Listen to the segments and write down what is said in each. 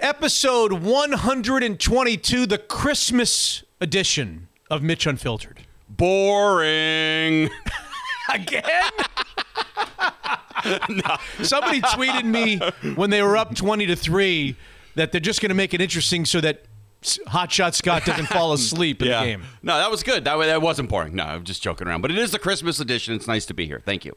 Episode 122, the Christmas edition of Mitch Unfiltered. Boring. Again? Somebody tweeted me when they were up 20 to 3 that they're just going to make it interesting so that Hotshot Scott doesn't fall asleep in the game. No, that was good. That, that wasn't boring. No, I'm just joking around. But it is the Christmas edition. It's nice to be here. Thank you.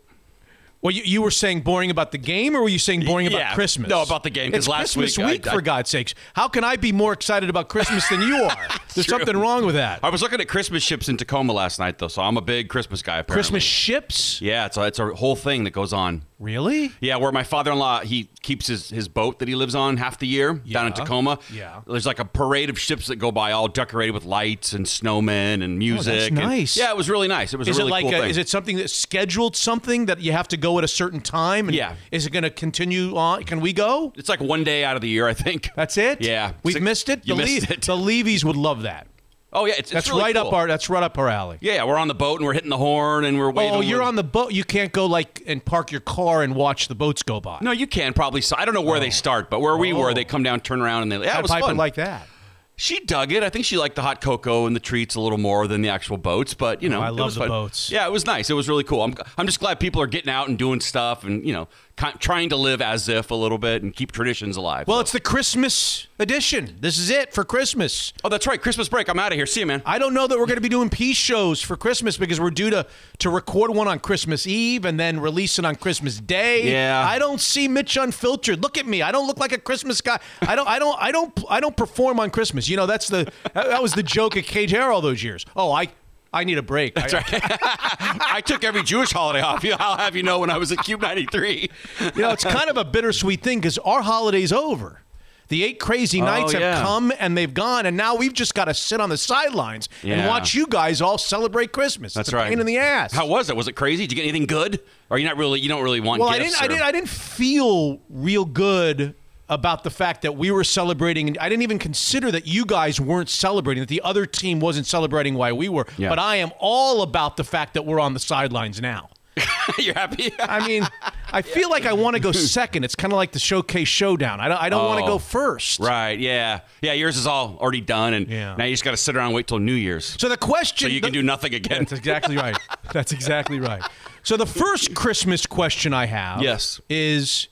Well, you, you were saying boring about the game, or were you saying boring Yeah. about Christmas? No, about the game, 'cause It's last Christmas week I- I- for God's sakes. How can I be more excited about Christmas than you are? There's True. something wrong with that. I was looking at Christmas ships in Tacoma last night, though, so I'm a big Christmas guy. Apparently. Christmas ships? Yeah, it's a, it's a whole thing that goes on. Really? Yeah, where my father-in-law he keeps his, his boat that he lives on half the year down in Tacoma. Yeah. there's like a parade of ships that go by, all decorated with lights and snowmen and oh, music. and- nice. yeah, it was really nice. It was Is a really it like cool a, is it something that's scheduled something that you have to go at a certain time? And Yeah. Is it going to continue on? Can we go? It's like one day out of the year, I think. That's it. Yeah. We've missed it. You the missed Le- it. The Levies would love that. Oh yeah, it's, it's That's really right cool. up our. That's right up our alley. Yeah, we're on the boat and we're hitting the horn and we're oh, waiting. Oh, you're on the boat. You can't go like and park your car and watch the boats go by. No, you can probably. So I don't know where they oh. start, but where we Oh. were, they come down, turn around, and they. Yeah, it was fun. like that? She dug it. I think she liked the hot cocoa and the treats a little more than the actual boats. But you oh, know, Oh, I love the fun. boats. Yeah, it was nice. It was really cool. I'm, I'm just glad people are getting out and doing stuff and you know, trying to live as if a little bit and keep traditions alive. Well, So- it's the Christmas edition. This is it for Christmas. oh, that's right. Christmas break. I'm out of here. See you, man. I don't know that we're going to be doing peace shows for Christmas because we're due to to record one on Christmas Eve and then release it on Christmas Day. Yeah. I don't see Mitch unfiltered. Look at me. I don't look like a Christmas guy. I don't. I don't. I don't. I don't perform on Christmas. You know, that's the that was the joke at KJR all those years. Oh, I. I need a break. That's I- I took every Jewish holiday off. You, I'll have you know when I was at KUBE 93. You know, it's kind of a bittersweet thing because our holiday's over. The eight crazy oh, nights Oh, yeah. have come and they've gone, and now we've just got to sit on the sidelines and watch you guys all celebrate Christmas. That's it's a right. Pain in the ass. How was it? Was it crazy? Did you get anything good? Or you not really? You don't really want well, I didn't. I didn't. I didn't feel real good about the fact that we were celebrating, and I didn't even consider that you guys weren't celebrating, that the other team wasn't celebrating why we were. Yeah. But I am all about the fact that we're on the sidelines now. You're happy? I mean, I feel like I want to go second. It's kind of like the showcase showdown. I don't. I don't want to Oh. go first. Right. Yeah. Yeah. Yours is all already done, and Yeah. now you just got to sit around and wait till New Year's, So the question. so you can do nothing again. That's exactly right. That's exactly right. So the first Christmas question I have, Yes. is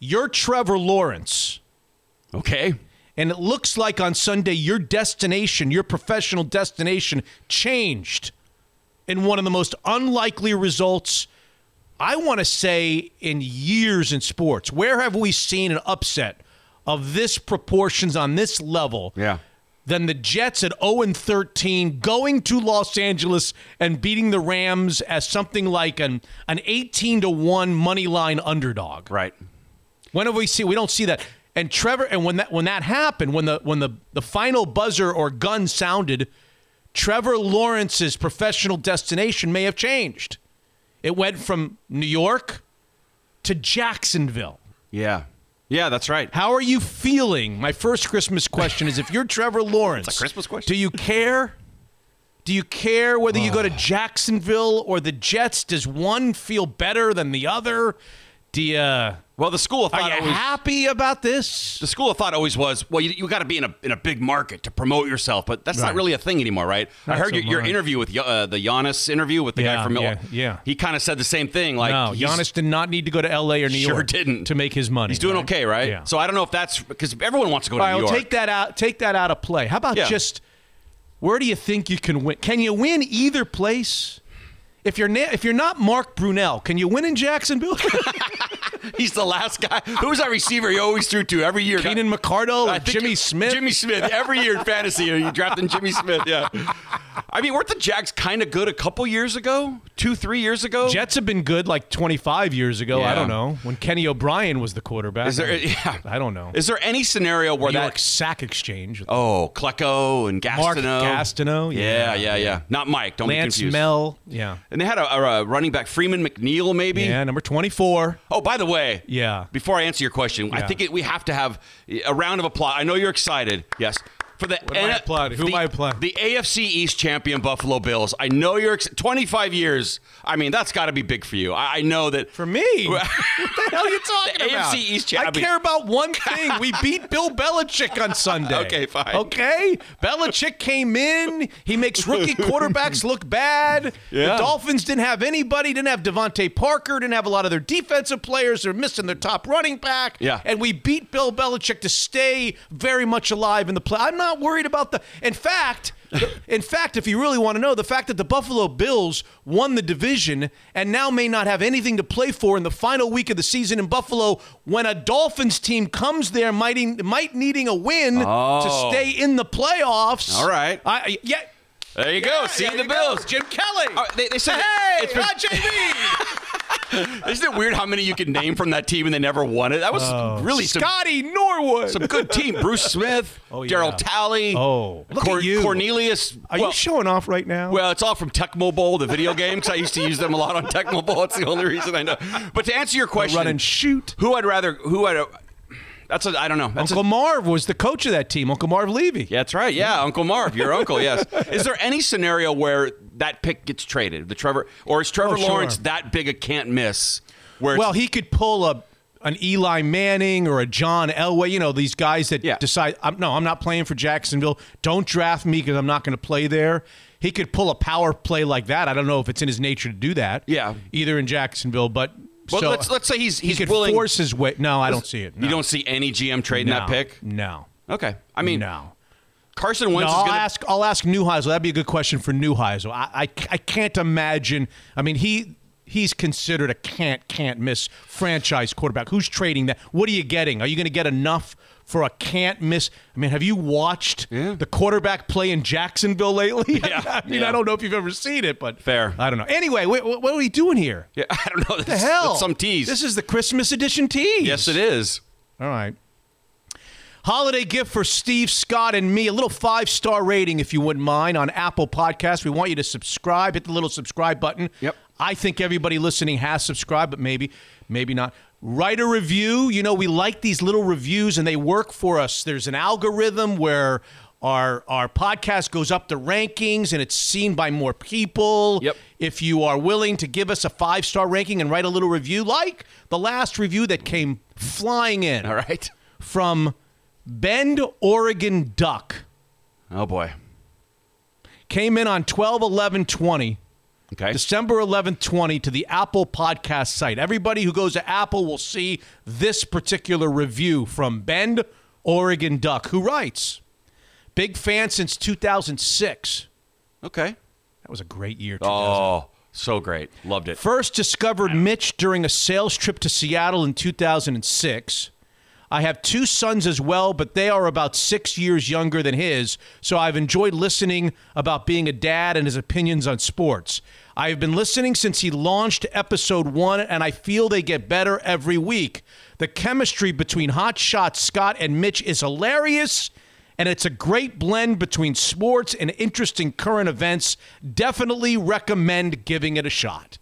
you're Trevor Lawrence. Okay. And it looks like on Sunday your destination, your professional destination, changed in one of the most unlikely results, I want to say, in years in sports. Where have we seen an upset of this proportions on this level? Yeah. Than the Jets at 0 and 13 going to Los Angeles and beating the Rams as something like an, an 18 to 1 money line underdog. Right. When have we seen? We don't see that. And Trevor, and when that when that happened, when the when the the final buzzer or gun sounded, Trevor Lawrence's professional destination may have changed. It went from New York to Jacksonville. Yeah. Yeah. That's right. How are you feeling? My first Christmas question is: If you're Trevor Lawrence, It's a Christmas question. Do you care? Do you care whether you go to Jacksonville or the Jets? Does one feel better than the other? Do you? Are Well, the school of thought are you always, happy about this? the school of thought always was, well, you, you got to be in a in a big market to promote yourself, but that's Right. not really a thing anymore, right? I heard so your, your interview with uh, the Giannis interview with the Yeah, guy from yeah, Milwaukee. yeah. He kind of said the same thing. Like, no, Giannis did not need to go to L.A. or New Sure York. didn't. to make his money. He's doing okay, right? Yeah. So I don't know if that's because everyone wants to go to All right, New well, York. take that out. Take that out of play. How about Yeah. just where do you think you can win? Can you win either place? If you're na- if you're not Mark Brunell, can you win in Jacksonville? He's the last guy. Who's that receiver he always threw to every year? Keenan McCardell Jimmy Smith? Jimmy Smith. Every year in fantasy, Are you drafting Jimmy Smith. Yeah. I mean, weren't the Jags kind of good a couple years ago? Two, three years ago? Jets have been good like 25 years ago. I don't know when Kenny O'Brien was the quarterback. Is there? I, Yeah. I don't know. Is there any scenario where New that? York Sack Exchange. Oh, Klecko and Mark Gastineau. Gastineau. Yeah, yeah, yeah. Not Mike. Don't Lance be confused. Mel. Yeah. And they had a, a, a running back, Freeman McNeil, maybe. Yeah, number 24. Oh, by the way. Yeah. Before I answer your question, I Yeah. think it, we have to have a round of applause. I know you're excited. Yes. For the What am I applauding? Who the, am I applauding? The AFC East champion Buffalo Bills. I know you're ex- 25 years. I mean, that's got to be big for you. I, I know that For me, what the hell are you talking The about? AFC East champion. I care about one thing. We beat Bill Belichick on Sunday. Okay, fine. Okay, Belichick came in. He makes rookie quarterbacks look bad. Yeah. The Dolphins didn't have anybody. Didn't have DeVante Parker. Didn't have a lot of their defensive players. They're missing their top running back. Yeah. and we beat Bill Belichick to stay very much alive in the play. I'm not worried about the. In fact. In fact, if you really want to know, the fact that the Buffalo Bills won the division and now may not have anything to play for in the final week of the season in Buffalo when a Dolphins team comes there might, might needing a win to Oh. stay in the playoffs. All right. I- yeah. There you go. Yeah, See there the you go. Bills. Jim Kelly. Oh, they- they said hey, it's been- not JB. Isn't it weird how many you can name from that team and they never won it? That was oh. really some, Scotty Norwood. some good team. Bruce Smith, Oh, yeah. Darryl Talley, Oh, look at you. Cornelius. Are well, you showing off right now? Well, it's all from Tecmo Bowl, the video game, because I used to use them a lot on Tecmo Bowl. It's the only reason I know. But to answer your question, run and shoot. who I'd rather, who I'd, that's a, I don't know. That's a- Uncle Marv was the coach of that team. Uncle Marv Levy. yeah, that's right. Yeah, Uncle Marv, your uncle. Yes. Is there any scenario where that pick gets traded, the Trevor, or is Trevor Oh, sure. Lawrence that big a can't miss? Where Well, he could pull a an Eli Manning or a John Elway. You know, these guys that Yeah. decide, I'm, no, I'm not playing for Jacksonville. Don't draft me because I'm not going to play there. He could pull a power play like that. I don't know if it's in his nature to do that. Yeah. Either in Jacksonville, but well, so let's let's say he's he he's could willing. force his way. No, I don't see it. No. You don't see any GM trading no. that pick. No. Okay, I mean no. Carson No, Wentz I'll is going to. ask. I'll ask Neuheisel. That'd be a good question for Neuheisel. I, I, I can't imagine. I mean, he he's considered a can't can't miss franchise quarterback. Who's trading that? What are you getting? Are you going to get enough for a can't miss? I mean, have you watched Yeah. the quarterback play in Jacksonville lately? Yeah, I mean, yeah. I don't know if you've ever seen it, but Fair. I don't know. Anyway, wait, what, are we doing here? Yeah, I don't know. What the hell? some tease. This is the Christmas edition tease. yes, it is. All right. Holiday gift for Steve Scott and me. A little five star rating, if you wouldn't mind, on Apple Podcasts. We want you to subscribe. Hit the little subscribe button. Yep. I think everybody listening has subscribed, but maybe, maybe not. Write a review. You know, we like these little reviews and they work for us. There's an algorithm where our our podcast goes up the rankings and it's seen by more people. Yep. If you are willing to give us a five star ranking and write a little review, like the last review that came flying in All right. from Bend, Oregon Duck. Oh boy. Came in on 12 11 20. Okay. December 11th, 20 to the Apple podcast site. Everybody who goes to Apple will see this particular review from Bend, Oregon Duck, who writes Big fan since 2006. Okay. That was a great year. Oh, so great. Loved it. First discovered Mitch during a sales trip to Seattle in 2006. I have two sons as well, but they are about six years younger than his, so I've enjoyed listening about being a dad and his opinions on sports. I have been listening since he launched episode one, and I feel they get better every week. The chemistry between Hotshot Scott and Mitch is hilarious, and it's a great blend between sports and interesting current events. Definitely recommend giving it a shot.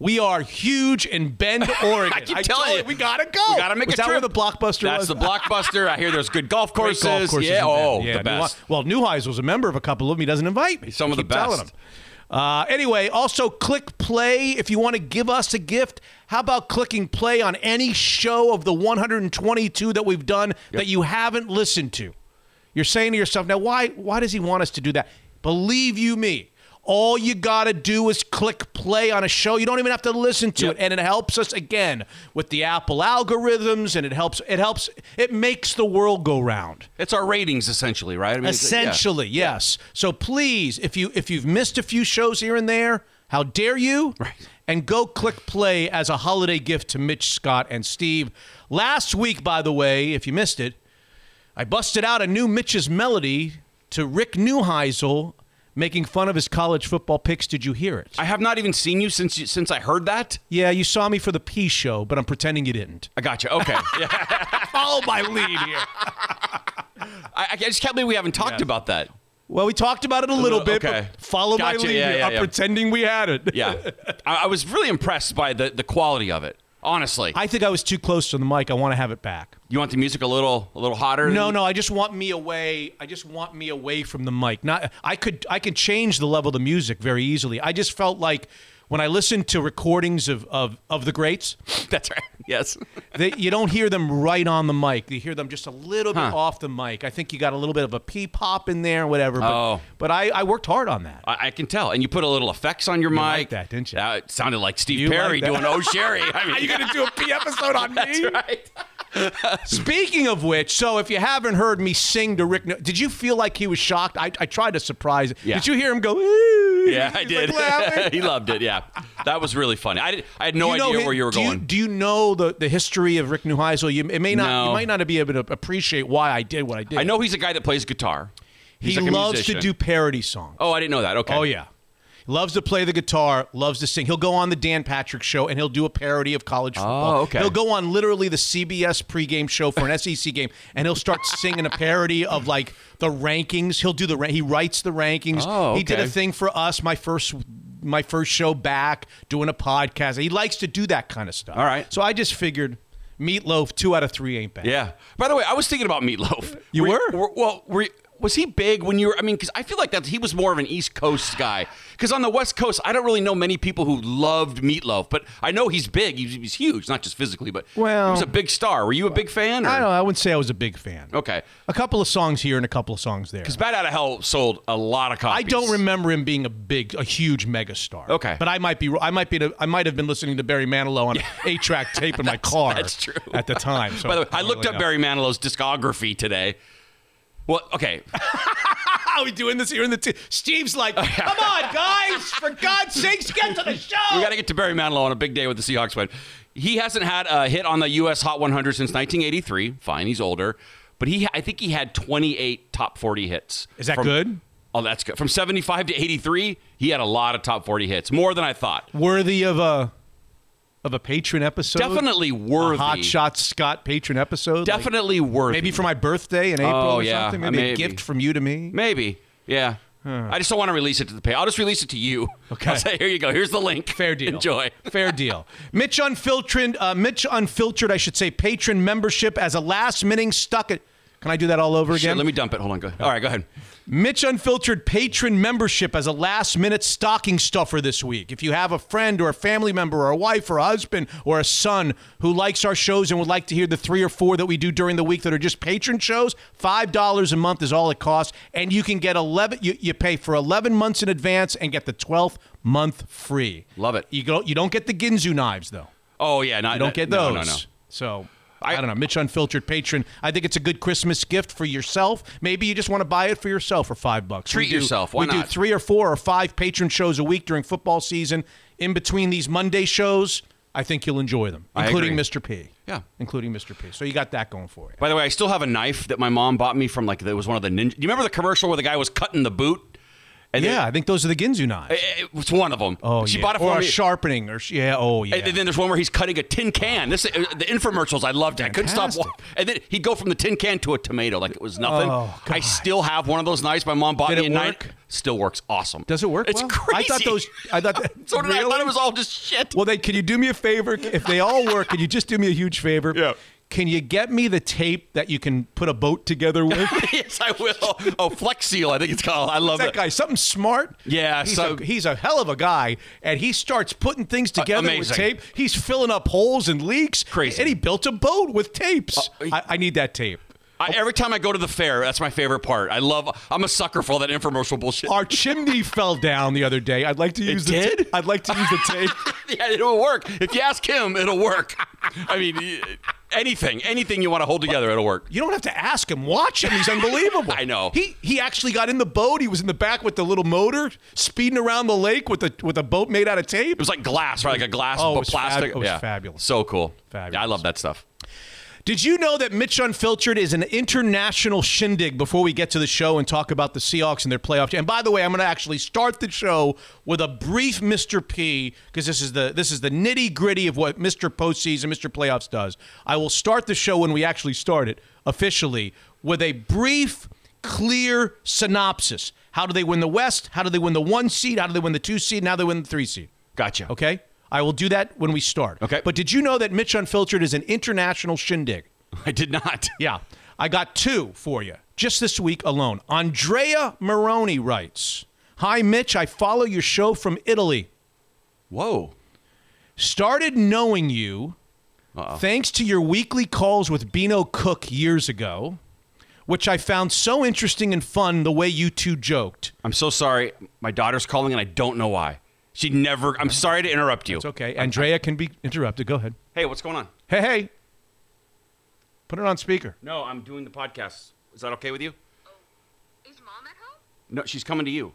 We are huge in Bend, Oregon. I keep telling told you. we gotta go. We gotta make was a that trip. where the blockbuster That's was? the blockbuster. I hear there's good golf courses. golf courses yeah. in Bend. Oh, yeah, the best. New- well, Newheis was a member of a couple of them. He doesn't invite me. Some of I the keep telling best. him. Uh, anyway, also click play if you want to give us a gift. How about clicking play on any show of the 122 that we've done that you haven't listened to? You're saying to yourself, now why why does he want us to do that? Believe you me, all you got to do is click play on a show. You don't even have to listen to Yep. it and it helps us again with the Apple algorithms and it helps it helps it makes the world go round. It's our ratings essentially, right? I mean, it's- yeah. Essentially, yes. So please, if you if you've missed a few shows here and there, how dare you? Right. And go click play as a holiday gift to Mitch Scott and Steve. Last week, by the way, if you missed it, I busted out a new Mitch's melody to Rick Neuheisel making fun of his college football picks. Did you hear it? I have not even seen you since you, since I heard that. yeah, you saw me for the P show, but I'm pretending you didn't. I got you. Okay. Follow my lead here. I, I just can't believe we haven't talked about that. Well, we talked about it a little bit, okay. but follow my lead Yeah, yeah, I'm yeah. pretending we had it. Yeah. I, I was really impressed by the, the quality of it. Honestly, I think I was too close to the mic. I want to have it back. you want the music a little a little hotter? No, no, I just want me away. I just want me away from the mic. Not I could I can change the level of the music very easily. I just felt like when I listened to recordings of of, of the greats, That's right. Yes. they, you don't hear them right on the mic. You hear them just a little bit Huh. off the mic. I think you got a little bit of a pee pop in there, whatever. But, Oh. but I, I worked hard on that. I, I can tell. And you put a little effects on your mic. I liked that, didn't you? Uh, it sounded like Steve You Perry liked that. doing Oh Sherrie. I mean, Are you going to do a pee episode on me? That's right. Speaking of which, so if you haven't heard me sing to Rick, did you feel like he was shocked? I, I tried to surprise. Yeah. Did you hear him go? "Ooh"? Yeah, I did. Like he loved it. Yeah, that was really funny. I, did, I had no you know idea where you were do going. do you know the, the history of Rick Neuheisel? You it may not No. you might not be able to appreciate why I did what I did. I know he's a guy that plays guitar. He's he like loves to do parody songs. Oh, I didn't know that. Okay. Oh yeah. Loves to play the guitar, loves to sing. He'll go on the Dan Patrick show and he'll do a parody of college oh, football. Oh, okay. He'll go on literally the CBS pregame show for an SEC game and he'll start singing a parody of like the rankings. He'll do the he writes the rankings. Oh, okay. He did a thing for us my first my first show back doing a podcast. He likes to do that kind of stuff. All right. So I just figured Meatloaf 2 out of 3 ain't bad. Yeah. By the way, I was thinking about Meatloaf. You were? well, were, was he big when you were? I mean, because I feel like that he was more of an East Coast guy. Because on the West Coast, I don't really know many people who loved Meatloaf, but I know he's big. He's, he's huge, not just physically, but Well- he was a big star. Were you a big fan? Or? I don't know, I wouldn't say I was a big fan. Okay. A couple of songs here and a couple of songs there. Because Bat Out of Hell sold a lot of copies. I don't remember him being a big, a huge megastar. Okay. but I might be, I might be, I might have been listening to Barry Manilow on an eight-track tape in my car. that's true. at the time. So By the way, I don't looked really up know. Barry Manilow's discography today. Well, okay. How are we doing this here in the? T- Steve's like, come on, guys, for God's sakes, get to the show. We got to get to Barry Manilow on a big day with the Seahawks win. He hasn't had a hit on the U.S. Hot 100 since 1983. Fine, he's older, but he I think he had 28 top 40 hits. Is that From- good? Oh, that's good. From 75 to 83, he had a lot of top 40 hits, more than I thought. Worthy of a, of a patron episode. Definitely A. Hot Shot Scott patron episode. like, Definitely worthy. maybe for my birthday in April Oh, or yeah, something. Maybe, a gift from you to me. Maybe. Yeah. I just don't want to release it to the pay. I'll just release it to you. Okay. I'll say, here you go. Here's the link. Fair deal. Enjoy. Fair deal. Mitch Unfiltered, uh, Mitch Unfiltered, I should say, patron membership as a last minute stuck it. Can I do that all over Sure, again? let me dump it. Hold on. Go ahead. All right, go ahead. Mitch Unfiltered patron membership as a last minute stocking stuffer this week. If you have a friend or a family member or a wife or a husband or a son who likes our shows and would like to hear the three or four that we do during the week that are just patron shows, $5 a month is all it costs. And you can get 11, you, you pay for 11 months in advance and get the 12th month free. Love it. You, go, you don't get the Ginsu knives, though. Oh, yeah. Not, You don't get no, those. No, no, So I, I- don't know. Mitch Unfiltered patron. I think it's a good Christmas gift for yourself. Maybe you just want to buy it for yourself for five bucks. Treat do- yourself. Why we do three or four or five patron shows a week during football season. In between these Monday shows, I think you'll enjoy them, including. Mr. P. Yeah. including Mr. P. So you got that going for you. By the way, I still have a knife that my mom bought me from like it was one of the ninja. Do you remember the commercial where the guy was cutting the boot? And Yeah, then- I think those are the Ginsu knives. it, it one of them. oh, she yeah. bought it or for a me. sharpening, or sh- yeah. Oh, yeah. And then there's one where he's cutting a tin can. This uh, the infomercials. I loved it. I couldn't stop. And then he'd go from the tin can to a tomato like it was nothing. Oh, I still have one of those knives. My mom bought Did me it a work? knife. Still works awesome. Does it work? It's well? crazy. I thought those. I thought. That, So did I. I thought it was all just shit. Well, then, can you do me a favor? If they all work, can you just do me a huge favor? Yeah. Can you get me the tape that you can put a boat together with? yes, I will. Oh, Flex Seal. I think it's called. I love that it. guy, something smart. Yeah, he's, so- a, he's a hell of a guy, and he starts putting things together with tape. He's filling up holes and leaks. Crazy. and he built a boat with tapes. Uh, I, I need that tape. I, every time I go to the fair, that's my favorite part. I love. I'm a sucker for all that infomercial bullshit. Our chimney fell down the other day. I'd like to use the did? ta- I'd like to use the tape. yeah, it'll work. If you ask him, it'll work. I mean, anything, anything you want to hold together, it'll work. You don't have to ask him. Watch him. He's unbelievable. I know. He he actually got in the boat. He was in the back with the little motor, speeding around the lake with a with a boat made out of tape. It was like glass, right? Like a glass, Oh, but plastic. fab- it was yeah. fabulous. So cool. Fabulous. Yeah, I love that stuff. Did you know that Mitch Unfiltered is an international shindig before we get to the show and talk about the Seahawks and their playoff? And by the way, I'm going to actually start the show with a brief Mr. P because this is the this is the nitty gritty of what Mr. Postseason, and Mr. Playoffs does. I will start the show when we actually start it officially with a brief, clear synopsis. How do they win the West? How do they win the one seed? How do they win the two seed? Now they win the three seed? Gotcha. Okay? I will do that when we start. Okay. But did you know that Mitch Unfiltered is an international shindig? I did not. Yeah. I got two for you just this week alone. Andrea Moroni writes Hi, Mitch. I follow your show from Italy. Whoa. Started knowing you thanks to your weekly calls with Bino Cook years ago, which I found so interesting and fun the way you two joked. I'm so sorry. My daughter's calling and I don't know why. She never. I'm sorry to interrupt you. It's okay. Andrea can be interrupted. Go ahead. Hey, what's going on? Hey, hey. Put it on speaker. No, I'm doing the podcast. Is that okay with you? Oh, Is mom at home? No, she's coming to you.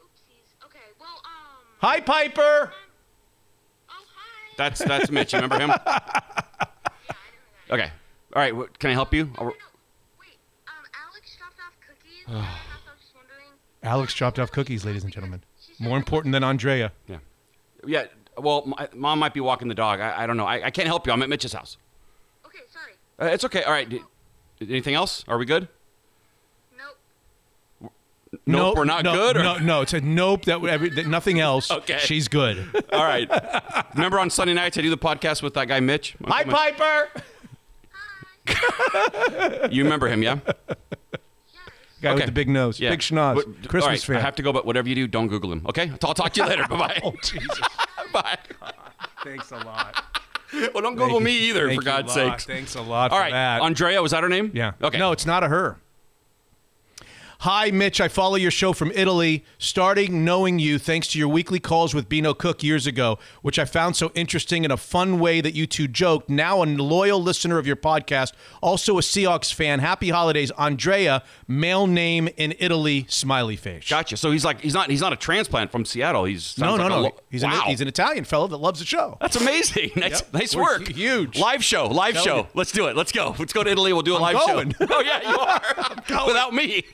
Oopsies. Okay, well, um. Hi, Piper. Oh, hi. That's that's Mitch. You remember him? yeah, I know that. Okay. All right. What, can I help you? No, I'll- no, no. Wait, um, Alex dropped off cookies. and I was just wondering. Alex dropped off cookies, ladies and gentlemen. She said More important than Andrea. Yeah. Yeah. Well, my, mom might be walking the dog. I, I don't know. I, I can't help you. I'm at Mitch's house. Okay, sorry. Uh, it's okay. All right. D- anything else? Are we good? Nope. Nope, we're not no, good, or- No, no, it's a nope. That, every, that nothing else. Okay. she's good. All right. Remember on Sunday nights I do the podcast with that guy Mitch? Hi, Piper. You remember him, yeah? Guy with the big nose, Yeah. big schnoz, What- Christmas right, fan. I have to go, but whatever you do, don't Google him. Okay? I'll talk to you later. Bye bye. oh, Jesus. Bye. Thanks a lot. Well, don't Google me either, Thank for God's lot. Thanks a lot All for right. that. Andrea, was that her name? Yeah. Okay. No, it's not a her. Hi, Mitch. I follow your show from Italy, starting knowing you thanks to your weekly calls with Bino Cook years ago, which I found so interesting in a fun way that you two joked. Now a loyal listener of your podcast, also a Seahawks fan. Happy holidays, Andrea. Male name in Italy, smiley face. Gotcha. So he's like he's not he's not a transplant from Seattle. He's No, no, like no. lo- he's, wow. an, he's an Italian fellow that loves the show. That's amazing. Nice, Yep. nice work. hu- huge. Live show. Live Telling show. you. Let's do it. Let's go. Let's go to Italy. We'll do a I'm live going. show. Oh yeah, you are. Without me.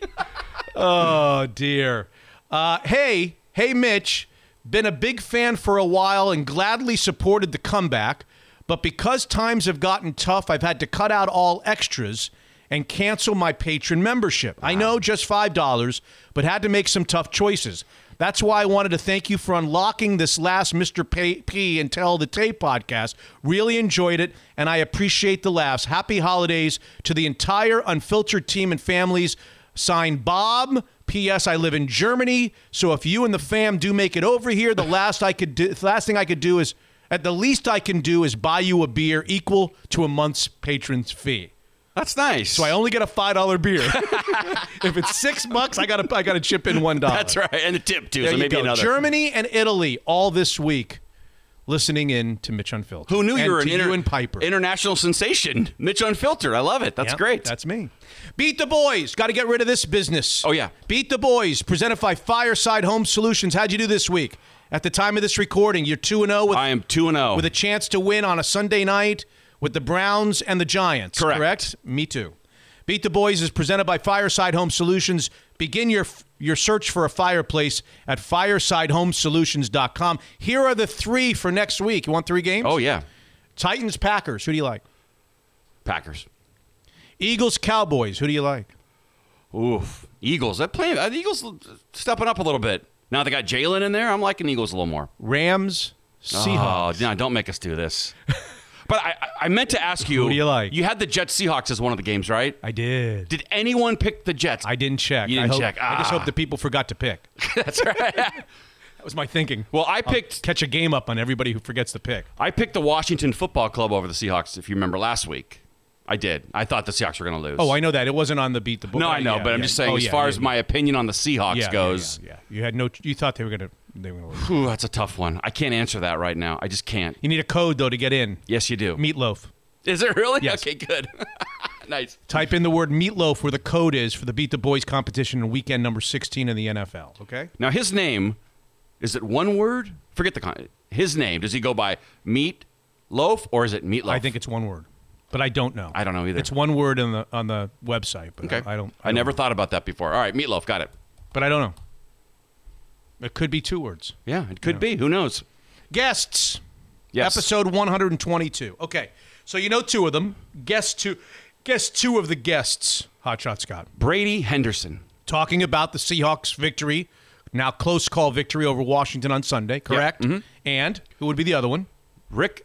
Oh dear. Uh, hey, hey, Mitch. Been a big fan for a while and gladly supported the comeback, but because times have gotten tough, I've had to cut out all extras and cancel my patron membership. I know just five dollars, but had to make some tough choices. That's why I wanted to thank you for unlocking this last Mr. P, P and Tell the Tape podcast. Really enjoyed it, and I appreciate the laughs. Happy holidays to the entire unfiltered team and families. Signed Bob. P.S. I live in Germany, so if you and the fam do make it over here, the last I could do, the last thing I could do is, at the least I can do is buy you a beer equal to a month's patron's fee. That's nice. So I only get a five dollar beer. if it's six bucks, I gotta I gotta chip in one dollar. That's right. And the tip too. There so you maybe go. another. Germany and Italy all this week, listening in to Mitch Unfiltered. Who knew you were an inter- you and Piper? international sensation? Mitch Unfiltered. I love it. That's Yep, great. That's me. Beat the boys. Got to get rid of this business. Oh, yeah. Beat the boys. Presented by Fireside Home Solutions. How'd you do this week? At the time of this recording, you're two and zero with I am two and oh. zero. with a chance to win on a Sunday night with the Browns and the Giants. Correct. Me too. Beat the Boys is presented by Fireside Home Solutions. Begin your your search for a fireplace at firesidehomesolutions.com. Here are the three for next week. You want three games? oh yeah, Titans, Packers. Who do you like? Packers. Eagles, Cowboys. Who do you like? Oof. Eagles. That playing. Uh, the Eagles stepping up a little bit. Now they got Jalen in there. I'm liking Eagles a little more. Rams, Seahawks. Oh, no, don't make us do this. but I, I- I meant to ask you. Who do you like? You had the Jets Seahawks as one of the games, right? I did. Did anyone pick the Jets? I didn't check. You I didn't hope- check. I just Ah. hope the people forgot to pick. That's right. That was my thinking. well, I picked. Catch a game up on everybody who forgets to pick. I picked the Washington Football Club over the Seahawks. If you remember last week, I did. I thought the Seahawks were going to lose. Oh, I know that. It wasn't on the beat the book. No, I know, but I'm just saying, Oh, as far as my opinion on the Seahawks goes, Yeah, yeah, You had no. You thought they were gonna. They were gonna lose. Ooh, that's a tough one. I can't answer that right now. I just can't. You need a code though to get in. Yes, you do. Meatloaf. Is it really? Yes. Okay, good. nice. Type in the word meatloaf where the code is for the Beat the Boys competition in weekend number 16 in the NFL. Okay. Now, his name is it one word? Forget the con. His name. Does he go by Meat Loaf or is it Meatloaf? I think it's one word, but I don't know. I don't know either. It's one word on the on the website, but okay. I, I don't. I, don't never know. thought about that before. All right, Meatloaf. Got it. But I don't know. It could be two words. Yeah, it could be. Who knows? Guests. Yes. Episode 122. Okay. So you know two of them. Guess two. Guess two of the guests. Hotshot Scott. Brady Henderson. Talking about the Seahawks victory Now, close call victory over Washington on Sunday, correct? Mm-hmm. And who would be the other one? Rick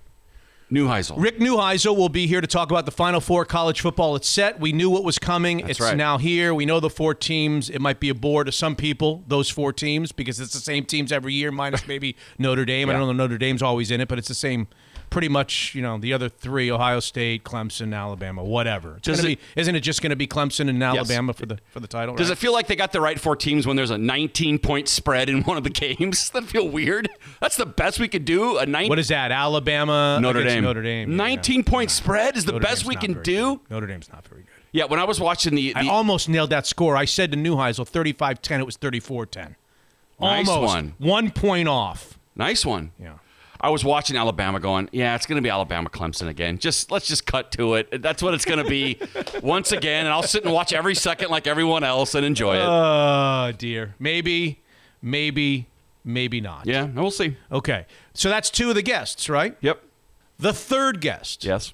Neuheisel. Rick Neuheisel will be here to talk about the Final Four college football. It's set. We knew what was coming. it's right. now here. We know the four teams. It might be a bore to some people, those four teams, because it's the same teams every year, minus maybe Notre Dame. I don't know Notre Dame's always in it, but it's the same. Pretty much, you know, the other three: Ohio State, Clemson, Alabama, whatever. It's it- be, isn't it just going to be Clemson and Alabama for the for the title? Does right? it feel like they got the right four teams when there's a 19 point spread in one of the games? Does that feel weird? That's the best we could do. A 19 What is that? Alabama, Notre Dame. Notre Dame. yeah. 19 point spread is the Notre best Dame's we can do. good. Notre Dame's not very good. Yeah, when I was watching the, the I almost nailed that score. I said to Neuheisel 35-10. It was 34-10. Nice almost one. one point off. nice one. Yeah. I was watching Alabama going, yeah, it's going to be Alabama Clemson again. Just let's just cut to it. That's what it's going to be once again, and I'll sit and watch every second like everyone else and enjoy it. Oh dear. Maybe, maybe, maybe not. yeah, we'll see. Okay. So that's two of the guests, right? Yep. The third guest. Yes.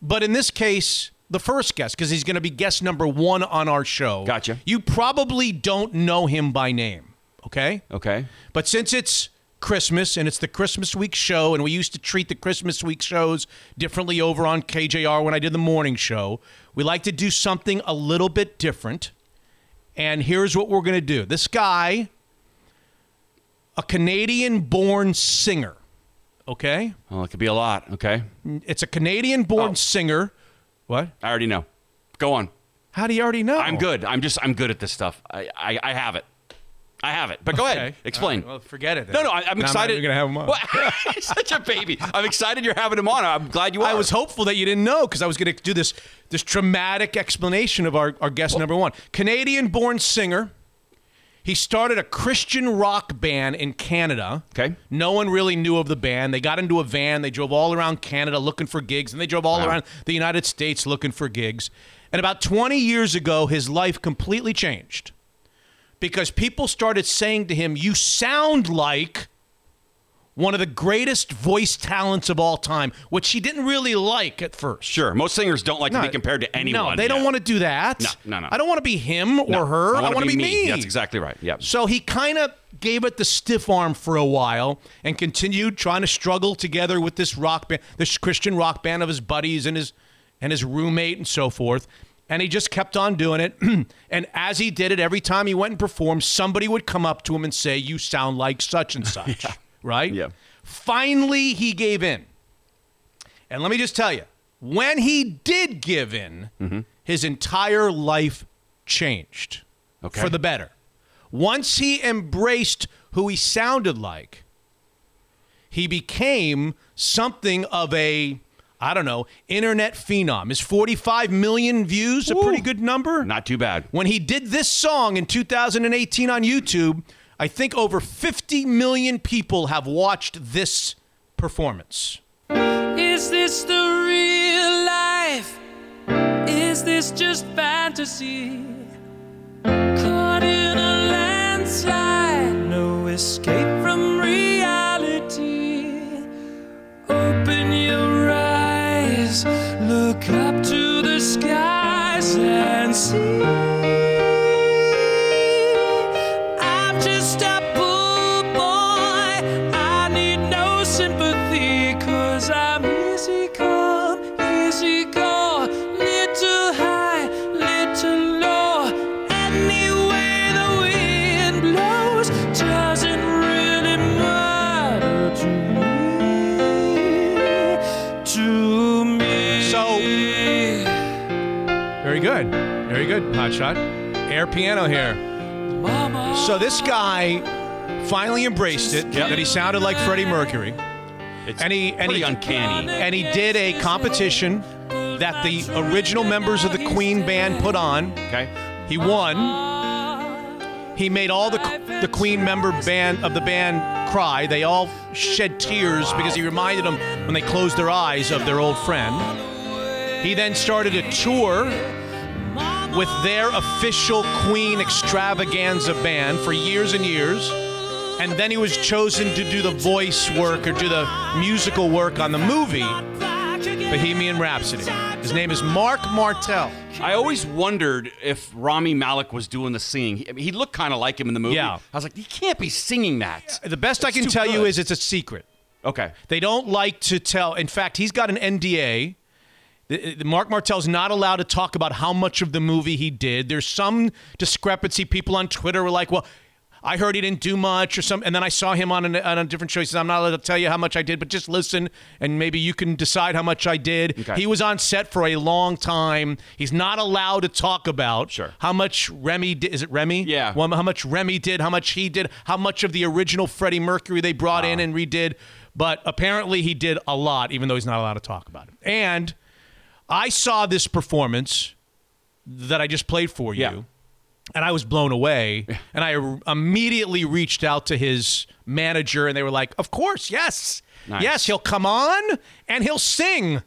But in this case, the first guest, because he's going to be guest number one on our show. Gotcha. You probably don't know him by name. Okay. Okay. But since it's Christmas and it's the Christmas week show, and we used to treat the Christmas week shows differently over on KJR when I did the morning show, we like to do something a little bit different. And here's what we're going to do this guy, a Canadian born singer, okay? Well, it could be a lot. Okay. It's a Canadian born Oh. singer. What? I already know. Go on. How do you already know? I'm good. I'm just I'm good at this stuff. I I, I have it. I have it. But go ahead. Explain. Right, well, forget it. then. no, no, I, I'm Now excited. You're going to have him on. Well, such a baby. I'm excited you're having him on. I'm glad you are. I was hopeful that you didn't know because I was going to do this this dramatic explanation of our, our guest number one. Canadian born singer. He started a Christian rock band in Canada. Okay. No one really knew of the band. They got into a van. They drove all around Canada looking for gigs, and they drove all Wow. around the United States looking for gigs. And about 20 years ago, his life completely changed because people started saying to him, You sound like one of the greatest voice talents of all time, which he didn't really like at first. Sure. Most singers don't like to be compared to anyone. No, they don't want to do that. No, no, no. I don't want to be him or No, her. I want to be be, me. me. That's exactly right. Yep. So he kind of gave it the stiff arm for a while and continued trying to struggle together with this rock band, this Christian rock band of his buddies and his and his roommate and so forth. And he just kept on doing it. and as he did it, every time he went and performed, somebody would come up to him and say, "You sound like such and such." Right? Yeah. Finally, he gave in. And let me just tell you, when he did give in, Mm-hmm. his entire life changed Okay. for the better. Once he embraced who he sounded like, he became something of a, I don't know, internet phenom. Is 45 million views a pretty good number? Not too bad. When he did this song in 2018 on YouTube, I think over 50 million people have watched this performance. Is this the real life? Is this just fantasy? Caught in a landslide, no escape from reality. Look up to the skies and see. Very good, Hotshot. Air piano here. Mama. So this guy finally embraced it Yep. that he sounded like Freddie Mercury. It's And he- and pretty he- uncanny. And he did a competition that the original members of the Queen band put on. Okay. He won. He made all the the Queen member band of the band cry. They all shed tears because he reminded them when they closed their eyes of their old friend. He then started a tour with their official Queen extravaganza band for years and years. And then he was chosen to do the voice work or do the musical work on the movie. Bohemian Rhapsody. His name is Marc Martel. I always wondered if Rami Malek was doing the singing. He, I mean, he looked kind of like him in the movie. Yeah. I was like, he can't be singing that. The best I can tell you is it's a secret. Okay. They don't like to tell. In fact, he's got an NDA. Marc Martel's not allowed to talk about how much of the movie he did. There's some discrepancy. People on Twitter were like, "Well, I heard he didn't do much," or some. And then I saw him on, an, on a different show. He says, "I'm not allowed to tell you how much I did, but just listen, and maybe you can decide how much I did." Okay. He was on set for a long time. He's not allowed to talk about Sure. how much Remy did. Is it Remy? Yeah. Well, how much Remy did, how much he did, how much of the original Freddie Mercury they brought in and redid. But apparently he did a lot, even though he's not allowed to talk about it. And I saw this performance that I just played for you. Yeah. And I was blown away. And I r- immediately reached out to his manager, and they were like, Of course, yes. Nice. Yes, he'll come on and he'll sing.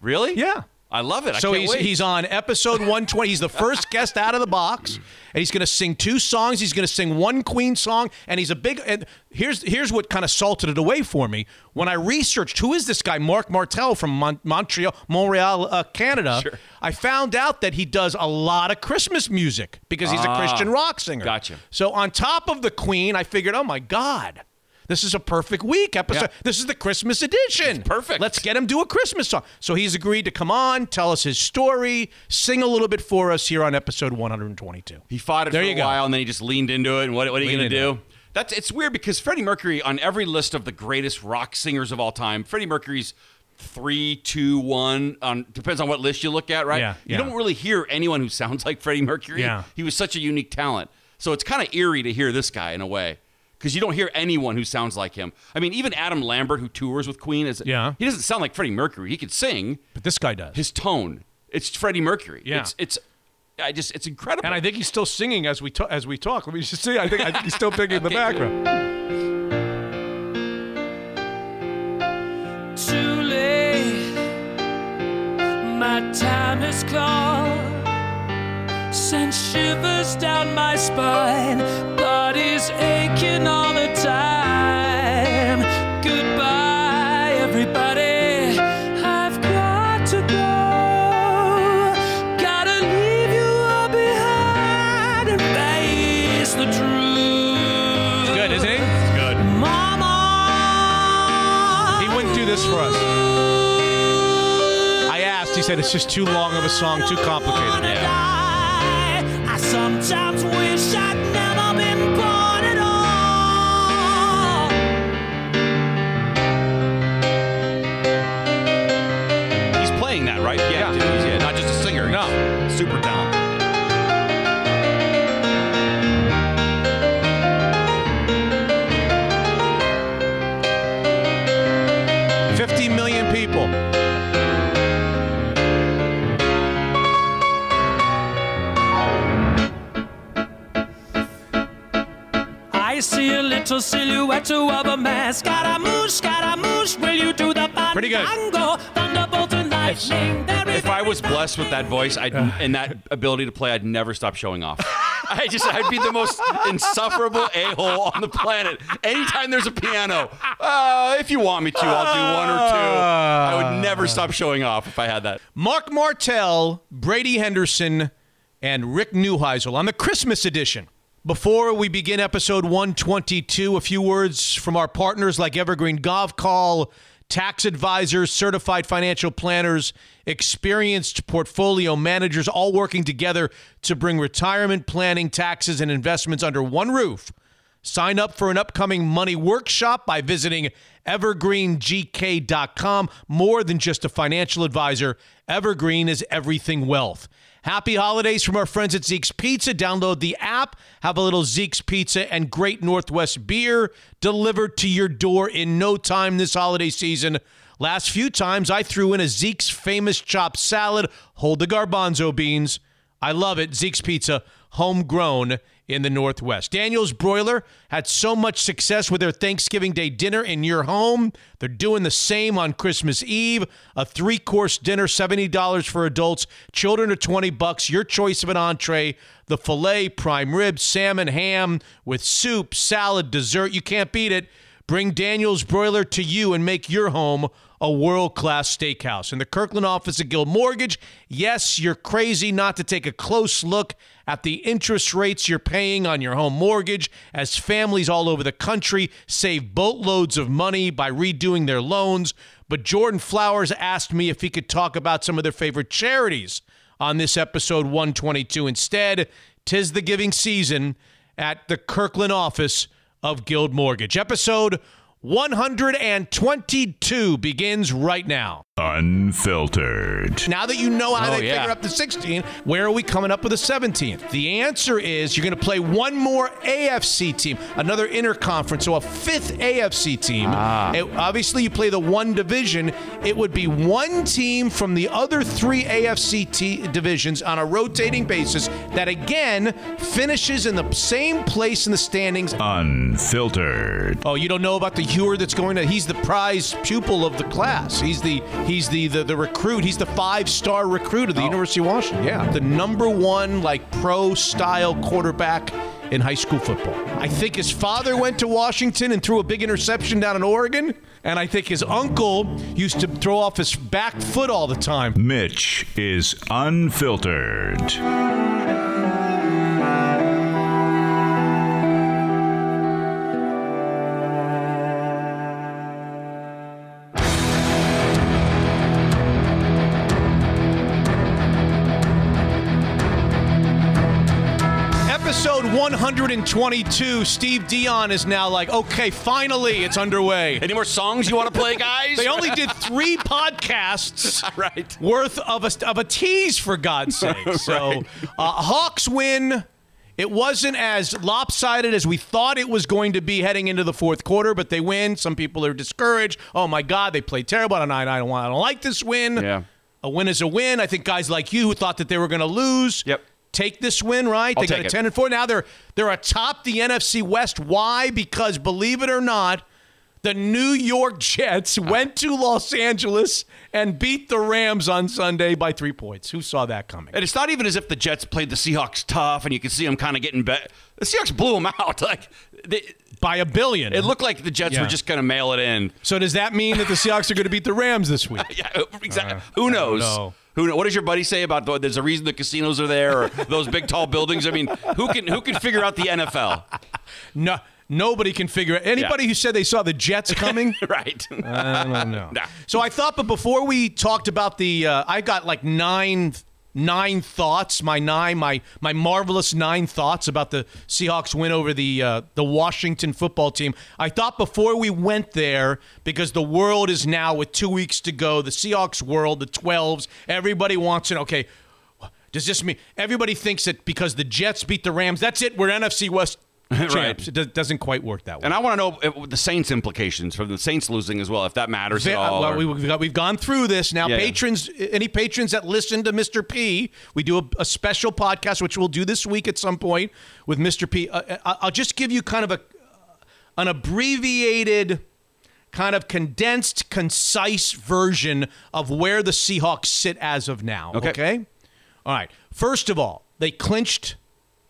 Really? Yeah. I love it. I So he's wait. he's on episode 120. He's the first guest out of the box, and he's going to sing two songs. He's going to sing one Queen song, and he's a big. And here's here's what kind of salted it away for me when I researched who is this guy Marc Martel from Mon- Montreal, Montreal, uh, Canada. Sure. I found out that he does a lot of Christmas music because he's a Christian rock singer. gotcha. So on top of the Queen, I figured, oh my God. This is a perfect week episode. Yeah. This is the Christmas edition. perfect. Let's get him do a Christmas song. So he's agreed to come on, tell us his story, sing a little bit for us here on episode 122. He fought it There for a go. while, and then he just leaned into it. And what, what are you going to do? That's it's weird because Freddie Mercury on every list of the greatest rock singers of all time, Freddie Mercury's three, two, one. On depends on what list you look at, right? Yeah, You yeah. don't really hear anyone who sounds like Freddie Mercury. Yeah. He was such a unique talent, so it's kind of eerie to hear this guy in a way. Because you don't hear anyone who sounds like him. I mean, even Adam Lambert, who tours with Queen, is Yeah. he doesn't sound like Freddie Mercury. He can sing. But this guy does. His tone, it's Freddie Mercury. Yeah. It's it's, I just it's incredible. and I think he's still singing as we ta- as we talk. Let me just see. I think, I think he's still picking in the background. Too late, my time has come. Sent shivers down my spine, body's aching all the time. Goodbye, everybody. I've got to go. Gotta leave you all behind and face the truth. Good, isn't he? Good. Mama. He wouldn't do this for us. I asked. He said it's just too long of a song, too complicated. Yeah. Little silhouette of a man. Scaramouche, Scaramouche, will you do the Pretty good. Thunderbolt and lightning. there is If I was blessed with that voice, I'd, and that ability to play, I'd never stop showing off. I just, I'd be the most insufferable a hole on the planet. Anytime there's a piano, uh, if you want me to, I'll do one or two. I would never stop showing off if I had that. Marc Martel, Brady Henderson, and Rick Neuheisel on the Christmas edition. Before we begin episode 122, a few words from our partners like Evergreen Gavekal, tax advisors, certified financial planners, experienced portfolio managers, all working together to bring retirement planning, taxes, and investments under one roof. Sign up for an upcoming money workshop by visiting evergreengk.com. More than just a financial advisor, Evergreen is everything wealth. Happy holidays from our friends at Zeke's Pizza. Download the app, have a little Zeke's Pizza and great Northwest beer delivered to your door in no time this holiday season. Last few times I threw in a Zeke's famous chopped salad, hold the garbanzo beans. I love it. Zeke's Pizza, homegrown in the Northwest. Daniel's Broiler had so much success with their Thanksgiving Day dinner in your home. They're doing the same on Christmas Eve. A three course dinner, $70 for adults. Children are 20 bucks. Your choice of an entree. The filet, prime rib, salmon, ham with soup, salad, dessert. You can't beat it. Bring Daniel's Broiler to you and make your home a world class steakhouse. In the Kirkland office of Guild Mortgage, yes, you're crazy not to take a close look at the interest rates you're paying on your home mortgage as families all over the country save boatloads of money by redoing their loans. But Jordan Flowers asked me if he could talk about some of their favorite charities on this episode 122. Instead, tis the giving season at the Kirkland office of Guild Mortgage. Episode 122 begins right now. Unfiltered. Now that you know how Oh, they yeah. figure up the 16, where are we coming up with the 17th? The answer is you're going to play one more AFC team, another interconference, so a fifth AFC team. Ah. It- obviously, you play the one division. It would be one team from the other three AFC t- divisions on a rotating basis that again finishes in the same place in the standings. Unfiltered. Oh, you don't know about the Hewer that's going to? He's the prize pupil of the class. He's the he's the the, the recruit. He's the five star recruit of the oh. University of Washington. Yeah, the number one like pro style quarterback in high school football. I think his father went to Washington and threw a big interception down in Oregon, and I think his uncle used to throw off his back foot all the time. Mitch is unfiltered. 122. Steve Dion is now like, okay, finally, it's underway. Any more songs you want to play, guys? They only did three podcasts right. worth of a, of a tease, for God's sake. So, uh, Hawks win. It wasn't as lopsided as we thought it was going to be heading into the fourth quarter, but they win. Some people are discouraged. Oh my God, they played terrible. And I, I don't want. I don't like this win. Yeah. A win is a win. I think guys like you who thought that they were going to lose. Yep. Take this win, right? I'll they got a it. ten and four. Now they're they're atop the NFC West. Why? Because believe it or not, the New York Jets ah. went to Los Angeles and beat the Rams on Sunday by three points. Who saw that coming? And it's not even as if the Jets played the Seahawks tough, and you can see them kind of getting better. The Seahawks blew them out. Like they, By a billion. it looked like the Jets Yeah. were just going to mail it in. so does that mean that the Seahawks are going to beat the Rams this week? Yeah, exactly. Uh, who knows? Who know? What does your buddy say about the, there's a reason the casinos are there or those big tall buildings? I mean, who can who can figure out the NFL? No, nobody can figure it. Anybody who said they saw the Jets coming. right. I don't know. Nah. So I thought, but before we talked about the, uh, I got like nine, nine thoughts. My nine, my my marvelous nine thoughts about the Seahawks win over the uh, the Washington football team. I thought before we went there, because the world is now with two weeks to go, the Seahawks world, the twelves, everybody wants to. Okay, does this mean everybody thinks that because the Jets beat the Rams, that's it? We're NFC West champs. Right. It do- doesn't quite work that way. And I want to know if, the Saints implications from the Saints losing as well, if that matters at uh, all. well, or- we, we've gone through this now. Yeah, yeah. patrons, any patrons that listen to Mr. P, we do a, a special podcast which we'll do this week at some point with Mr. P. Uh, uh I'll just give you kind of a uh, an abbreviated, kind of condensed, concise version of where the Seahawks sit as of now. Okay. okay? All right. First of all, they clinched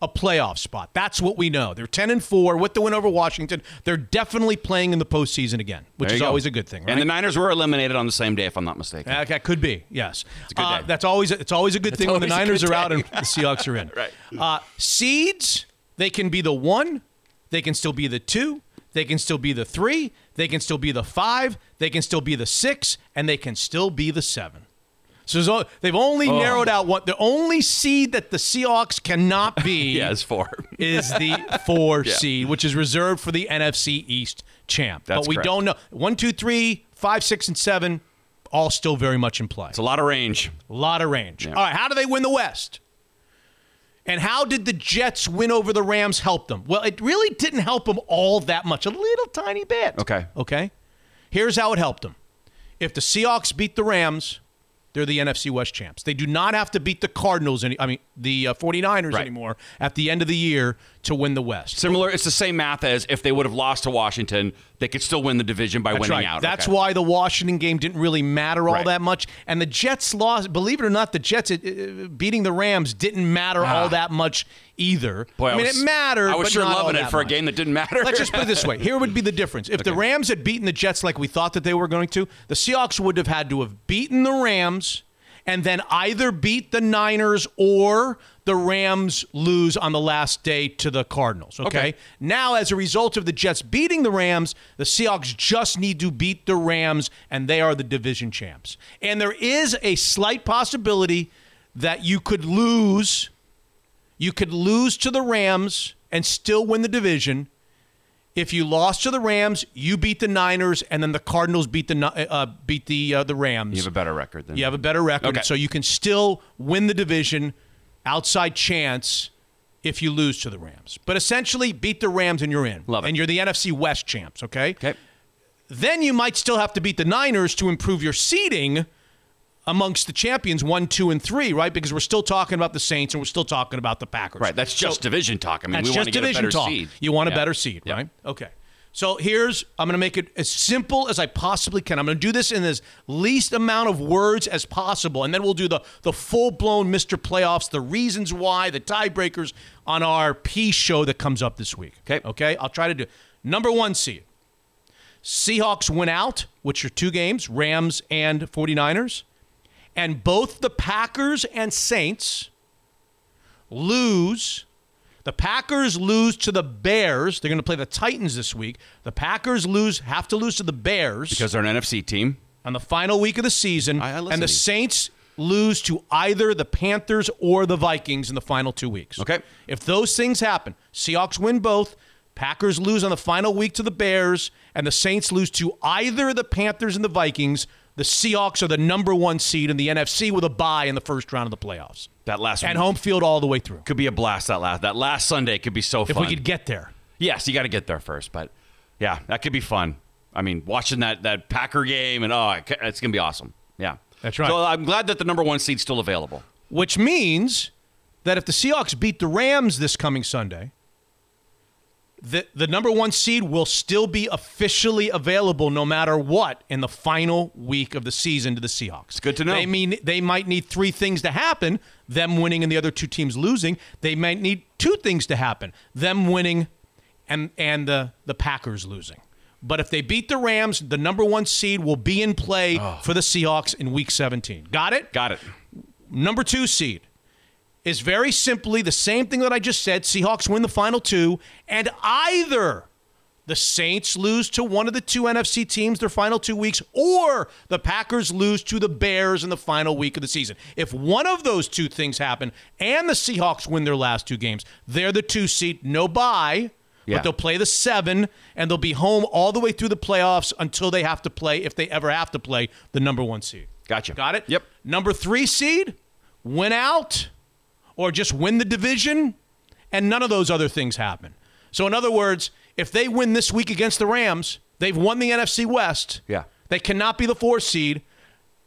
a playoff spot. That's what we know. They're 10 and 4 with the win over Washington. They're definitely playing in the postseason again, which is go. always a good thing, right? And the Niners were eliminated on the same day, if I'm not mistaken. Uh, that could be, yes. a good Uh, that's always it's always a good thing when the Niners are out and the Seahawks are in. Right. Uh, seeds, they can be the one, they can still be the two, they can still be the three, they can still be the five, they can still be the six, and they can still be the seven. So they've only Oh. narrowed out one. The only seed that the Seahawks cannot be yeah, it's four. is the four Yeah. seed, which is reserved for the NFC East champ. That's but we correct. don't know. One, two, three, five, six, and seven, all still very much in play. It's a lot of range. A lot of range. Yeah. All right, how do they win the West? And how did the Jets win over the Rams help them? Well, it really didn't help them all that much, a little tiny bit. Okay. Okay. Here's how it helped them. If the Seahawks beat the Rams, they're the NFC West champs. They do not have to beat the Cardinals any I mean the uh, 49ers Right. anymore at the end of the year to win the West. Similar, it's the same math as if they would have lost to Washington, they could still win the division by That's winning right. out. That's Okay. why the Washington game didn't really matter all Right. that much, and the Jets lost. Believe it or not, the Jets beating the Rams didn't matter all that much either. Ah. Boy, I mean, was- it mattered. I was but sure loving it for a game that didn't matter. Let's just put it this way. Here would be the difference. If the Rams had beaten the Jets like we thought that they were going to, the Seahawks would have had to have beaten the Rams and then either beat the Niners or the Rams lose on the last day to the Cardinals. Okay? Okay. Now, as a result of the Jets beating the Rams, the Seahawks just need to beat the Rams, and they are the division champs. And there is a slight possibility that you could lose. You could lose to the Rams and still win the division. If you lost to the Rams, you beat the Niners, and then the Cardinals beat the uh, beat the uh, the Rams. you have a better record than You have a better record, Okay. so you can still win the division. Outside chance if you lose to the Rams, but essentially beat the Rams and you're in. Love it. And you're the NFC West champs. Okay. Okay. Then you might still have to beat the Niners to improve your seeding amongst the champions one, two, and three, right? Because we're still talking about the Saints and we're still talking about the Packers. Right. That's just So- division talk. I mean, we want to get a division better talk. seed. You want a better seed, Yeah. right? Okay. So here's I'm going to make it as simple as I possibly can. I'm going to do this in as least amount of words as possible, and then we'll do the the full blown Mr. Playoffs, the reasons why, the tiebreakers on our P show that comes up this week. Okay. Okay. I'll try to do number one seed. Seahawks win out, which are two games, Rams and 49ers, and both the Packers and Saints lose. The Packers lose to the Bears. They're going to play the Titans this week. The Packers lose, have to lose to the Bears because they're an NFC team. on the final week of the season, I- I and the. Saints lose to either the Panthers or the Vikings in the final two weeks. Okay. If those things happen, Seahawks win both, Packers lose on the final week to the Bears, and the Saints lose to either the Panthers and the Vikings, the Seahawks are the number one seed in the NFC with a bye in the first round of the playoffs. That last And home field all the way through. could be a blast. That last that last Sunday could be so If fun. If we could get there. yes, you got to get there first, but yeah, that could be fun. I mean, watching that that Packer game and oh, it's gonna be awesome. Yeah, That's right. So I'm glad that the number one seed's still available. Which means that if the Seahawks beat the Rams this coming Sunday, the, the number one seed will still be officially available no matter what in the final week of the season to the Seahawks. good to know. They mean they might need three things to happen: them winning and the other two teams losing. They might need two things to happen: them winning and and the the Packers losing. But if they beat the Rams, the number one seed will be in play oh. for the Seahawks in Week 17. Got it? Got it. number two seed is very simply the same thing that I just said. Seahawks win the final two, and either the Saints lose to one of the two NFC teams their final two weeks, or the Packers lose to the Bears in the final week of the season. If one of those two things happen and the Seahawks win their last two games, they're the two seed, no bye. Yeah. But they'll play the seven, and they'll be home all the way through the playoffs until they have to play, if they ever have to play, the number one seed. Gotcha. Got it? Yep. Number three seed, win out or just win the division, and none of those other things happen. So, in other words, if they win this week against the Rams, they've won the NFC West. Yeah. They cannot be the four seed.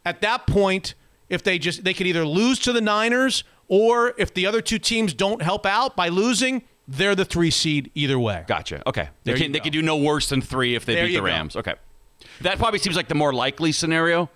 At that point, if they just they could either lose to the Niners or if the other two teams don't help out by losing, they're the three seed either way. Gotcha. Okay. They can they can do no worse than three if they There beat the go. Rams. Okay. That probably seems like the more likely scenario,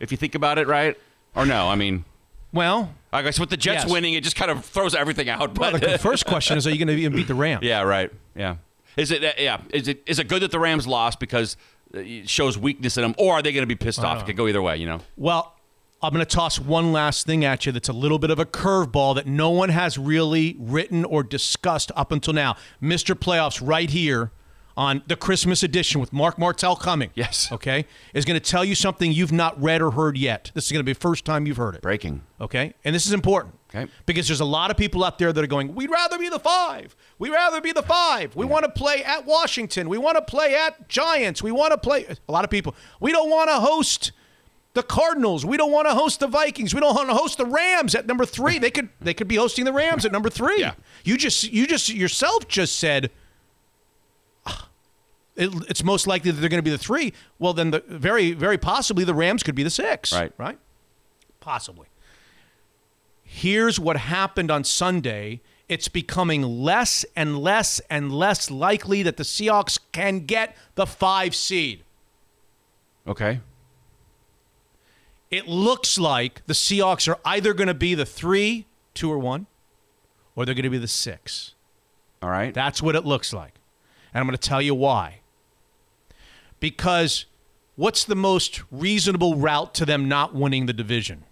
if you think about it, right? Or no? I mean, Well, I guess with the Jets Yes. winning, it just kind of throws everything out. well But the first question is, are you going to even beat the Rams? yeah, right. Yeah. Is it? Yeah. Is it? Is it good that the Rams lost because it shows weakness in them, or are they going to be pissed off? It could go either way. You know. Well, I'm going to toss one last thing at you that's a little bit of a curveball that no one has really written or discussed up until now. Mr. Playoffs, right here on the Christmas edition with Marc Martel coming. Yes. Okay. Is going to tell you something you've not read or heard yet. This is going to be the first time you've heard it. Breaking. Okay. And this is important. Okay. Because there's a lot of people out there that are going, we'd rather be the five. We'd rather be the five. We want to play at Washington. We want to play at Giants. We want to play. A lot of people. We don't want to host the Cardinals. We don't want to host the Vikings. We don't want to host the Rams at number three. They could they could be hosting the Rams at number three. Yeah. You just you just yourself just said "Ah, it, it's most likely that they're going to be the three. Well, then the very very possibly the Rams could be the six. Right. Right. Possibly. Here's what happened on Sunday. It's becoming less and less and less likely that the Seahawks can get the five seed. Okay. It looks like the Seahawks are either going to be the three, two, or one, or they're going to be the six. All right. That's what it looks like. And I'm going to tell you why. Because what's the most reasonable route to them not winning the division?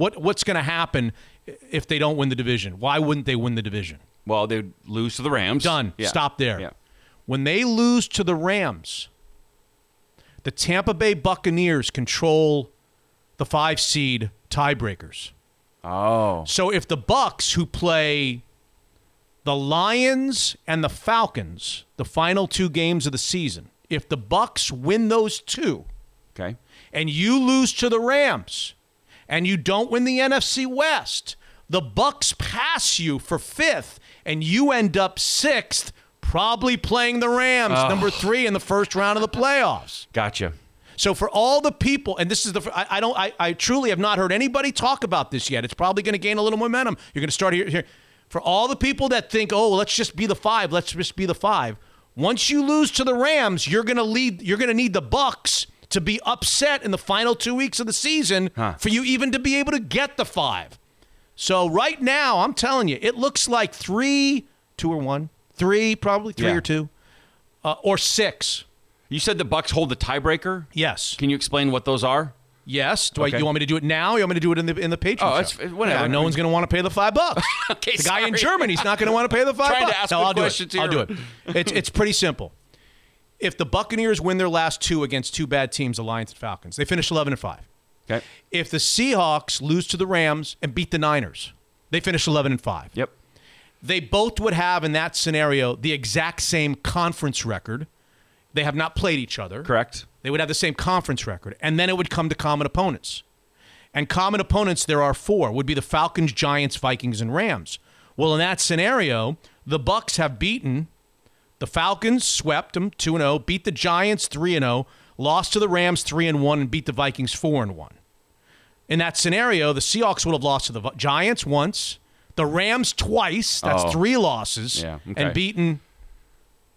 What what's going to happen if they don't win the division? Why wouldn't they win the division? well, they'd lose to the Rams. Done. Yeah. Stop there. Yeah. When they lose to the Rams, the Tampa Bay Buccaneers control the 5 seed tiebreakers. Oh. So if the Bucks who play the Lions and the Falcons, the final two games of the season, if the Bucks win those two Okay. and you lose to the Rams and you don't win the NFC West, the Bucks pass you for 5th and you end up 6th probably playing the Rams number 3 in the first round of the playoffs. Gotcha. So for all the people, and this is the, I, I don't, I, I truly have not heard anybody talk about this yet. It's probably going to gain a little momentum. You're going to start here, here. For all the people that think, oh, let's just be the five, let's just be the five. Once you lose to the Rams, you're going to lead. You're going to need the Bucks to be upset in the final two weeks of the season Huh. for you even to be able to get the five. So right now, I'm telling you, it looks like three, two or one, three probably three Yeah. or two, uh, or six. You said the Bucks hold the tiebreaker. Yes. Can you explain what those are? Yes. Do Okay. I, you want me to do it now? You want me to do it in the in the Patreon? Oh, whatever. Yeah, no one's going to want to pay the five bucks. Okay, the guy in. Germany's not going to want to pay the five Trying to ask no, I'll do it. I'll do it. It's it's pretty simple. If the Buccaneers win their last two against two bad teams, the Lions and Falcons, they finish eleven and five. Okay. If the Seahawks lose to the Rams and beat the Niners, they finish eleven and five. Yep. They both would have in that scenario the exact same conference record. They have not played each other. Correct. They would have the same conference record. And then it would come to common opponents. And common opponents, there are four, would be the Falcons, Giants, Vikings, and Rams. Well, in that scenario, the Bucks have beaten the Falcons, swept them 2 0, beat the Giants 3 0, lost to the Rams 3 and 1, and beat the Vikings 4 and 1. In that scenario, the Seahawks would have lost to the Giants once, the Rams twice, that's Oh. three losses, Yeah, okay. and beaten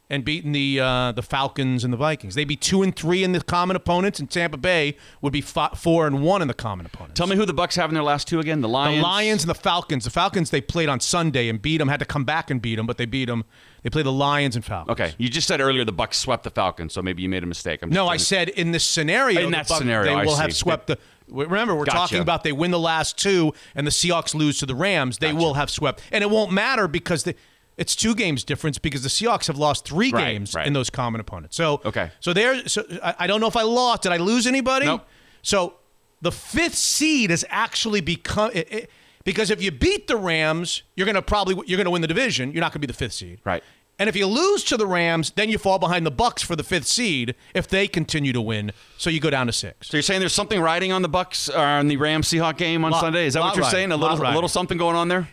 and beaten the uh, the Falcons and the Vikings. They'd be two and three in the common opponents, and Tampa Bay would be fi- four and one in the common opponents. Tell me who the Bucks have in their last two again. The Lions. the Lions and the Falcons. The Falcons they played on Sunday and beat them. Had to come back and beat them, but they beat them. They play the Lions and Falcons. Okay. You just said earlier the Bucks swept the Falcons, so maybe you made a mistake. I'm No, I to- said in this scenario. In the that scenario, they I will see. have swept the. Remember, we're Gotcha. talking about they win the last two, and the Seahawks lose to the Rams. They will have swept, and it won't matter because they, it's two games difference because the Seahawks have lost three Right, games right. in those common opponents. So Okay. so there. So I, I don't know if I lost. Did I lose anybody? Nope. So the fifth seed has actually become. It, it, because if you beat the Rams, you're going to probably you're going to win the division. You're not going to be the fifth seed. Right. And if you lose to the Rams, then you fall behind the Bucks for the fifth seed if they continue to win. So you go down to six. So you're saying there's something riding on the Bucks or on the Rams Seahawk game on Lot- Sunday? Is that what you're riding, saying? A little, a little something going on there?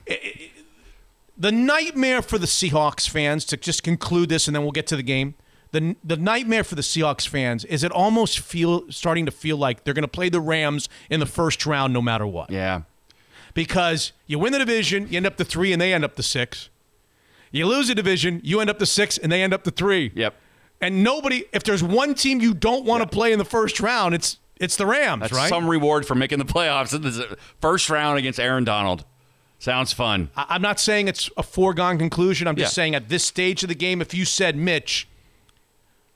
The nightmare for the Seahawks fans to just conclude this, and then we'll get to the game. The, the nightmare for the Seahawks fans is it almost feel starting to feel like they're going to play the Rams in the first round no matter what. Yeah. Because you win the division, you end up the three, and they end up the six. You lose the division, you end up the six, and they end up the three. Yep. And nobody, if there's one team you don't want to play in the first round, it's it's the Rams, That's right? some reward for making the playoffs in the first round against Aaron Donald. Sounds fun. I- I'm not saying it's a foregone conclusion. I'm just Yeah. saying at this stage of the game, if you said, Mitch,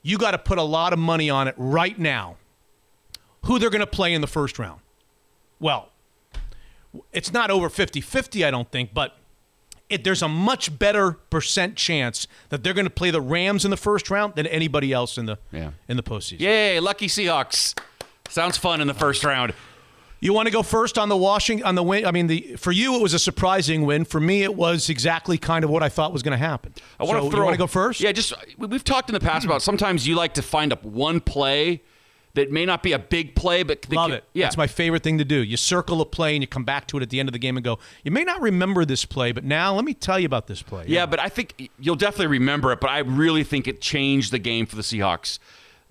you got to put a lot of money on it right now, who they're going to play in the first round. Well, it's not over 50 50, I don't think, but it, there's a much better percent chance that they're going to play the Rams in the first round than anybody else in the Yeah. in the postseason. Yay, lucky Seahawks. Sounds fun in the first round. You want to go first on the Washington on the win? I mean, the for you it was a surprising win. For me, it was exactly kind of what I thought was going to happen. I want So, to throw. You want to go first? Yeah, just we- we've talked in the past about sometimes you like to find up one play that may not be a big play, but Love can- it. Yeah, it's my favorite thing to do. You circle a play and you come back to it at the end of the game and go, you may not remember this play, but now let me tell you about this play. Yeah, but I think you'll definitely remember it. But I really think it changed the game for the Seahawks.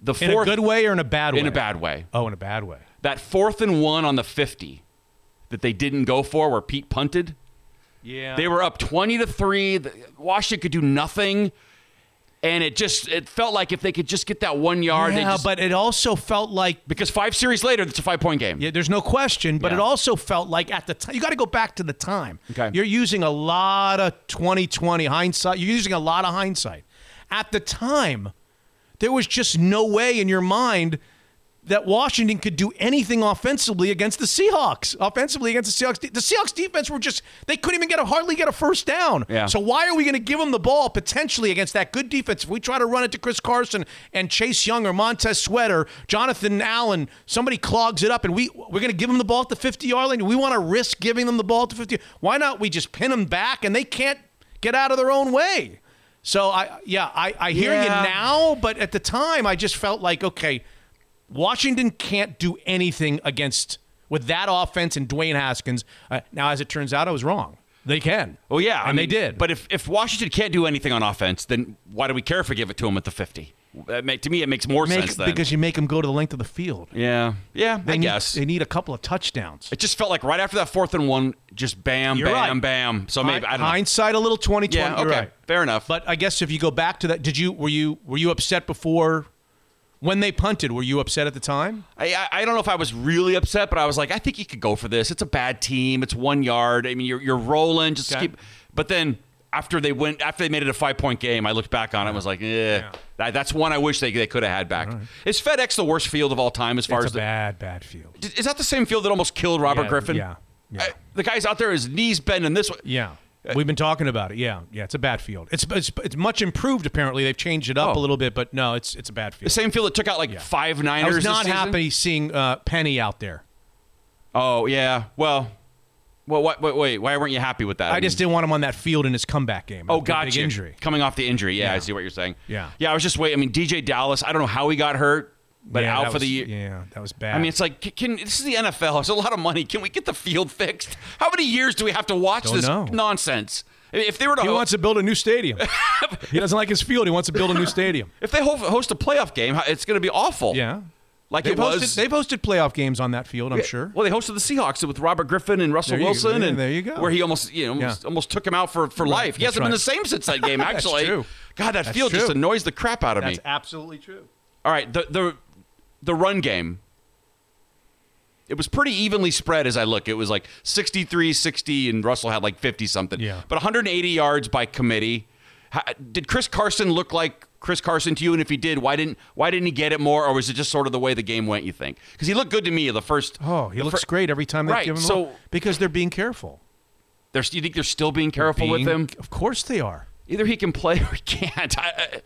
The In fourth, a good way or in a bad way? in a bad way. Oh, in a bad way. That fourth and one on the fifty that they didn't go for, where Pete punted. Yeah. They were up 20 to 3. Washington could do nothing. And it just it felt like if they could just get that one yard, yeah, just, but it also felt like because five series later, it's a five point game. Yeah, there's no question, but Yeah. it also felt like at the time you got to go back to the time. Okay. You're using a lot of 2020 hindsight. You're using a lot of hindsight. At the time, there was just no way in your mind that Washington could do anything offensively against the Seahawks. Offensively against the Seahawks, the Seahawks defense were just they couldn't even get a hardly get a first down. Yeah. So why are we going to give them the ball potentially against that good defense? If we try to run it to Chris Carson and Chase Young or Montez Sweat or Jonathan Allen, somebody clogs it up, and we we're going to give them the ball at the 50 yard line. We want to risk giving them the ball at the 50. Why not? We just pin them back, and they can't get out of their own way. So I yeah I, I hear you now, but at the time I just felt like okay. Washington can't do anything against with that offense and Dwayne Haskins. Uh, now, as it turns out, I was wrong. They can. Oh yeah, and I they did. But if, if Washington can't do anything on offense, then why do we care if we give it to them at the 50? That to me, it makes more Make- sense then. because you make them go to the length of the field. yeah, yeah, They I need, guess. they need a couple of touchdowns. It just felt like right after that fourth and one, just bam, You're bam, right. bam. So maybe I don't know. hindsight a little 2020. Yeah, okay, right. fair enough. But I guess if you go back to that, did you were you were you upset before when they punted? Were you upset at the time? I, I I don't know if I was really upset, but I was like, I think you could go for this. It's a bad team. It's one yard. I mean, you're you're rolling. Just Okay. keep. But then after they went, after they made it a five point game, I looked back on it and was like, eh, that, that's one I wish they, they could have had back. Is FedEx the worst field of all time as far It's as a the, bad, bad field. is that the same field that almost killed Robert Yeah, Griffin? yeah, yeah. Uh, the guy's out there, his knees bending this way. Yeah. We've been talking about it. Yeah, yeah, it's a bad field. It's it's, it's much improved. Apparently, they've changed it up Oh. a little bit, but no, it's it's a bad field. The same field that took out like five Niners. I was not happy seeing uh, Penny out there. Oh yeah. Well, well, what, wait, wait. Why weren't you happy with that? I just mean- didn't want him on that field in his comeback game. Oh, gotcha. Big injury. Coming off the injury. Yeah, I see what you're saying. Yeah. Yeah, I was just waiting. I mean, DeeJay Dallas, I don't know how he got hurt, but yeah, out for was- the year. Yeah, that was bad. I mean, it's like, can, can this is the NFL? It's a lot of money. Can we get the field fixed? How many years do we have to watch Don't this know. nonsense? If they were to he ho- wants to build a new stadium. he doesn't like his field. He wants to build a new stadium. if they host a playoff game, it's going to be awful. Yeah, like they've it was. hosted, they've hosted playoff games on that field. I'm Yeah. sure. Well, they hosted the Seahawks with Robert Griffin and Russell you- Wilson, yeah, and there you go. where he almost, you know, almost, Yeah. almost took him out for, for life. He hasn't been the same since that game. That's Actually, true. God, that That's field just annoys the crap out of me. That's absolutely true. All right, the the the run game. It was pretty evenly spread as I look. It was like 63 60 and Russell had like 50 something. Yeah. But 180 yards by committee. How, did Chris Carson look like Chris Carson to you and if he did, why didn't why didn't he get it more or was it just sort of the way the game went, you think? Cuz he looked good to me the first Oh, he looks fir- great every time they Right, give him. so- because they're being careful. There's, you think they're still being careful with him? Of course they are. Either he can play or he can't. I, I,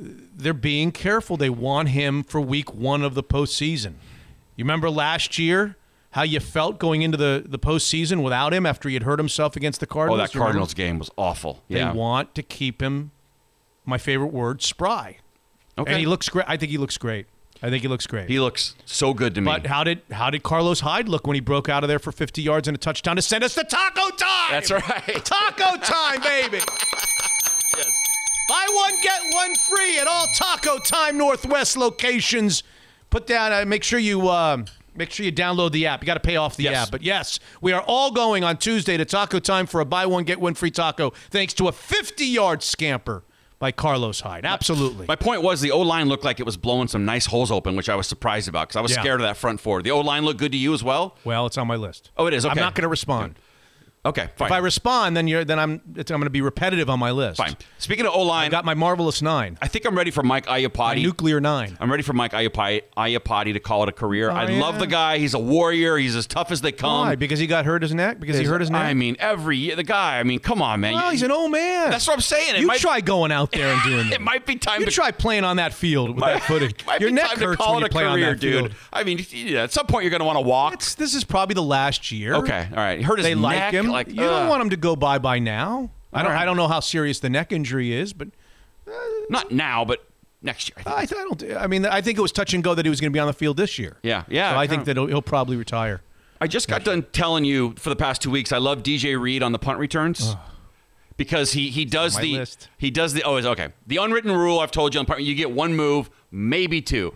they're being careful. They want him for week one of the postseason. You remember last year how you felt going into the, the postseason without him after he had hurt himself against the Cardinals? oh, that? Cardinals game was awful. They Yeah. want to keep him, my favorite word, spry. okay. And he looks great. I think he looks great. I think he looks great. he looks so good to me. but how did how did Carlos Hyde look when he broke out of there for 50 yards and a touchdown to send us to taco time? That's right. Taco time, baby. Buy one, get one free at all Taco Time Northwest locations. Put down, uh, make sure you uh, make sure you download the app. You got to pay off the Yes. app. But yes, we are all going on Tuesday to Taco Time for a buy one get one free taco, thanks to a 50 yard scamper by Carlos Hyde. Absolutely. My point was the O line looked like it was blowing some nice holes open, which I was surprised about because I was Yeah. scared of that front four. The O line looked good to you as well. well, it's on my list. Oh, it is? I'm not going to respond. Okay, fine. If I respond, then you're then I'm it's, I'm going to be repetitive on my list. fine. Speaking of O line, I got my marvelous nine, I think I'm ready for Mike my Iupati. nuclear nine. I'm ready for Mike Iupati, to call it a career. Oh, I yeah? love the guy. He's a warrior. He's as tough as they come. Why? Because he got hurt his neck. Because he hurt his neck. I mean, every year the guy. I mean, come on, man. well, You- he's an old man. That's what I'm saying. It you might, try going out there and doing that. It might be time You to try playing on that field with that footing. Might Your be neck time to hurts call when it you a play on career, that dude. field. I mean, yeah, at some point you're going to want to walk. It's, this is probably the last year. okay, all right. He hurt his neck. They neck. like him. Like, you don't want him to go bye bye now. I don't. I don't know how serious the neck injury is, but uh, Not now, but next year. I think. I, don't. I mean, I think it was touch and go that he was going to be on the field this year. Yeah, yeah, So I think that he'll, he'll probably retire. I just got done telling you for the past two weeks. I love DJ Reed on the punt returns because he he does the list. he does the oh it's okay the unwritten rule. I've told you on punt you get one move, maybe two.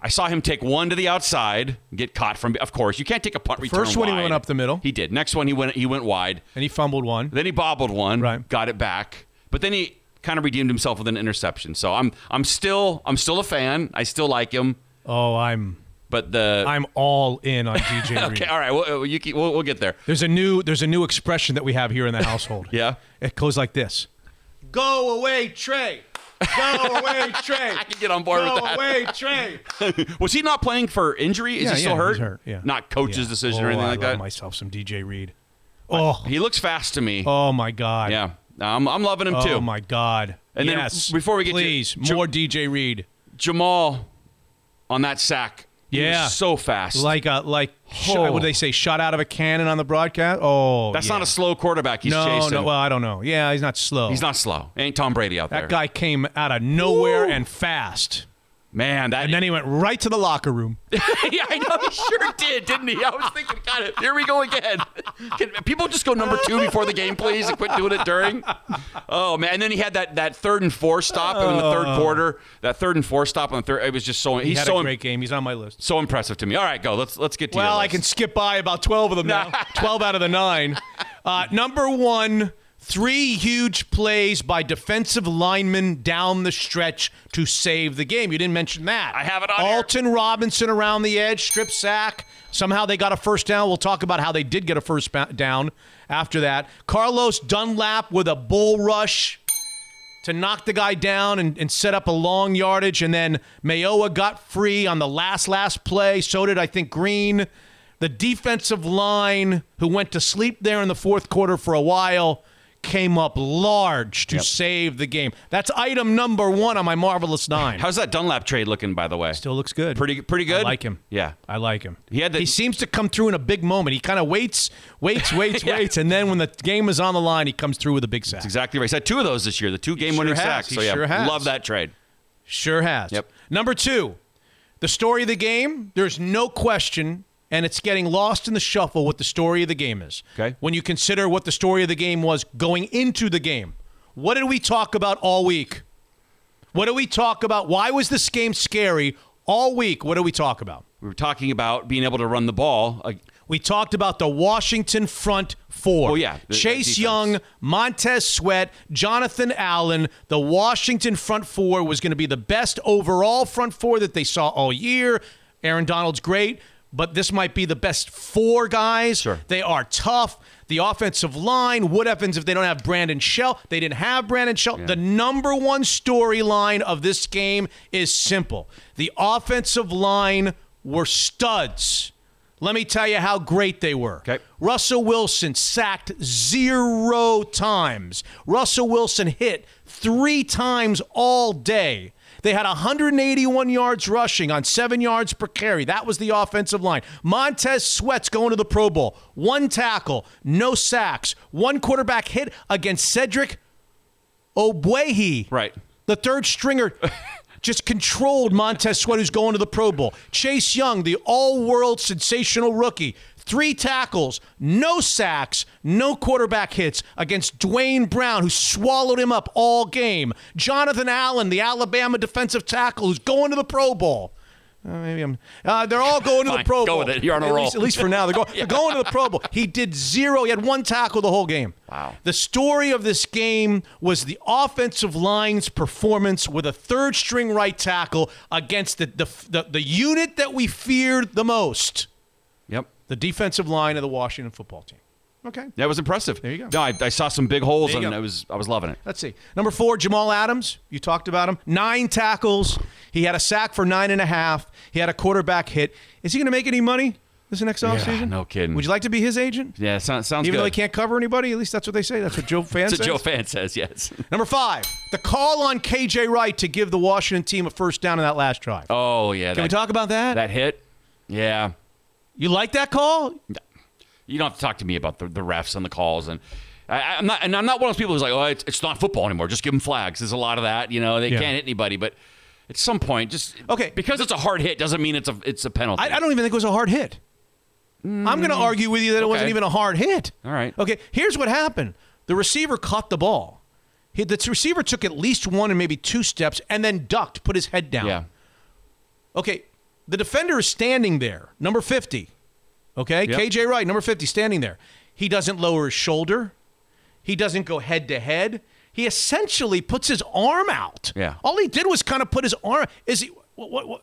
I saw him take one to the outside, get caught from. Of course, you can't take a punt return. First one he went up the middle. He did. Next one he went he went wide. and he fumbled one. Then he bobbled one, Right. got it back. But then he kind of redeemed himself with an interception. So I'm I'm still I'm still a fan. I still like him. Oh, I'm But the I'm all in on DJ Reed. okay, all right, we'll, you keep, we'll, we'll get there. There's a new there's a new expression that we have here in the household. Yeah. It goes like this. Go away, Trey. Go away, Trey. I can get on board Go with that. Go away, Trey. Was he not playing for injury? Is yeah, he still yeah, hurt? He's hurt. Yeah. Not coach's Yeah. decision oh, or anything I like love that. myself some DJ Reed. Oh, He looks fast to me. oh my God. Yeah, I'm, I'm loving him too. Oh my God. And then yes. before we get to- please Jo- more DJ Reed. Jamal on that sack. Yeah. so fast. Like a like sh- uh, Oh. what do they say? Shot out of a cannon on the broadcast. Oh, That's yeah. not a slow quarterback. He's no, chasing. no. Well, I don't know. Yeah, he's not slow. He's not slow. Ain't Tom Brady out there. That guy came out of nowhere and fast, man. That and then he went right to the locker room. yeah, I know he sure did, didn't he? I was thinking, God, here we go again. Can people just go number two before the game, please, and quit doing it during? Oh man! And then he had that, that third and four stop in the third quarter. That third and four stop on the third. It was just so Oh. He he's had so a great game. He's on my list. so impressive to me. All right, go. Let's let's get to. Well, I can skip by about 12 of them now. 12 out of the nine. Uh, number one, three huge plays by defensive linemen down the stretch to save the game. You didn't mention that. I have it on here. Alton Robinson around the edge, strip sack. Somehow they got a first down. We'll talk about how they did get a first down after that. Carlos Dunlap with a bull rush to knock the guy down and, and set up a long yardage. And then Mayowa got free on the last, last play. So did, I think, Green. The defensive line, who went to sleep there in the fourth quarter for a while, came up large to save the game. That's item number one on my Marvelous Nine. How's that Dunlap trade looking, by the way? Still looks good. Pretty pretty good. I like him. Yeah. I like him. He had the- he seems to come through in a big moment. He kind of waits, waits, waits, Yeah. waits, and then when the game is on the line, he comes through with a big sack. Exactly right. He's had two of those this year. The two game winning sure sacks. He So yeah, sure has. love that trade. Sure has. Yep. Number two, the story of the game. There's no question, and it's getting lost in the shuffle what the story of the game is. Okay. When you consider what the story of the game was going into the game, what did we talk about all week? What did we talk about? Why was this game scary all week? What did we talk about? We were talking about being able to run the ball. We talked about the Washington front four. Oh, yeah, the- Chase defense. Young, Montez Sweat, Jonathan Allen. The Washington front four was going to be the best overall front four that they saw all year. Aaron Donald's great, but this might be the best four guys. Sure. They are tough. The offensive line, what happens if they don't have Brandon Shell? They didn't have Brandon Shell. The number one storyline of this game is simple. The offensive line were studs. Let me tell you how great they were. Okay. Russell Wilson sacked zero times. Russell Wilson hit three times all day. They had 181 yards rushing on seven yards per carry. That was the offensive line. Montez Sweat's going to the Pro Bowl. One tackle, no sacks, one quarterback hit against Cedric Ogbuehi. Right. The third stringer just controlled Montez Sweat, who's going to the Pro Bowl. Chase Young, the all world sensational rookie. Three tackles, no sacks, no quarterback hits against Duane Brown, who swallowed him up all game. Jonathan Allen, the Alabama defensive tackle, who's going to the Pro Bowl. Uh, maybe I'm. Uh, they're all going to the Pro go Bowl. with it. You're on a at roll. Least, at least for now, they're, go- they're going to the Pro Bowl. He did zero. He had one tackle the whole game. Wow. The story of this game was the offensive line's performance with a third string right tackle against the, the, the, the unit that we feared the most Yep. The defensive line of the Washington football team. Okay. That was impressive. There you go. No, I, I saw some big holes and go. I was I was loving it. Let's see. Number four, Jamal Adams. You talked about him. Nine tackles. He had a sack for nine and a half. He had a quarterback hit. Is he going to make any money this next offseason? no kidding. Would you like to be his agent? Yeah, sounds sounds good. Even good. though he can't cover anybody, at least that's what they say. That's what Joe Fan That's says. what Joe Fan says. Yes. Number five, the call on KJ Wright to give the Washington team a first down in that last drive. Oh yeah. Can we talk about that? that hit? Yeah. You like that call? You don't have to talk to me about the, the refs and the calls and. I, I'm not, and I'm not one of those people who's like, oh, it's, it's not football anymore. Just give them flags. There's a lot of that. You know, they Yeah. can't hit anybody. But at some point, just Okay. because it's a hard hit doesn't mean it's a it's a penalty. I, I don't even think it was a hard hit. I'm going to argue with you that it wasn't Mm. even a hard hit. All right. Okay, here's what happened the receiver caught the ball. He, the receiver took at least one and maybe two steps and then ducked, put his head down. Yeah. Okay, The defender is standing there, number 50. Okay? Yep. KJ Wright, number 50, standing there. He doesn't lower his shoulder. He doesn't go head to head. He essentially puts his arm out. Yeah. All he did was kind of put his arm. Is he? What? what, what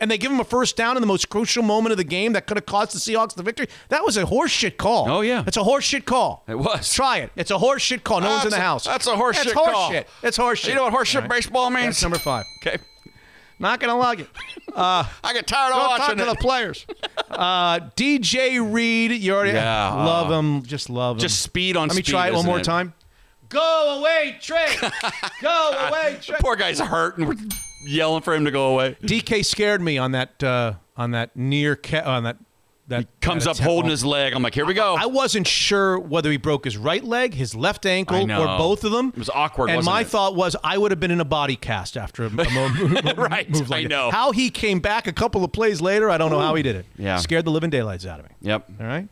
and they give him a first down in the most crucial moment of the game that could have cost the Seahawks the victory. That was a horseshit call. Oh, yeah. it's a horseshit call. It was. Try it. It's a horseshit call. No one's in the That's a- house. that's a horseshit call. horseshit. It's horseshit. You know what horseshit right. baseball means? That's number five. Okay. Not gonna like it. I get tired of Don't talk watching to the it. players. Uh, DJ Reed, you already Yeah. love him. Just love him. Just speed on Let me speed, try it one isn't more it? time. Go away, Trey. Go away, Trey. Poor guy's hurt, and we're yelling for him to go away. DK scared me on that uh, on that near ca- on that that Comes that up holding his leg. I'm like, here we go. I wasn't sure whether he broke his right leg, his left ankle, or both of them. It was awkward, And my it? thought was I would have been in a body cast after a, a mo- mo- Right, move like I know. How he came back a couple of plays later, I don't know how he did it. Yeah. Scared the living daylights out of me. yep. All right.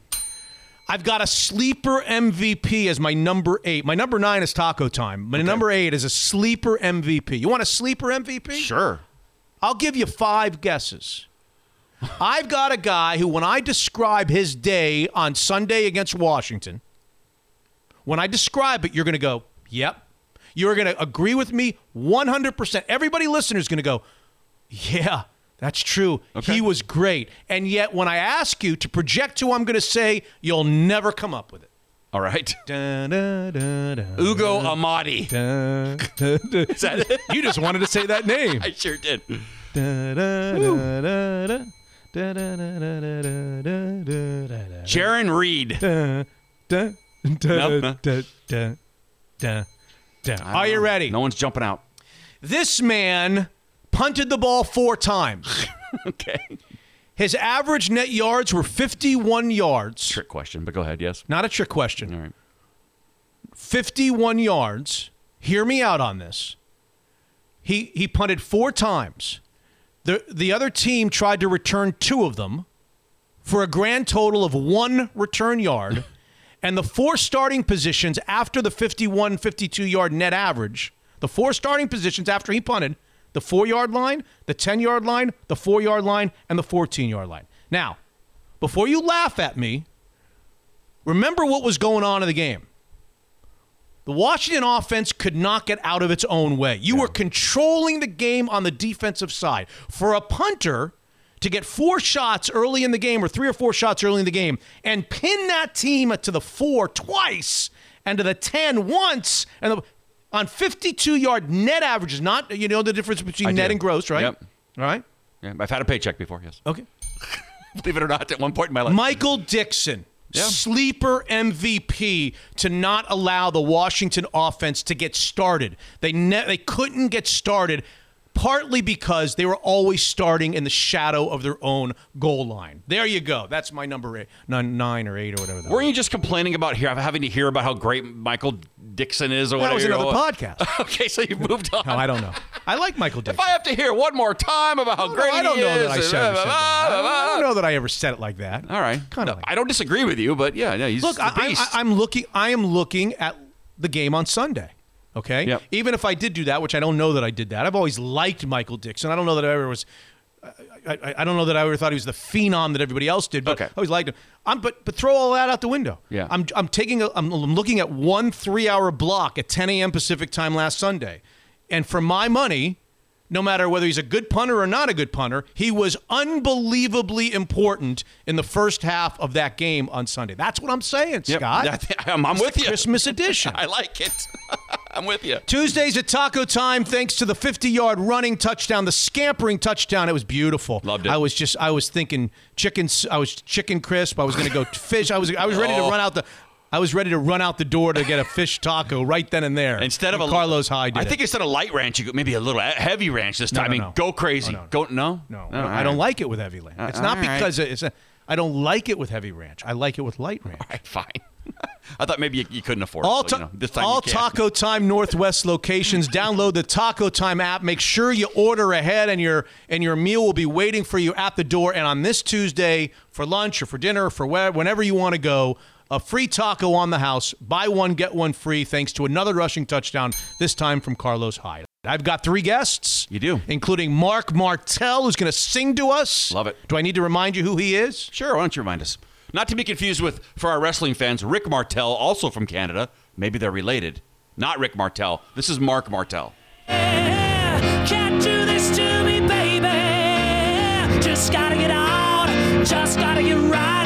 I've got a sleeper MVP as my number eight. My number nine is Taco Time. My number eight is a sleeper MVP. You want a sleeper MVP? Sure. I'll give you five guesses. I've got a guy who, when I describe his day on Sunday against Washington, when I describe it, you're going to go, yep. You're going to agree with me 100%. Everybody listening is going to go, yeah, that's true. He was great. And yet, when I ask you to project who I'm going to say, you'll never come up with it. All right. Ugo Amadi. You just wanted to say that name. I sure did. Jarran Reed. Are you ready? No one's jumping out. This man punted the ball four times. Okay. His average net yards were 51 yards. Trick question, but go ahead. Yes. Not a trick question. All right. 51 yards. Hear me out on this. He he punted four times. The the other team tried to return two of them for a grand total of one return yard. and the four starting positions after the 51 52 yard net average, the four starting positions after he punted, the 4-yard line, the 10-yard line, the 4-yard line and the 14-yard line. Now, before you laugh at me, remember what was going on in the game. The Washington offense could not get out of its own way. You were controlling the game on the defensive side. For a punter to get four shots early in the game or three or four shots early in the game and pin that team to the four twice and to the 10 once and the, on 52 yard net averages, not, you know, the difference between I net do. and gross, right? Yep. All right. Yeah, I've had a paycheck before. Yes. Okay. Believe it or not, at one point in my life. Michael Dickson, Yeah. sleeper MVP to not allow the Washington offense to get started. They ne- they couldn't get started partly because they were always starting in the shadow of their own goal line. There you go. That's my number eight, nine, nine or eight or whatever. That Weren't was. you just complaining about here having to hear about how great Michael Dickson is or That whatever? was you another podcast. Okay, so you moved on. No, I don't know. I like Michael Dickson. If I have to hear one more time about how No, great I don't he know is, that I said, ever said that. I don't, I don't know that I ever said it like that. All right. Kind of. No, I don't disagree with you, but yeah, yeah, he's Look, the I, I, beast. I- I'm looking. I am looking at the game on Sunday. Okay. Yep. Even if I did do that, which I don't know that I did that. I've always liked Michael Dickson. I don't know that I ever was. I, I, I don't know that I ever thought he was the phenom that everybody else did, but Okay. I always liked him. I'm, but but throw all that out the window. Yeah. I'm I'm taking a, I'm, I'm looking at one three hour block at 10 a.m. Pacific time last Sunday, and for my money, no matter whether he's a good punter or not a good punter, he was unbelievably important in the first half of that game on Sunday. That's what I'm saying, Yep. Scott. I'm, I'm with the you. Christmas edition. I like it. I'm with you. Tuesdays at Taco Time, thanks to the 50 yard running touchdown, the scampering touchdown. It was beautiful. Loved it. I was just, I was thinking chicken, I was chicken crisp. I was going to go fish. I was, I was ready to Oh. run out the, I was ready to run out the door to get a fish taco right then and there. Instead of a Carlos Hyde, I think instead of light ranch, you go maybe a little heavy ranch this No, time. no, I mean, no. go crazy. Oh, no, no. Go no, no, I don't right. like it with heavy ranch. Uh, it's not right. because it's a, I don't like it with heavy ranch. I like it with light ranch. All right, fine. I thought maybe you, you couldn't afford All, it. so, ta- you know, this time all. Taco Time Northwest locations. Download the Taco Time app. Make sure you order ahead, and your and your meal will be waiting for you at the door. And on this Tuesday, for lunch or for dinner, or for where, whenever you want to go, a free taco on the house. Buy one get one free. Thanks to another rushing touchdown. This time from Carlos Hyde. I've got three guests. You do. Including Marc Martel, who's going to sing to us. Love it. Do I need to remind you who he is? Sure, why don't you remind us? Not to be confused with, for our wrestling fans, Rick Martel, also from Canada. Maybe they're related. Not Rick Martel. This is Marc Martel. Can't do this to me, baby. Just gotta get out. Just gotta get right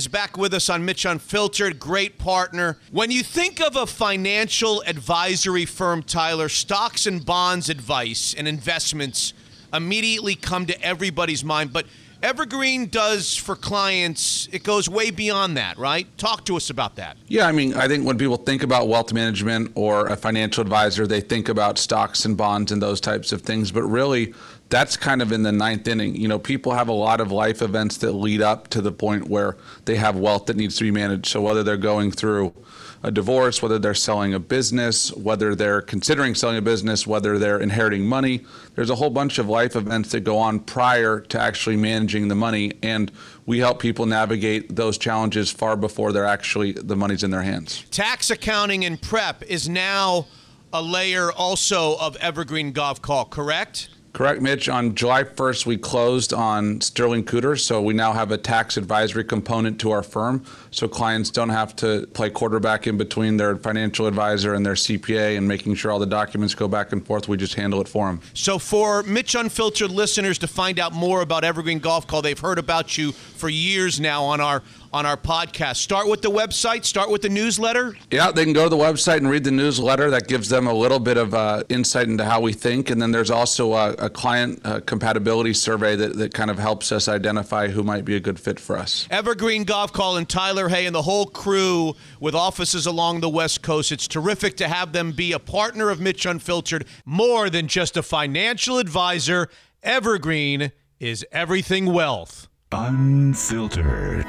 is back with us on Mitch Unfiltered. Great partner. When you think of a financial advisory firm, Tyler, stocks and bonds advice and investments immediately come to everybody's mind. But Evergreen does for clients, it goes way beyond that, right? Talk to us about that. Yeah, I mean, I think when people think about wealth management or a financial advisor, they think about stocks and bonds and those types of things. But really, that's kind of in the ninth inning. You know, people have a lot of life events that lead up to the point where they have wealth that needs to be managed. So whether they're going through a divorce, whether they're selling a business, whether they're considering selling a business, whether they're inheriting money, there's a whole bunch of life events that go on prior to actually managing the money. And we help people navigate those challenges far before they're actually the money's in their hands. Tax accounting and prep is now a layer also of Evergreen Gavekal, correct? Correct, Mitch. On July 1st, we closed on Sterling Cooter, so we now have a tax advisory component to our firm. So clients don't have to play quarterback in between their financial advisor and their CPA and making sure all the documents go back and forth. We just handle it for them. So, for Mitch Unfiltered listeners to find out more about Evergreen Gavekal, they've heard about you for years now on our on our podcast. Start with the website. Start with the newsletter. Yeah, they can go to the website and read the newsletter. That gives them a little bit of uh, insight into how we think. And then there's also a, a client uh, compatibility survey that, that kind of helps us identify who might be a good fit for us. Evergreen Gavekal and Tyler Hay and the whole crew with offices along the West Coast. It's terrific to have them be a partner of Mitch Unfiltered. More than just a financial advisor, Evergreen is everything wealth. Unfiltered.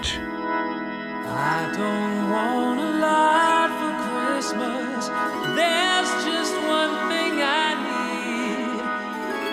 I don't want a lot for Christmas. There's just one thing I need.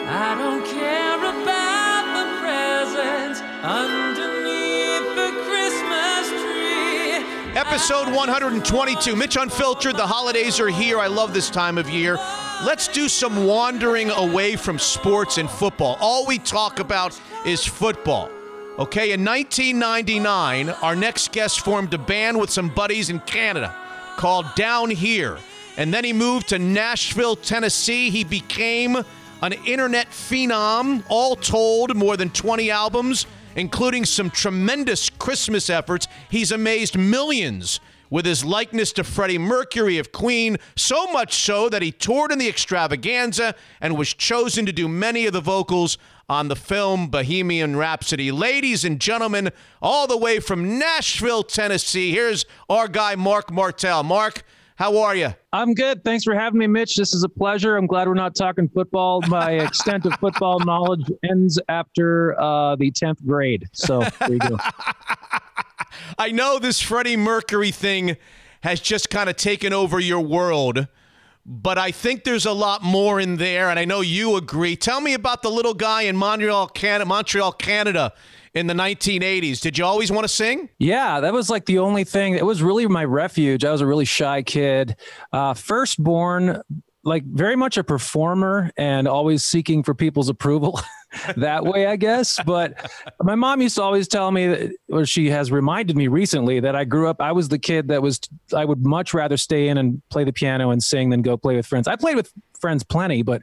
I don't care about the presents underneath the Christmas tree. Episode 122. Mitch Unfiltered. The holidays are here. I love this time of year. Let's do some wandering away from sports and football. All we talk about is football. Okay, in 1999, our next guest formed a band with some buddies in Canada called Downhere. And then he moved to Nashville, Tennessee. He became an internet phenom, all told, more than 20 albums, including some tremendous Christmas efforts. He's amazed millions with his likeness to Freddie Mercury of Queen, so much so that he toured in the extravaganza and was chosen to do many of the vocals on the film Bohemian Rhapsody. Ladies and gentlemen, all the way from Nashville, Tennessee, here's our guy, Marc Martel. Marc, how are you? I'm good. Thanks for having me, Mitch. This is a pleasure. I'm glad we're not talking football. My extent of football knowledge ends after uh, the 10th grade. So there you go. I know this Freddie Mercury thing has just kind of taken over your world, but I think there's a lot more in there, and I know you agree. Tell me about the little guy in Montreal, Canada, Montreal, Canada in the 1980s. Did you always want to sing? Yeah, that was like the only thing. It was really my refuge. I was a really shy kid. Uh, firstborn, like very much a performer and always seeking for people's approval that way, I guess. But my mom used to always tell me, that, or she has reminded me recently, that I grew up, I was the kid that was, I would much rather stay in and play the piano and sing than go play with friends. I played with friends plenty, but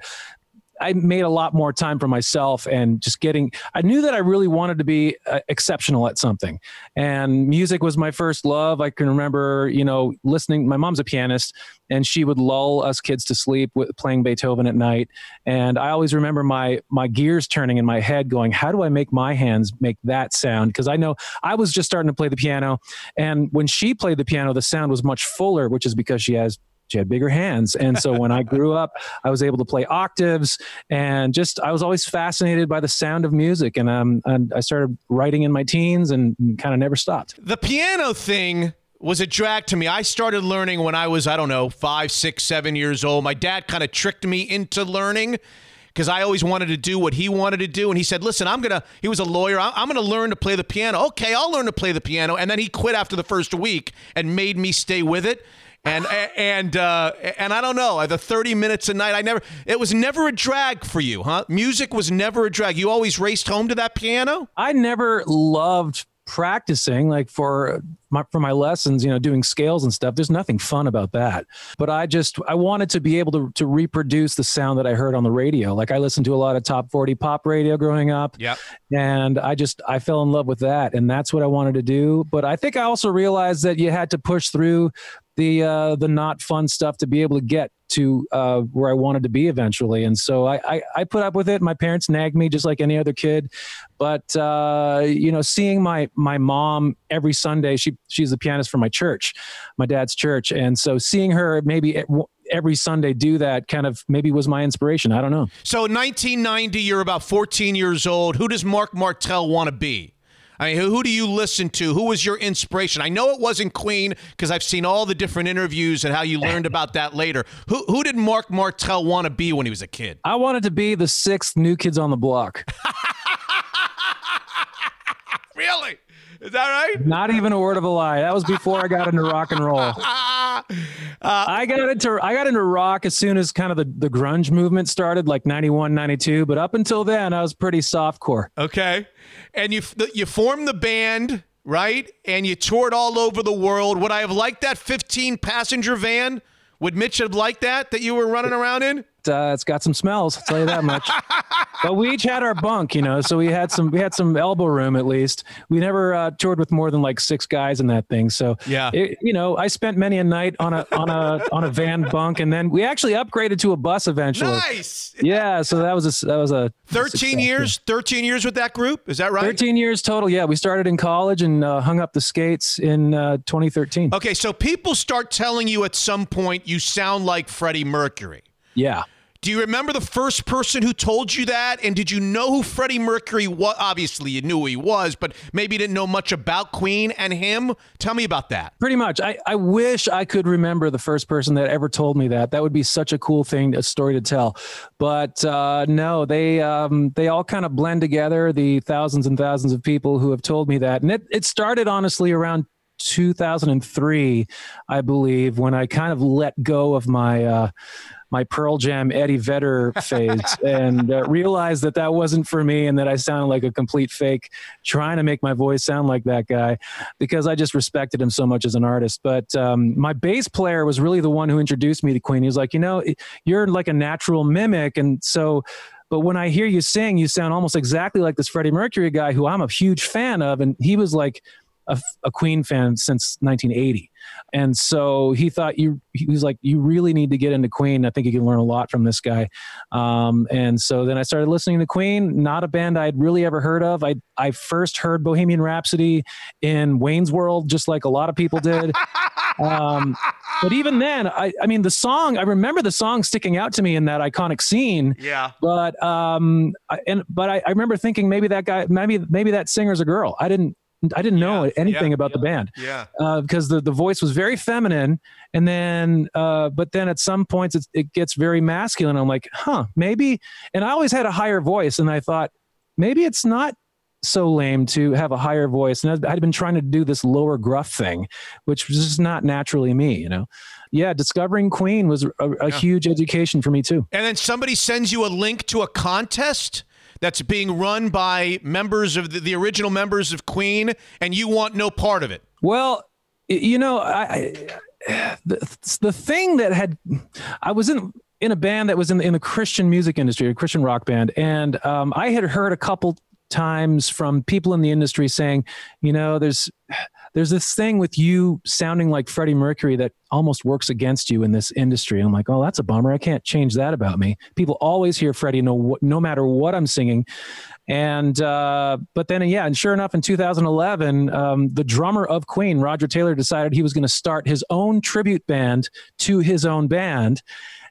I made a lot more time for myself and just getting. I knew that I really wanted to be uh, exceptional at something, and music was my first love. I can remember, you know, listening. My mom's a pianist, and she would lull us kids to sleep with playing Beethoven at night. And I always remember my my gears turning in my head, going, "How do I make my hands make that sound?" Because I know I was just starting to play the piano, and when she played the piano, the sound was much fuller, which is because she has she had bigger hands. And so when I grew up, I was able to play octaves and just, I was always fascinated by the sound of music. And, um, and I started writing in my teens and kind of never stopped. The piano thing was a drag to me. I started learning when I was, I don't know, five, six, seven years old. My dad kind of tricked me into learning because I always wanted to do what he wanted to do. And he said, Listen, I'm going to, he was a lawyer. I'm, I'm going to learn to play the piano. Okay, I'll learn to play the piano. And then he quit after the first week and made me stay with it. And and uh, and I don't know the thirty minutes a night. I never. It was never a drag for you, huh? Music was never a drag. You always raced home to that piano. I never loved practicing like for my for my lessons you know doing scales and stuff there's nothing fun about that but i just i wanted to be able to to reproduce the sound that i heard on the radio like i listened to a lot of top 40 pop radio growing up Yep. and i just i fell in love with that and that's what i wanted to do but i think i also realized that you had to push through the uh, the not fun stuff to be able to get to uh, where I wanted to be eventually. And so I, I, I put up with it. My parents nagged me just like any other kid, but uh, you know, seeing my my mom every Sunday, she she's the pianist for my church, my dad's church, and so seeing her maybe every Sunday do that kind of maybe was my inspiration. I don't know. So 1990, you're about 14 years old. Who does Marc Martel want to be? I mean, who, who do you listen to? Who was your inspiration? I know it wasn't Queen because I've seen all the different interviews and how you learned about that later. Who who did Marc Martel want to be when he was a kid? I wanted to be the sixth new kids on the block. really? Is that right? Not even a word of a lie. That was before I got into rock and roll. Uh, I got into I got into rock as soon as kind of the, the grunge movement started, like 91, 92. But up until then, I was pretty softcore. Okay, and you you formed the band, right? And you toured all over the world. Would I have liked that 15 passenger van? Would Mitch have liked that that you were running around in? Uh, it's got some smells. I'll tell you that much. but we each had our bunk, you know, so we had some we had some elbow room at least. We never uh, toured with more than like six guys in that thing. So Yeah. it, you know, I spent many a night on a on a on a van bunk, and then we actually upgraded to a bus eventually. Nice. Yeah, so that was a that was a 13 success. years. 13 years with that group. Is that right? 13 years total. Yeah, we started in college and uh, hung up the skates in uh, 2013. Okay, so people start telling you at some point you sound like Freddie Mercury. Yeah. Do you remember the first person who told you that? And did you know who Freddie Mercury was? Obviously, you knew who he was, but maybe you didn't know much about Queen and him. Tell me about that. Pretty much. I, I wish I could remember the first person that ever told me that. That would be such a cool thing, a story to tell. But uh, no, they um, they all kind of blend together. The thousands and thousands of people who have told me that, and it it started honestly around 2003, I believe, when I kind of let go of my. Uh, my Pearl Jam Eddie Vedder phase and uh, realized that that wasn't for me and that I sounded like a complete fake trying to make my voice sound like that guy because I just respected him so much as an artist. But um, my bass player was really the one who introduced me to Queen. He was like, you know, you're like a natural mimic. And so, but when I hear you sing, you sound almost exactly like this Freddie Mercury guy who I'm a huge fan of. And he was like, a, a Queen fan since 1980, and so he thought you. He was like, "You really need to get into Queen. I think you can learn a lot from this guy." Um, and so then I started listening to Queen. Not a band I'd really ever heard of. I I first heard Bohemian Rhapsody in Wayne's World, just like a lot of people did. um, but even then, I I mean the song. I remember the song sticking out to me in that iconic scene. Yeah. But um, I, and but I, I remember thinking maybe that guy, maybe maybe that singer's a girl. I didn't. I didn't know Yeah, anything yeah, about the band Yeah. uh, because the, the voice was very feminine and then uh, but then at some points it's, it gets very masculine i'm like huh maybe and i always had a higher voice and i thought maybe it's not so lame to have a higher voice, and I'd, I'd been trying to do this lower gruff thing, which was just not naturally me. You know, yeah. Discovering Queen was a, a huge education for me too. And then somebody sends you a link to a contest that's being run by members of the, the original members of Queen, and you want no part of it. Well, you know, I, I the, the thing that had I was in in a band that was in in the Christian music industry, a Christian rock band, and um, I had heard a couple times from people in the industry saying, you know, there's there's this thing with you sounding like Freddie Mercury that almost works against you in this industry. I'm like, oh, that's a bummer. I can't change that about me. People always hear Freddie no no matter what I'm singing. And uh, but then yeah, and sure enough, in 2011, um, the drummer of Queen, Roger Taylor, decided he was going to start his own tribute band to his own band.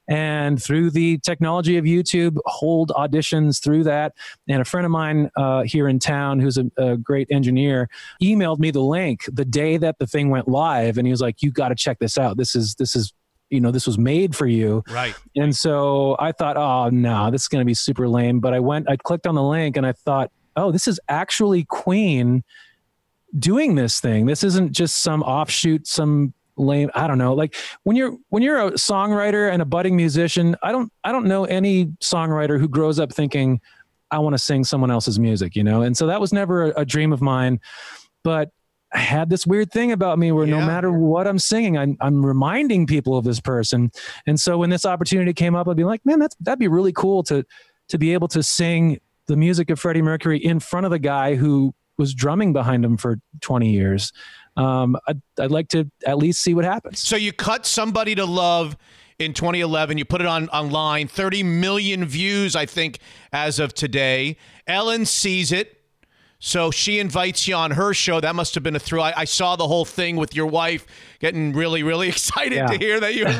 And through the technology of YouTube, hold auditions through that. And a friend of mine uh, here in town, who's a, a great engineer, emailed me the link the day that the thing went live, and he was like, "You got to check this out. This is this is." You know, this was made for you. Right. And so I thought, oh no, this is going to be super lame. But I went, I clicked on the link and I thought, oh, this is actually Queen doing this thing. This isn't just some offshoot, some lame. I don't know. Like when you're when you're a songwriter and a budding musician, I don't I don't know any songwriter who grows up thinking I want to sing someone else's music. You know, and so that was never a, a dream of mine. But I had this weird thing about me where no matter what I'm singing, I'm, I'm reminding people of this person. And so when this opportunity came up, I'd be like, man, that's, that'd be really cool to, to be able to sing the music of Freddie Mercury in front of the guy who was drumming behind him for 20 years. Um, I'd, I'd like to at least see what happens. So you cut somebody to love in 2011. You put it on online. 30 million views, I think, as of today. Ellen sees it. So she invites you on her show. That must have been a thrill. I, I saw the whole thing with your wife getting really, really excited Yeah. to hear that you're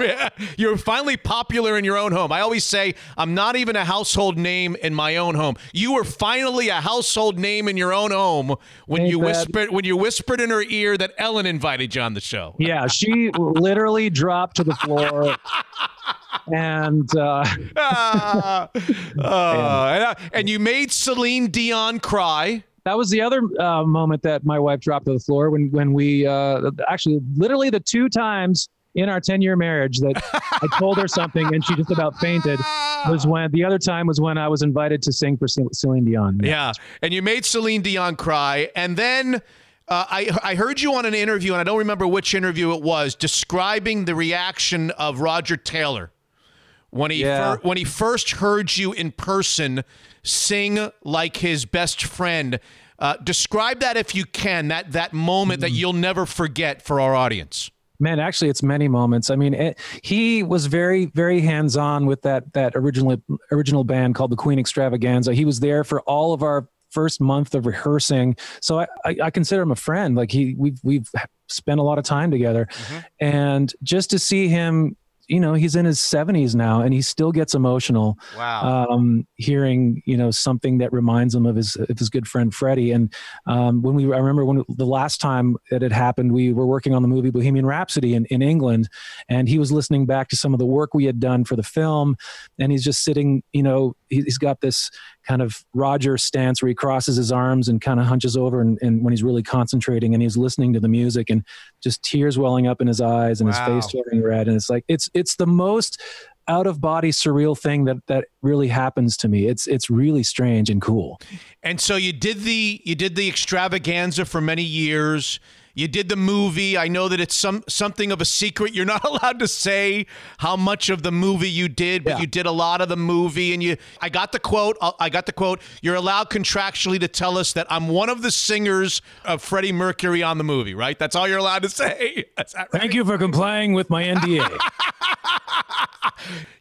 you're finally popular in your own home. I always say I'm not even a household name in my own home. You were finally a household name in your own home when Ain't you bad. whispered when you whispered in her ear that Ellen invited you on the show. Yeah, she literally dropped to the floor. And uh, Ah, ah, and, uh, and you made Celine Dion cry. That was the other uh, moment that my wife dropped to the floor when when we uh, actually literally the two times in our 10 year marriage that I told her something and she just about fainted was when the other time was when I was invited to sing for Cel- Celine Dion. Yeah, and you made Celine Dion cry, and then. Uh, I I heard you on an interview, and I don't remember which interview it was, describing the reaction of Roger Taylor when he Yeah. fir- when he first heard you in person sing like his best friend. Uh, describe that if you can. That that moment that you'll never forget for our audience. Man, actually, it's many moments. I mean, it, he was very, very hands-on with that that original original band called the Queen Extravaganza. He was there for all of our first month of rehearsing, so I, I, I consider him a friend. Like he, we've we've spent a lot of time together, and just to see him, you know, he's in his seventies now, and he still gets emotional Wow. um, hearing you know something that reminds him of his of his good friend Freddie. And um, when we, I remember when the last time that it happened, we were working on the movie Bohemian Rhapsody in, in England, and he was listening back to some of the work we had done for the film, and he's just sitting, you know, he's got this kind of Roger stance where he crosses his arms and kind of hunches over, and, and when he's really concentrating, and he's listening to the music, and just tears welling up in his eyes, and Wow. his face turning red, and it's like it's it's the most out of body surreal thing that that really happens to me it's it's really strange and cool And so you did the you did the extravaganza for many years. You did the movie. I know that it's some something of a secret. You're not allowed to say how much of the movie you did, but Yeah. you did a lot of the movie. And you, I got the quote. uh, I got the quote. You're allowed contractually to tell us that I'm one of the singers of Freddie Mercury on the movie. Right? That's all you're allowed to say. Is that right? thank you for complying with my nda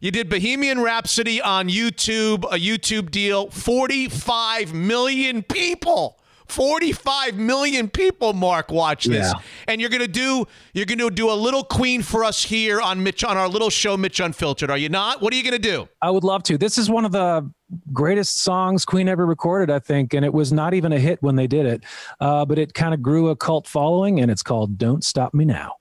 You did Bohemian Rhapsody on YouTube, a YouTube deal. 45 million people. 45 million people, Marc, watch this. Yeah. And you're gonna do you're gonna do a little queen for us here on Mitch on our little show, Mitch Unfiltered. Are you not? What are you gonna do? i would love to this is one of the greatest songs queen ever recorded i think and it was not even a hit when they did it uh, but it kind of grew a cult following and it's called don't stop me now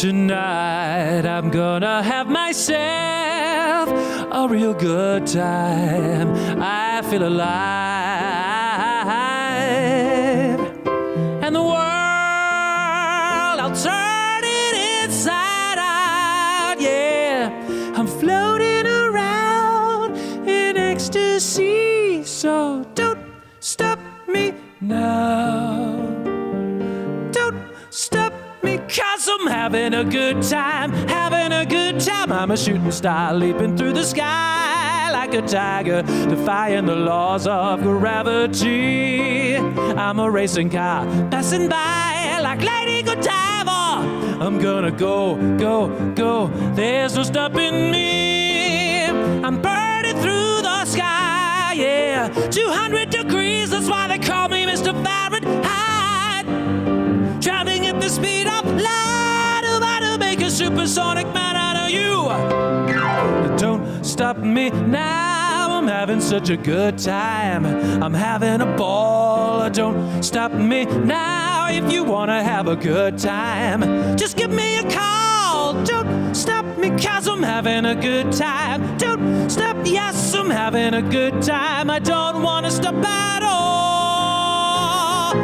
Tonight I'm gonna have myself a real good time. I feel alive. And the world, I'll turn it inside out. Yeah, I'm floating around in ecstasy. So don't stop me now. Cause I'm having a good time, having a good time. I'm a shooting star leaping through the sky like a tiger, defying the laws of gravity. I'm a racing car passing by like Lady Godiva. I'm gonna go, go, go. There's no stopping me. I'm burning through the sky, yeah. 200 degrees, that's why they call me Mr. Fahrenheit. Traveling at the speed supersonic man out of you. Don't stop me now. I'm having such a good time. I'm having a ball. Don't stop me now. If you wanna have a good time, just give me a call. Don't stop me, cause I'm having a good time. Don't stop, yes, I'm having a good time. I don't wanna stop at all.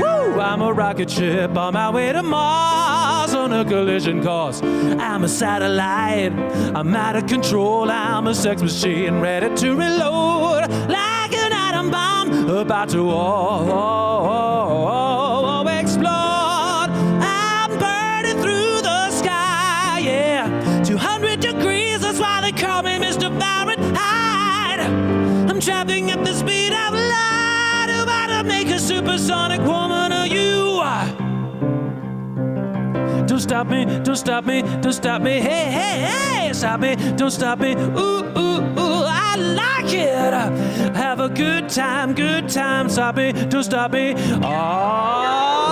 Woo! I'm a rocket ship on my way to Mars on a collision course. I'm a satellite. I'm out of control. I'm a sex machine ready to reload like an atom bomb about to explode. I'm burning through the sky. Yeah, 200 degrees. That's why they call me Mr. I'm traveling at the speed of light, about to make a supersonic woman of you. Don't stop me, don't stop me, don't stop me. Hey, hey, hey, stop me, don't stop me. Ooh, ooh, ooh, I like it. Have a good time, good time. Stop me, don't stop me. Oh,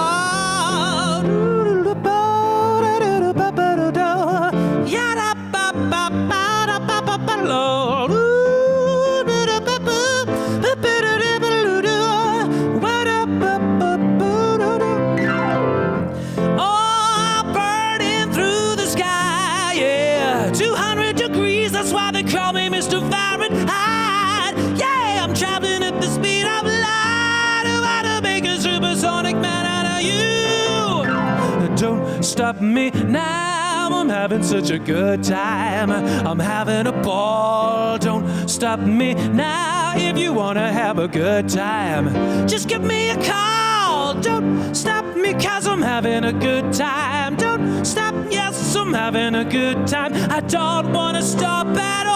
me now. I'm having such a good time. I'm having a ball. Don't stop me now. If you wanna have a good time, just give me a call. Don't stop me, cause I'm having a good time. Don't stop, yes, I'm having a good time. I don't wanna stop at all.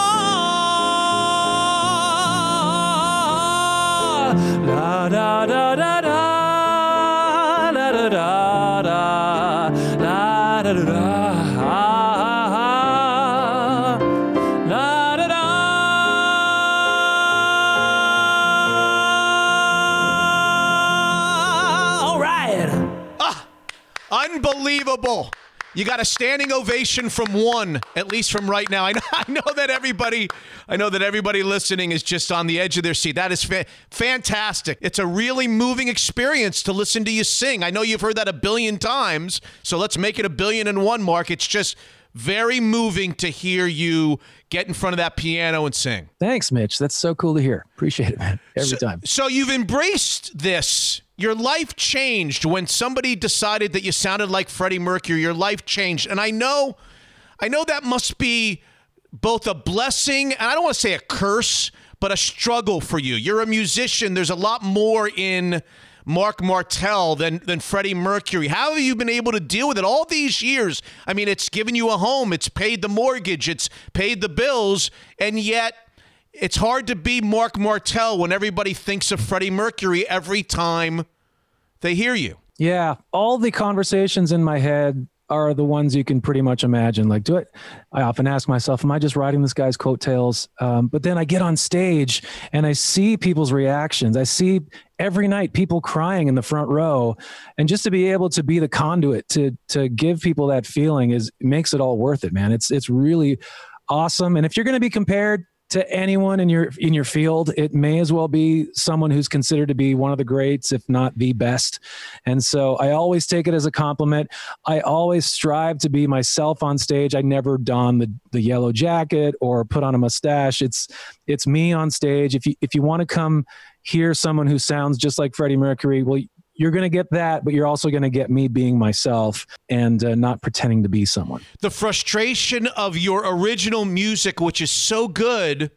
La da da da Unbelievable. You got a standing ovation from one, at least from right now. I know, I know that everybody, I know that everybody listening is just on the edge of their seat. That is fa- fantastic. It's a really moving experience to listen to you sing. I know you've heard that a billion times, so let's make it a billion and one, Marc. It's just very moving to hear you get in front of that piano and sing. Thanks, Mitch. That's so cool to hear. Appreciate it, man. Every so, time. So you've embraced this. Your life changed when somebody decided that you sounded like Freddie Mercury. Your life changed. And I know I know that must be both a blessing and I don't want to say a curse, but a struggle for you. You're a musician. There's a lot more in Marc Martel than than Freddie Mercury. How have you been able to deal with it all these years? I mean, it's given you a home, it's paid the mortgage, it's paid the bills, and yet it's hard to be Marc Martel when everybody thinks of Freddie Mercury every time they hear you. Yeah, all the conversations in my head are the ones you can pretty much imagine. Like, do it? I often ask myself, am I just riding this guy's coattails? Um, but then I get on stage and I see people's reactions. I see every night people crying in the front row, and just to be able to be the conduit to to give people that feeling is makes it all worth it, man. It's it's really awesome. And if you're going to be compared to anyone in your in your field, it may as well be someone who's considered to be one of the greats, if not the best. And so I always take it as a compliment. I always strive to be myself on stage. I never don the, the yellow jacket or put on a mustache. It's it's me on stage. If you if you want to come hear someone who sounds just like Freddie Mercury, well, you're going to get that, but you're also going to get me being myself and uh, not pretending to be someone. The frustration of your original music, which is so good,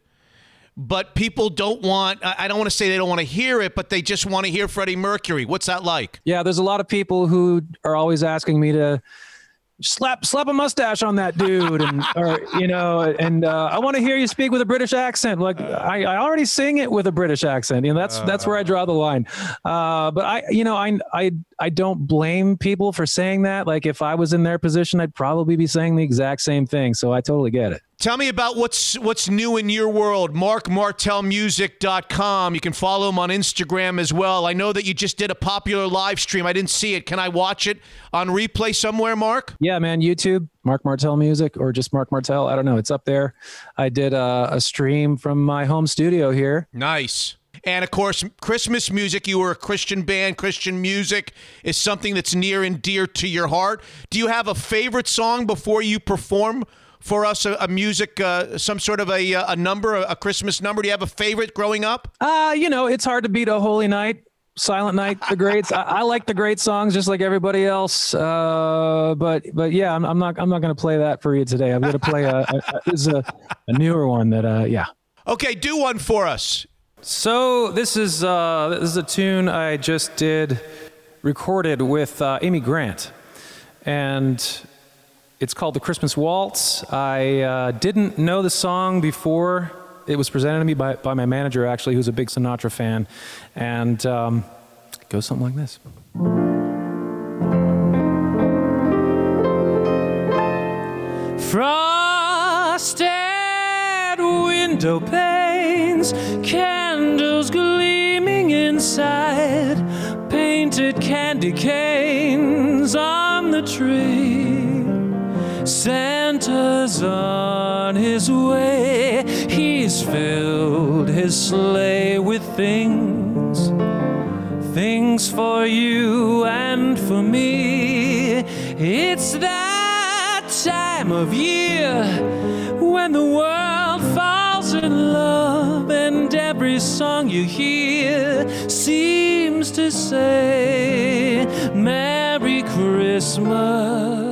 but people don't want, I I don't want to say they don't want to hear it, but they just want to hear Freddie Mercury. What's that like? Yeah, there's a lot of people who are always asking me to slap slap a mustache on that dude and or you know and uh, I want to hear you speak with a British accent like I, I already sing it with a British accent you know that's that's where I draw the line uh, but I you know I I I don't blame people for saying that like if I was in their position I'd probably be saying the exact same thing so I totally get it Tell me about what's what's new in your world. MarcMartelMusic.com. You can follow him on Instagram as well. I know that you just did a popular live stream. I didn't see it. Can I watch it on replay somewhere, Marc? yeah man YouTube Marc Martel music or just Marc Martel. I don't know it's up there I did uh, a stream from my home studio here Nice. And of course, Christmas music. You were a Christian band. Christian music is something that's near and dear to your heart. Do you have a favorite song before you perform for us? A, a music, uh, some sort of a, a number, a, a Christmas number. Do you have a favorite growing up? Uh, you know, it's hard to beat a holy night, silent night, the greats. I, I like the great songs just like everybody else. Uh, but but yeah, I'm, I'm not I'm not going to play that for you today. I'm going to play a, a, a, this is a, a newer one that uh yeah. Okay, do one for us. So this is uh, this is a tune I just did, recorded with uh, Amy Grant, and it's called the Christmas Waltz. I uh, didn't know the song before it was presented to me by, by my manager, actually, who's a big Sinatra fan, and um, it goes something like this. Frosted window panes, candles gleaming inside, painted candy canes on the tree. Santa's on his way, he's filled his sleigh with things things for you and for me. It's that time of year when the world falls in love, and every song you hear seems to say, Merry Christmas.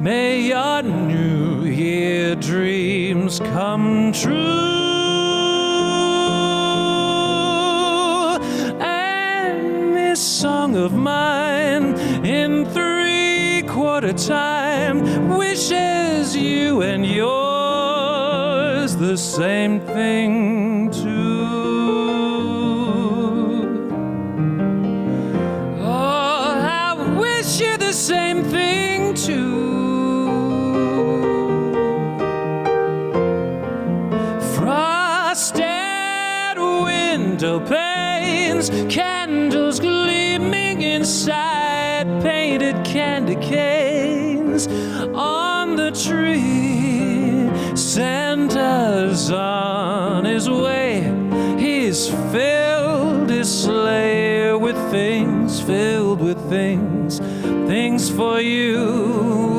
May your New Year dreams come true. And this song of mine in three quarter time wishes you and yours the same thing on the tree. Santa's on his way. He's filled his sleigh with things, filled with things, things for you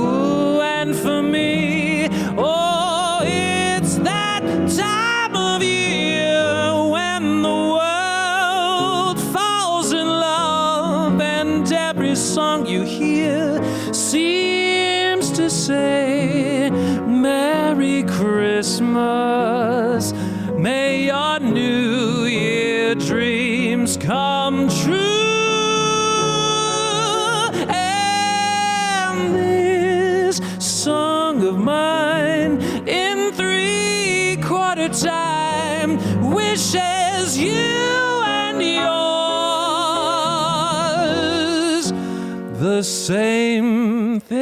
the same thing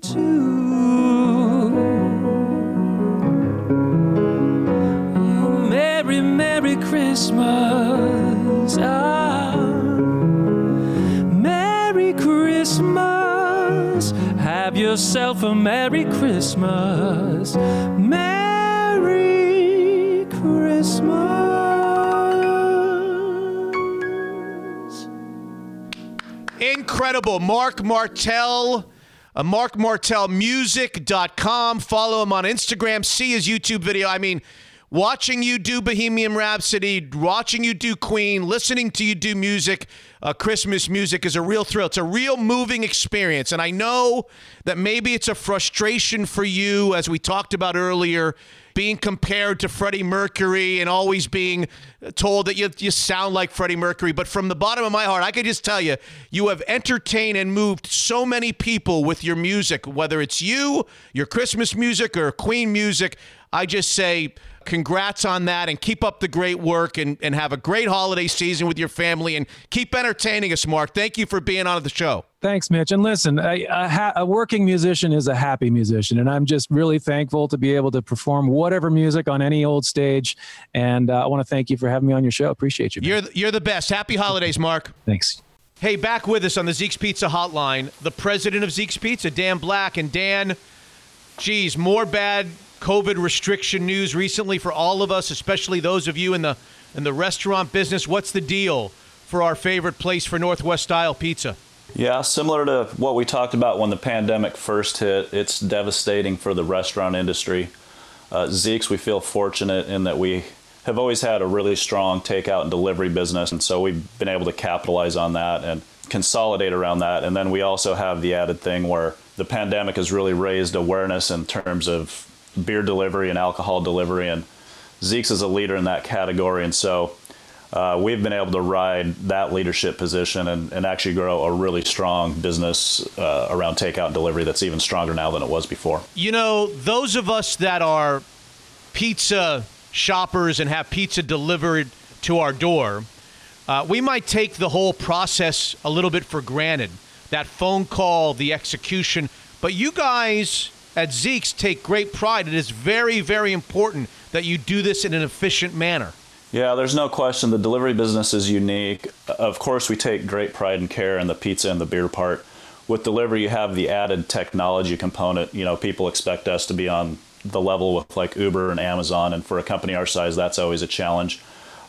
too. Oh, Merry, Merry Christmas. Ah, Merry Christmas. Have yourself a Merry Christmas. Merry Christmas. Incredible. Marc Martel. Uh, MarcMartelMusic.com. Follow him on Instagram. See his YouTube video. I mean, watching you do Bohemian Rhapsody, watching you do Queen, listening to you do music, uh, Christmas music is a real thrill. It's a real moving experience. And I know that maybe it's a frustration for you, as we talked about earlier, being compared to Freddie Mercury and always being told that you, you sound like Freddie Mercury. But from the bottom of my heart, I can just tell you, you have entertained and moved so many people with your music, whether it's you, your Christmas music, or Queen music. I just say, congrats on that and keep up the great work and, and have a great holiday season with your family and keep entertaining us, Marc. Thank you for being on the show. Thanks, Mitch. And listen, a, a, ha- a working musician is a happy musician, and I'm just really thankful to be able to perform whatever music on any old stage. And uh, I want to thank you for having me on your show. Appreciate you. man. You're, you're the best. Happy holidays, Marc. Thanks. Hey, back with us on the Zeke's Pizza hotline, the president of Zeke's Pizza, Dan Black. And Dan, geez, more bad COVID restriction news recently for all of us, especially those of you in the in the restaurant business. What's the deal for our favorite place for Northwest style pizza? Yeah, similar to what we talked about when the pandemic first hit, it's devastating for the restaurant industry. Uh, Zeke's, we feel fortunate in that we have always had a really strong takeout and delivery business, and so we've been able to capitalize on that and consolidate around that. And then we also have the added thing where the pandemic has really raised awareness in terms of beer delivery and alcohol delivery, and Zeke's is a leader in that category, and so uh, we've been able to ride that leadership position and, and actually grow a really strong business uh, around takeout and delivery that's even stronger now than it was before. You know, those of us that are pizza shoppers and have pizza delivered to our door, uh, we might take the whole process a little bit for granted. That phone call, the execution. But you guys at Zeke's take great pride. It is very, very important that you do this in an efficient manner. Yeah, there's no question. The delivery business is unique. Of course, we take great pride and care in the pizza and the beer part. With delivery, you have the added technology component. You know, people expect us to be on the level with like Uber and Amazon, and for a company our size, that's always a challenge.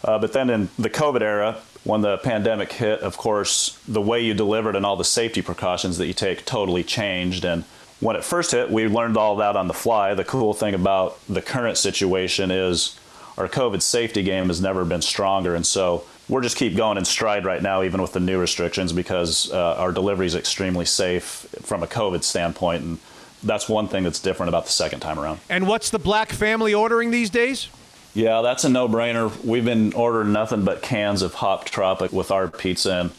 Uh, but then in the COVID era, when the pandemic hit, of course, the way you delivered and all the safety precautions that you take totally changed. And when it first hit, we learned all that on the fly. The cool thing about the current situation is our COVID safety game has never been stronger. And so we're just keep going in stride right now, even with the new restrictions, because uh, our delivery is extremely safe from a COVID standpoint. And that's one thing that's different about the second time around. And what's the Black family ordering these days? Yeah, that's a no-brainer. We've been ordering nothing but cans of Hop Tropic with our pizza, and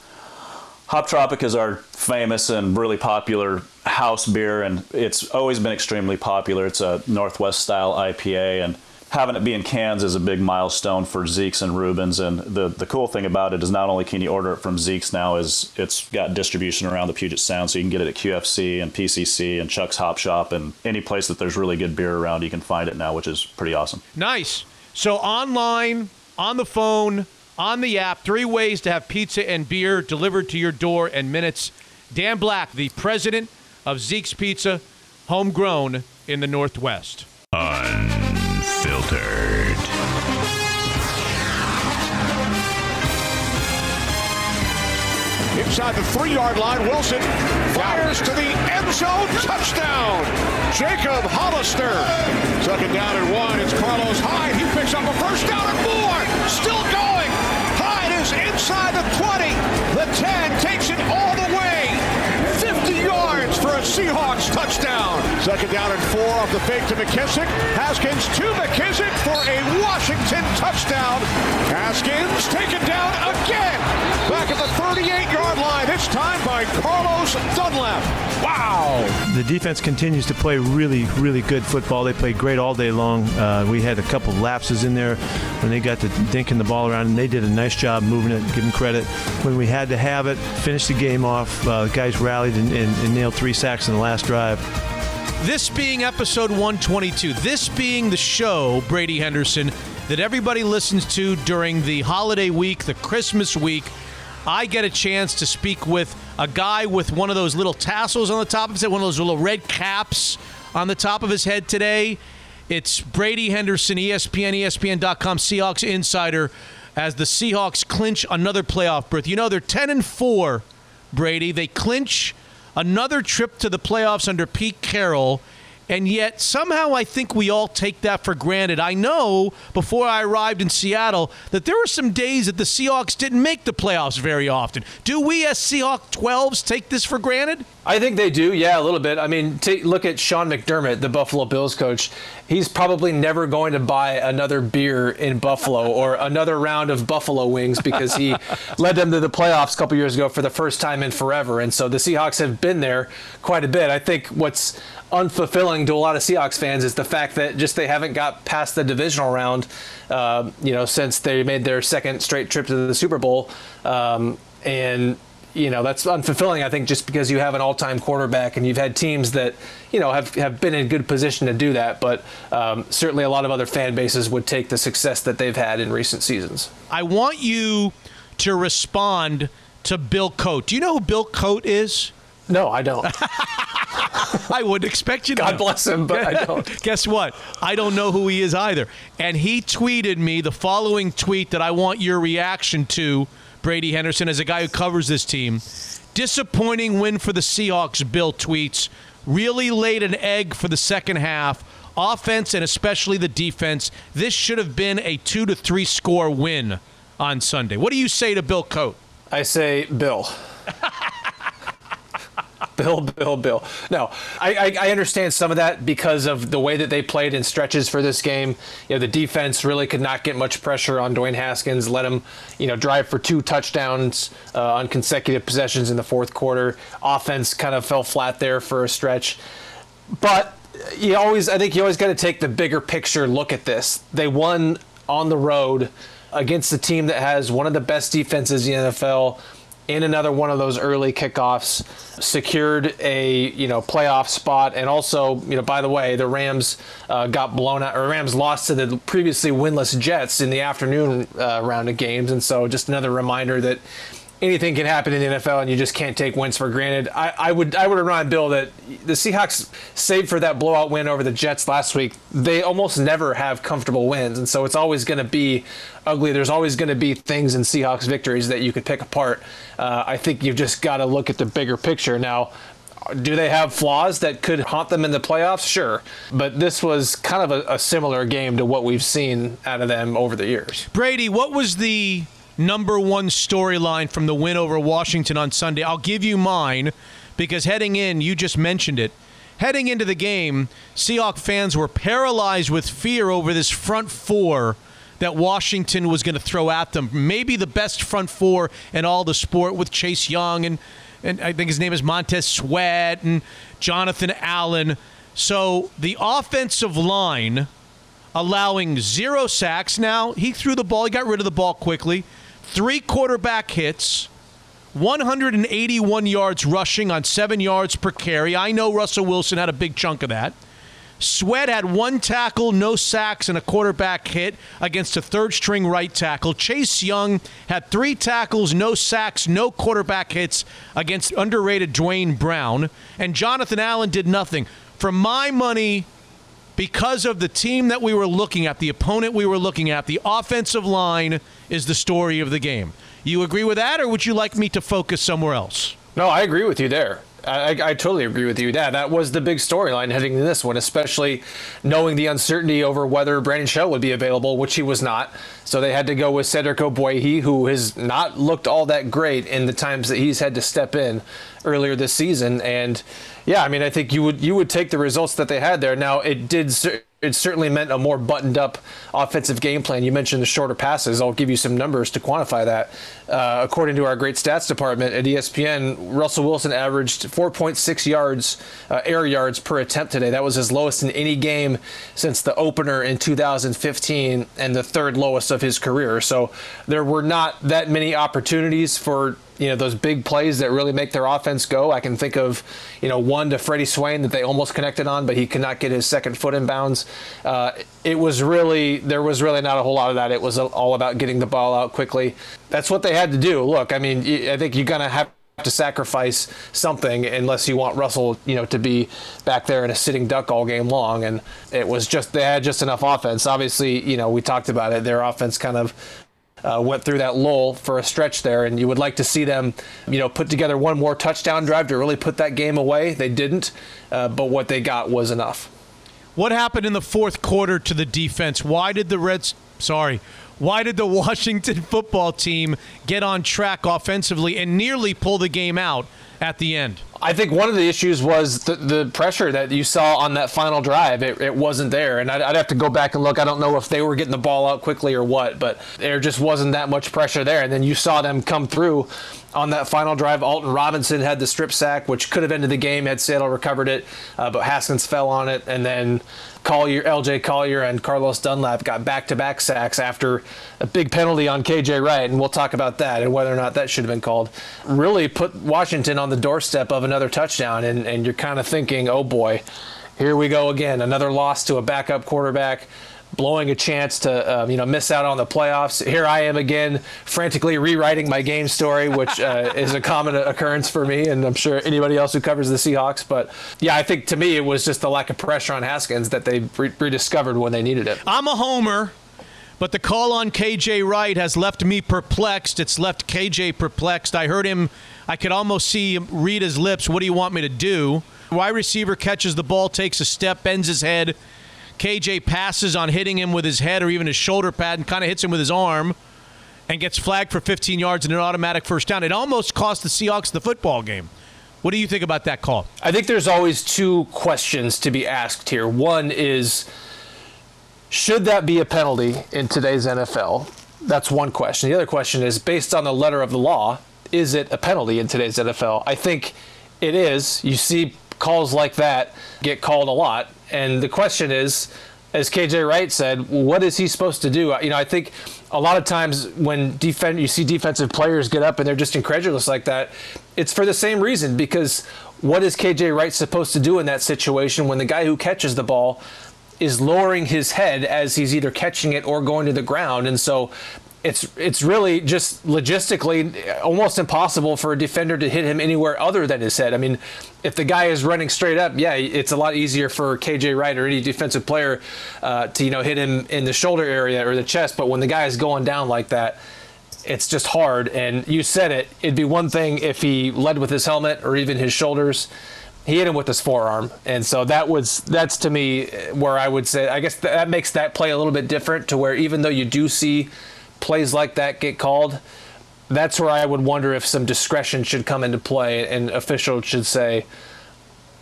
Hop Tropic is our famous and really popular house beer, and it's always been extremely popular. It's a Northwest style IPA, and having it be in cans is a big milestone for Zeke's and Reuben's. And the the cool thing about it is not only can you order it from Zeke's now, is it's got distribution around the Puget Sound, so you can get it at QFC and PCC and Chuck's Hop Shop and any place that there's really good beer around, you can find it now, which is pretty awesome. Nice. So online, on the phone, on the app, three ways to have pizza and beer delivered to your door in minutes. Dan Black, the president of Zeke's Pizza, homegrown in the Northwest. Unfiltered. Inside the three yard line, Wilson fires to the end zone. Touchdown! Jacob Hollister. Second down and one. It's Carlos Hyde. He picks up a first down and more. Still going. Hyde is inside the 20. The 10 takes it all the a Seahawks touchdown. Second down and four off the fake to McKissick. Haskins to McKissick for a Washington touchdown. Haskins taken down again. Back at the 38 yard line. This time by Carlos Dunlap. Wow. The defense continues to play really, really good football. They played great all day long. Uh, we had a couple lapses in there when they got to dinking the ball around, and they did a nice job moving it. Them credit. When we had to have it, finished the game off. Uh, the guys rallied and, and, and nailed three sacks in the last drive. This being episode 122, this being the show, Brady Henderson, that everybody listens to during the holiday week, the Christmas week, I get a chance to speak with a guy with one of those little tassels on the top of his head, one of those little red caps on the top of his head today. It's Brady Henderson, ESPN, ESPN.com, Seahawks insider, as the Seahawks clinch another playoff berth. You know they're ten and four, Brady. They clinch another trip to the playoffs under Pete Carroll. And yet, somehow, I think we all take that for granted. I know before I arrived in Seattle that there were some days that the Seahawks didn't make the playoffs very often. Do we, as Seahawk 12s, take this for granted? I think they do, yeah, a little bit. I mean, take look at Sean McDermott, the Buffalo Bills coach. He's probably never going to buy another beer in Buffalo or another round of Buffalo wings because he led them to the playoffs a couple years ago for the first time in forever. And so the Seahawks have been there quite a bit. I think what's unfulfilling to a lot of Seahawks fans is the fact that just they haven't got past the divisional round, uh, you know, since they made their second straight trip to the Super Bowl. Um, and you know that's unfulfilling. I think just because you have an all-time quarterback and you've had teams that you know have, have been in good position to do that, but um, certainly a lot of other fan bases would take the success that they've had in recent seasons. I want you to respond to Bill Coat. Do you know who Bill Coat is? No, I don't. I wouldn't expect you to. God know. bless him, but I don't. Guess what? I don't know who he is either. And he tweeted me the following tweet that I want your reaction to, Brady Henderson, as a guy who covers this team. Disappointing win for the Seahawks, Bill tweets. Really laid an egg for the second half. Offense and especially the defense. This should have been a two to three score win on Sunday. What do you say to Bill Coat? I say Bill. Bill, Bill, Bill. No, I, I, understand some of that because of the way that they played in stretches for this game. You know, the defense really could not get much pressure on Dwayne Haskins. Let him, you know, drive for two touchdowns uh, on consecutive possessions in the fourth quarter. Offense kind of fell flat there for a stretch, but you always, I think you always got to take the bigger picture look at this. They won on the road against a team that has one of the best defenses in the NFL in another one of those early kickoffs, secured a you know playoff spot, and also you know by the way the Rams uh, got blown out, or Rams lost to the previously winless Jets in the afternoon uh, round of games, and so just another reminder that anything can happen in the NFL, and you just can't take wins for granted. I, I would I would remind Bill that the Seahawks, save for that blowout win over the Jets last week, they almost never have comfortable wins, and so it's always going to be ugly. There's always going to be things in Seahawks victories that you could pick apart. Uh, I think you've just got to look at the bigger picture now. Do they have flaws that could haunt them in the playoffs? Sure. But this was kind of a, a similar game to what we've seen out of them over the years. Brady, what was the number one storyline from the win over Washington on Sunday? I'll give you mine because heading in, you just mentioned it. Heading into the game, Seahawks fans were paralyzed with fear over this front four that Washington was going to throw at them. Maybe the best front four in all the sport with Chase Young and and I think his name is Montez Sweat and Jonathan Allen. So the offensive line allowing zero sacks now. He threw the ball, he got rid of the ball quickly. Three quarterback hits, 181 yards rushing on seven yards per carry. I know Russell Wilson had a big chunk of that. Sweat had one tackle, no sacks, and a quarterback hit against a third string right tackle. Chase Young had three tackles, no sacks, no quarterback hits against underrated Duane Brown. And Jonathan Allen did nothing. For my money, because of the team that we were looking at, the opponent we were looking at, the offensive line is the story of the game. You agree with that, or would you like me to focus somewhere else? No, I agree with you there. I, I totally agree with you. Yeah, that was the big storyline heading to this one, especially knowing the uncertainty over whether Brandon Shell would be available, which he was not. So they had to go with Cedric Ogbuehi, who has not looked all that great in the times that he's had to step in earlier this season. And yeah, I mean, I think you would you would take the results that they had there. Now it did. It certainly meant a more buttoned up offensive game plan. You mentioned the shorter passes. I'll give you some numbers to quantify that. Uh, according to our great stats department at ESPN, Russell Wilson averaged 4.6 yards, uh, air yards per attempt today. That was his lowest in any game since the opener in 2015 and the third lowest of his career. So there were not that many opportunities for you know those big plays that really make their offense go. I can think of you know one to Freddie Swain that they almost connected on, but he could not get his second foot in bounds. Uh, it was really there was really not a whole lot of that. It was all about getting the ball out quickly. That's what they had to do. Look, I mean, I think you're gonna have to sacrifice something unless you want Russell, you know, to be back there in a sitting duck all game long. And it was just they had just enough offense. Obviously, you know, we talked about it. Their offense kind of uh, went through that lull for a stretch there, and you would like to see them, you know, put together one more touchdown drive to really put that game away. They didn't, uh, but what they got was enough. What happened in the fourth quarter to the defense? Why did the Reds? Sorry. Why did the Washington football team get on track offensively and nearly pull the game out at the end? I think one of the issues was the, the pressure that you saw on that final drive. It, it wasn't there. And I'd, I'd, have to go back and look. I don't know if they were getting the ball out quickly or what, but there just wasn't that much pressure there. And then you saw them come through on that final drive. Alton Robinson had the strip sack, which could have ended the game had Seattle recovered it, uh, but Haskins fell on it. And then Collier, LJ Collier, and Carlos Dunlap got back to back sacks after a big penalty on KJ Wright. And we'll talk about that and whether or not that should have been called. Really put Washington on the doorstep of another touchdown. And, and you're kind of thinking, oh boy, here we go again. Another loss to a backup quarterback blowing a chance to um, you know miss out on the playoffs. Here I am again, frantically rewriting my game story, which uh, is a common occurrence for me, and I'm sure anybody else who covers the Seahawks. But yeah, I think to me it was just the lack of pressure on Haskins that they re- rediscovered when they needed it. I'm a homer. But the call on KJ Wright has left me perplexed. It's left KJ perplexed. I heard him, I could almost see him read his lips. What do you want me to do? Wide receiver catches the ball, takes a step, bends his head, KJ passes on hitting him with his head or even his shoulder pad and kind of hits him with his arm and gets flagged for 15 yards and an automatic first down. It almost cost the Seahawks the football game. What do you think about that call? I think there's always two questions to be asked here. One is should that be a penalty in today's NFL? That's one question. The other question is based on the letter of the law, is it a penalty in today's NFL? I think it is. You see calls like that get called a lot. And the question is, as KJ Wright said, what is he supposed to do? Uh, you know, I think a lot of times when defend, you see defensive players get up and they're just incredulous like that, it's for the same reason because what is KJ Wright supposed to do in that situation when the guy who catches the ball is lowering his head as he's either catching it or going to the ground? And so it's it's really just logistically almost impossible for a defender to hit him anywhere other than his head. I mean, if the guy is running straight up, yeah, it's a lot easier for KJ Wright or any defensive player uh, to you know hit him in the shoulder area or the chest. But when the guy is going down like that, it's just hard. And you said it. It'd be one thing if he led with his helmet or even his shoulders he hit him with his forearm, and so that was that's to me where I would say I guess that makes that play a little bit different to where even though you do see plays like that get called, that's where I would wonder if some discretion should come into play and officials should say,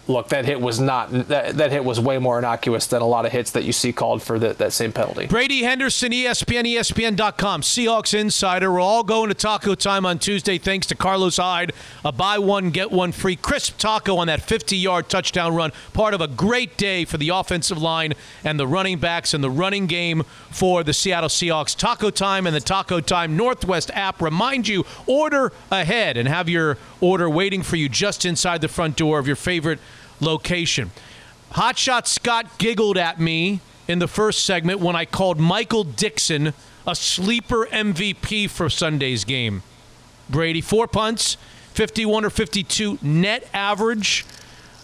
look, that hit was not that, that hit was way more innocuous than a lot of hits that you see called for the, that same penalty. Brady Henderson, ESPN, ESPN.com, Seahawks Insider. We're all going to taco time on Tuesday thanks to Carlos Hyde. A buy one, get one free crisp taco on that 50 yard touchdown run. Part of a great day for the offensive line and the running backs and the running game for the Seattle Seahawks. Taco time and the Taco Time Northwest app remind you order ahead and have your order waiting for you just inside the front door of your favorite location. Hotshot Scott giggled at me in the first segment when I called Michael Dickson a sleeper MVP for Sunday's game. Brady, four punts, 51 or 52 net average.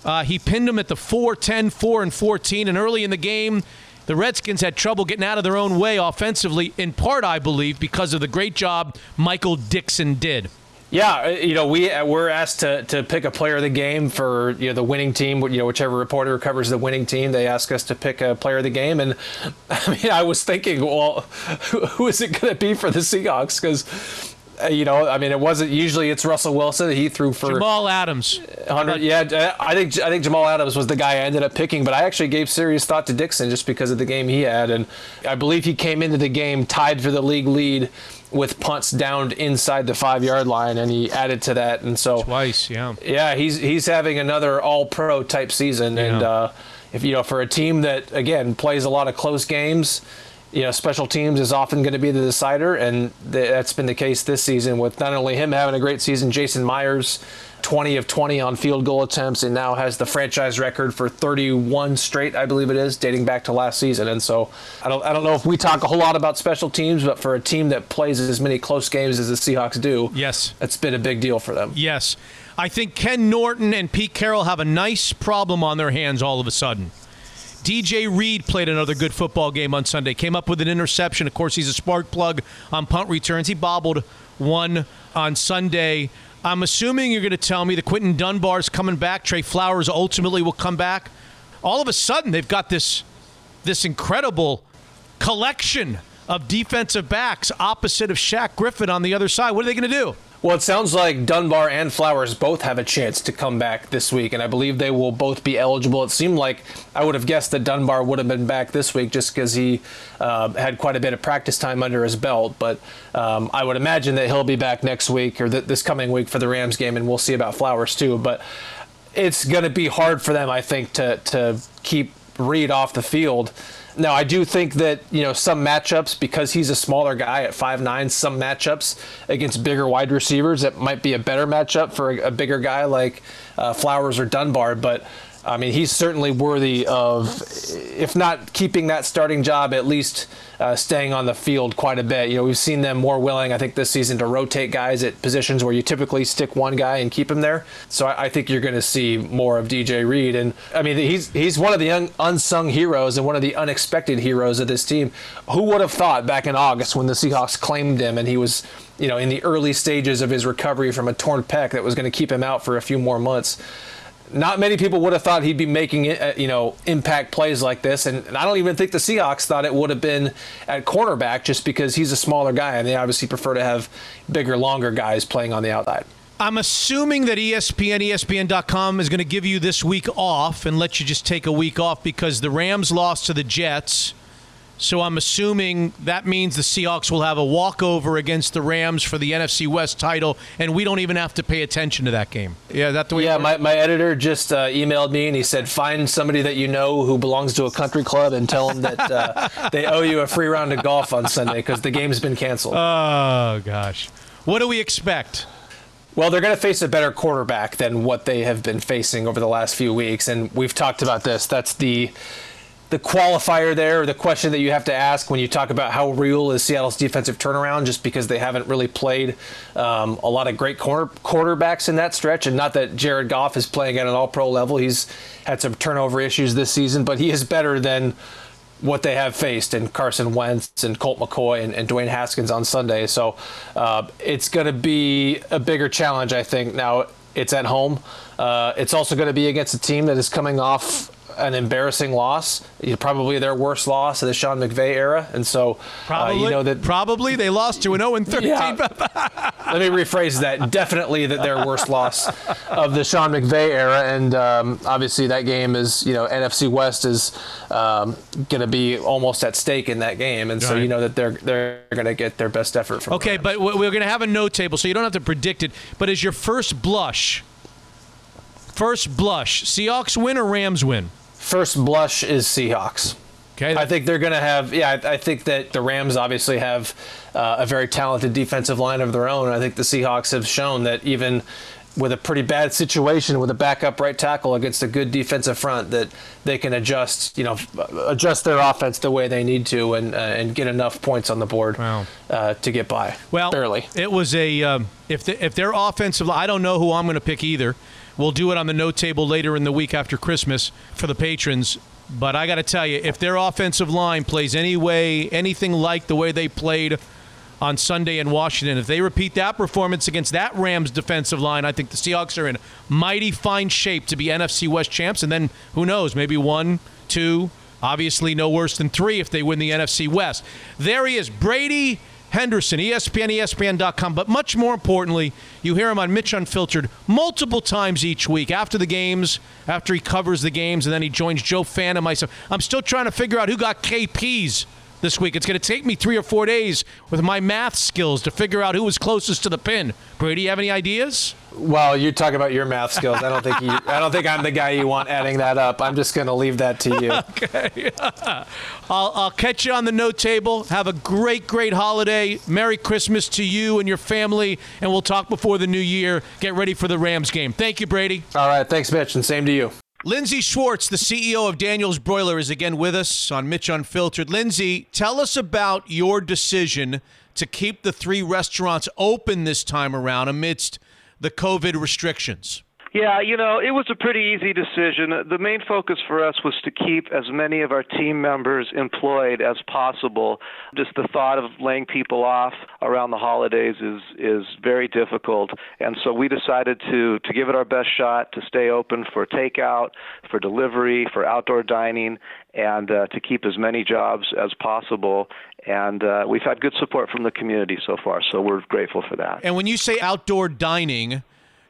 Uh, he pinned him at the 4 10, 4 and 14. And early in the game, the Redskins had trouble getting out of their own way offensively, in part, I believe, because of the great job Michael Dickson did. Yeah, uh, you know, we uh, we're asked to, to pick a player of the game for you know the winning team. You know, whichever reporter covers the winning team, they ask us to pick a player of the game. And I mean, I was thinking, well, who is it going to be for the Seahawks? Because uh, you know, I mean, it wasn't usually it's Russell Wilson. He threw for Jamal Adams. Hundred, yeah. I think I think Jamal Adams was the guy I ended up picking, but I actually gave serious thought to Dickson just because of the game he had, and I believe he came into the game tied for the league lead with punts downed inside the five yard line, and he added to that, and so twice, yeah, yeah, he's he's having another All Pro type season, yeah. and uh, if you know for a team that again plays a lot of close games, you know special teams is often going to be the decider, and that's been the case this season with not only him having a great season, Jason Myers 20 of 20 on field goal attempts and now has the franchise record for 31 straight, I believe it is, dating back to last season. And so I don't, I don't know if we talk a whole lot about special teams, but for a team that plays as many close games as the Seahawks do, yes, it's been a big deal for them. Yes. I think Ken Norton and Pete Carroll have a nice problem on their hands all of a sudden. DJ Reed played another good football game on Sunday. Came up with an interception. Of course, he's a spark plug on punt returns. He bobbled one on Sunday. I'm assuming you're going to tell me that Quinton Dunbar's coming back. Tre Flowers ultimately will come back. All of a sudden, they've got this this incredible collection of defensive backs opposite of Shaq Griffin on the other side. What are they going to do? Well, it sounds like Dunbar and Flowers both have a chance to come back this week, and I believe they will both be eligible. It seemed like I would have guessed that Dunbar would have been back this week just because he uh, had quite a bit of practice time under his belt. But um, I would imagine that he'll be back next week or th- this coming week for the Rams game, and we'll see about Flowers too. But it's going to be hard for them, I think, to to keep Reed off the field. Now, I do think that you know some matchups because he's a smaller guy at five nine. Some matchups against bigger wide receivers that might be a better matchup for a, a bigger guy like uh, Flowers or Dunbar. But I mean, he's certainly worthy of, if not keeping that starting job, at least uh, staying on the field quite a bit. You know, we've seen them more willing, I think, this season to rotate guys at positions where you typically stick one guy and keep him there. So I, I think you're going to see more of DJ Reed. And I mean, he's he's one of the un, unsung heroes and one of the unexpected heroes of this team. Who would have thought back in August when the Seahawks claimed him and he was you know in the early stages of his recovery from a torn pec that was going to keep him out for a few more months not many people would have thought he'd be making uh, you know impact plays like this and, and, I don't even think the Seahawks thought it would have been at cornerback just because he's a smaller guy and they obviously prefer to have bigger longer guys playing on the outside. I'm assuming that ESPN, ESPN.com is going to give you this week off and let you just take a week off because the Rams lost to the Jets. So I'm assuming that means the Seahawks will have a walkover against the Rams for the NFC West title, and we don't even have to pay attention to that game. Yeah, that the way. Yeah, my, my editor just uh, emailed me and he said, find somebody that you know who belongs to a country club and tell them that uh, they owe you a free round of golf on Sunday because the game's been canceled. Oh gosh, what do we expect? Well, they're going to face a better quarterback than what they have been facing over the last few weeks, and we've talked about this. That's the the qualifier there, or the question that you have to ask when you talk about how real is Seattle's defensive turnaround, just because they haven't really played um, a lot of great corner, quarterbacks in that stretch. And not that Jared Goff is playing at an all pro level, he's had some turnover issues this season, but he is better than what they have faced in Carson Wentz and Colt McCoy and, and Dwayne Haskins on Sunday. So uh, it's going to be a bigger challenge, I think. Now, it's at home. Uh, it's also going to be against a team that is coming off an embarrassing loss, probably their worst loss of the Sean McVay era, and so probably uh, you know that probably they lost to an 0 13. Yeah. Let me rephrase that. Definitely that their worst loss of the Sean McVay era, and um, obviously that game is you know NFC West is um, going to be almost at stake in that game, and so Right. you know that they're they're going to get their best effort from. Okay, but we- we're going to have a note table, so you don't have to predict it. But is your first blush? First blush: Seahawks win or Rams win? First blush is Seahawks. Okay. I think they're going to have. Yeah, I, I think that the Rams obviously have uh, a very talented defensive line of their own. I think the Seahawks have shown that even with a pretty bad situation with a backup right tackle against a good defensive front, that they can adjust. You know, adjust their offense the way they need to and uh, and get enough points on the board uh, to get by. Well, barely. It was a um, if the, if their offensive I don't know who I'm going to pick either. We'll do it on the note table later in the week after Christmas for the patrons. But I got to tell you, if their offensive line plays any way, anything like the way they played on Sunday in Washington, if they repeat that performance against that Rams defensive line, I think the Seahawks are in mighty fine shape to be NFC West champs. And then who knows, maybe one, two, obviously no worse than three if they win the NFC West. There he is, Brady Henderson, ESPN, ESPN.com. But much more importantly, you hear him on Mitch Unfiltered multiple times each week after the games, after he covers the games, and then he joins Joe Fan and myself. I'm still trying to figure out who got KP's this week. It's going to take me three or four days with my math skills to figure out who was closest to the pin. Brady, you have any ideas? Well, you talk about your math skills. I don't think you, I don't think I'm the guy you want adding that up. I'm just going to leave that to you. okay. I'll, I'll catch you on the note table. Have a great, great holiday. Merry Christmas to you and your family, and we'll talk before the new year. Get ready for the Rams game. Thank you, Brady. All right. Thanks, Mitch, and same to you. Lindsay Schwartz, the CEO of Daniel's Broiler, is again with us on Mitch Unfiltered. Lindsay, tell us about your decision to keep the three restaurants open this time around amidst the COVID restrictions. Yeah, you know, it was a pretty easy decision. The main focus for us was to keep as many of our team members employed as possible. Just the thought of laying people off around the holidays is is very difficult, and so we decided to to give it our best shot to stay open for takeout, for delivery, for outdoor dining, and uh, to keep as many jobs as possible. And uh, we've had good support from the community so far, so we're grateful for that. And when you say outdoor dining,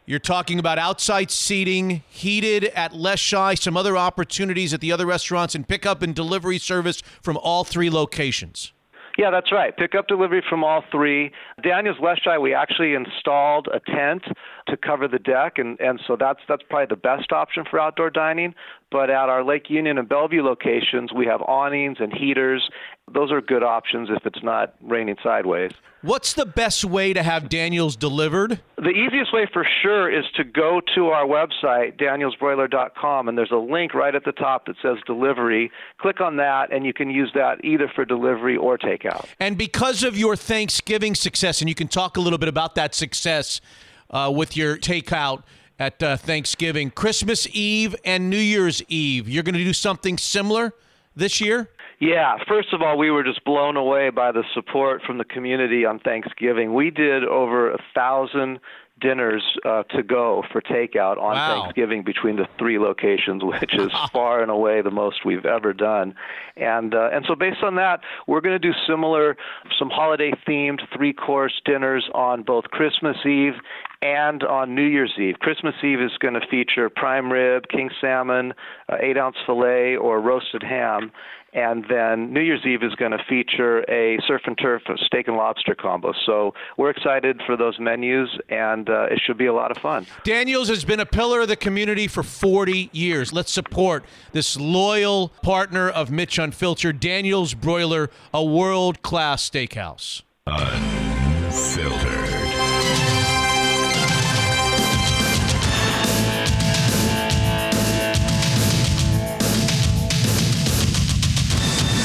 you're talking about outside seating, heated at Leschi, some other opportunities at the other restaurants, and pickup and delivery service from all three locations. Yeah, that's right. Pick up delivery from all three. Daniel's Leschi, we actually installed a tent to cover the deck, and, and so that's that's probably the best option for outdoor dining. But at our Lake Union and Bellevue locations, we have awnings and heaters. Those are good options if it's not raining sideways. What's the best way to have Daniels delivered? The easiest way for sure is to go to our website, danielsbroiler.com, and there's a link right at the top that says delivery. Click on that, and you can use that either for delivery or takeout. And because of your Thanksgiving success, and you can talk a little bit about that success uh, with your takeout at uh, Thanksgiving, Christmas Eve and New Year's Eve, you're going to do something similar this year? Yeah, first of all, we were just blown away by the support from the community on Thanksgiving. We did over a thousand dinners uh, to go for takeout on Wow. Thanksgiving between the three locations, which is far and away the most we've ever done. And uh, and so based on that, we're going to do similar, some holiday themed three course dinners on both Christmas Eve and on New Year's Eve. Christmas Eve is going to feature prime rib, king salmon, uh, eight ounce fillet, or roasted ham. And then New Year's Eve is going to feature a surf and turf steak and lobster combo. So we're excited for those menus, and uh, it should be a lot of fun. Daniels has been a pillar of the community for 40 years. Let's support this loyal partner of Mitch Unfiltered, Daniels Broiler, a world class steakhouse. Unfiltered.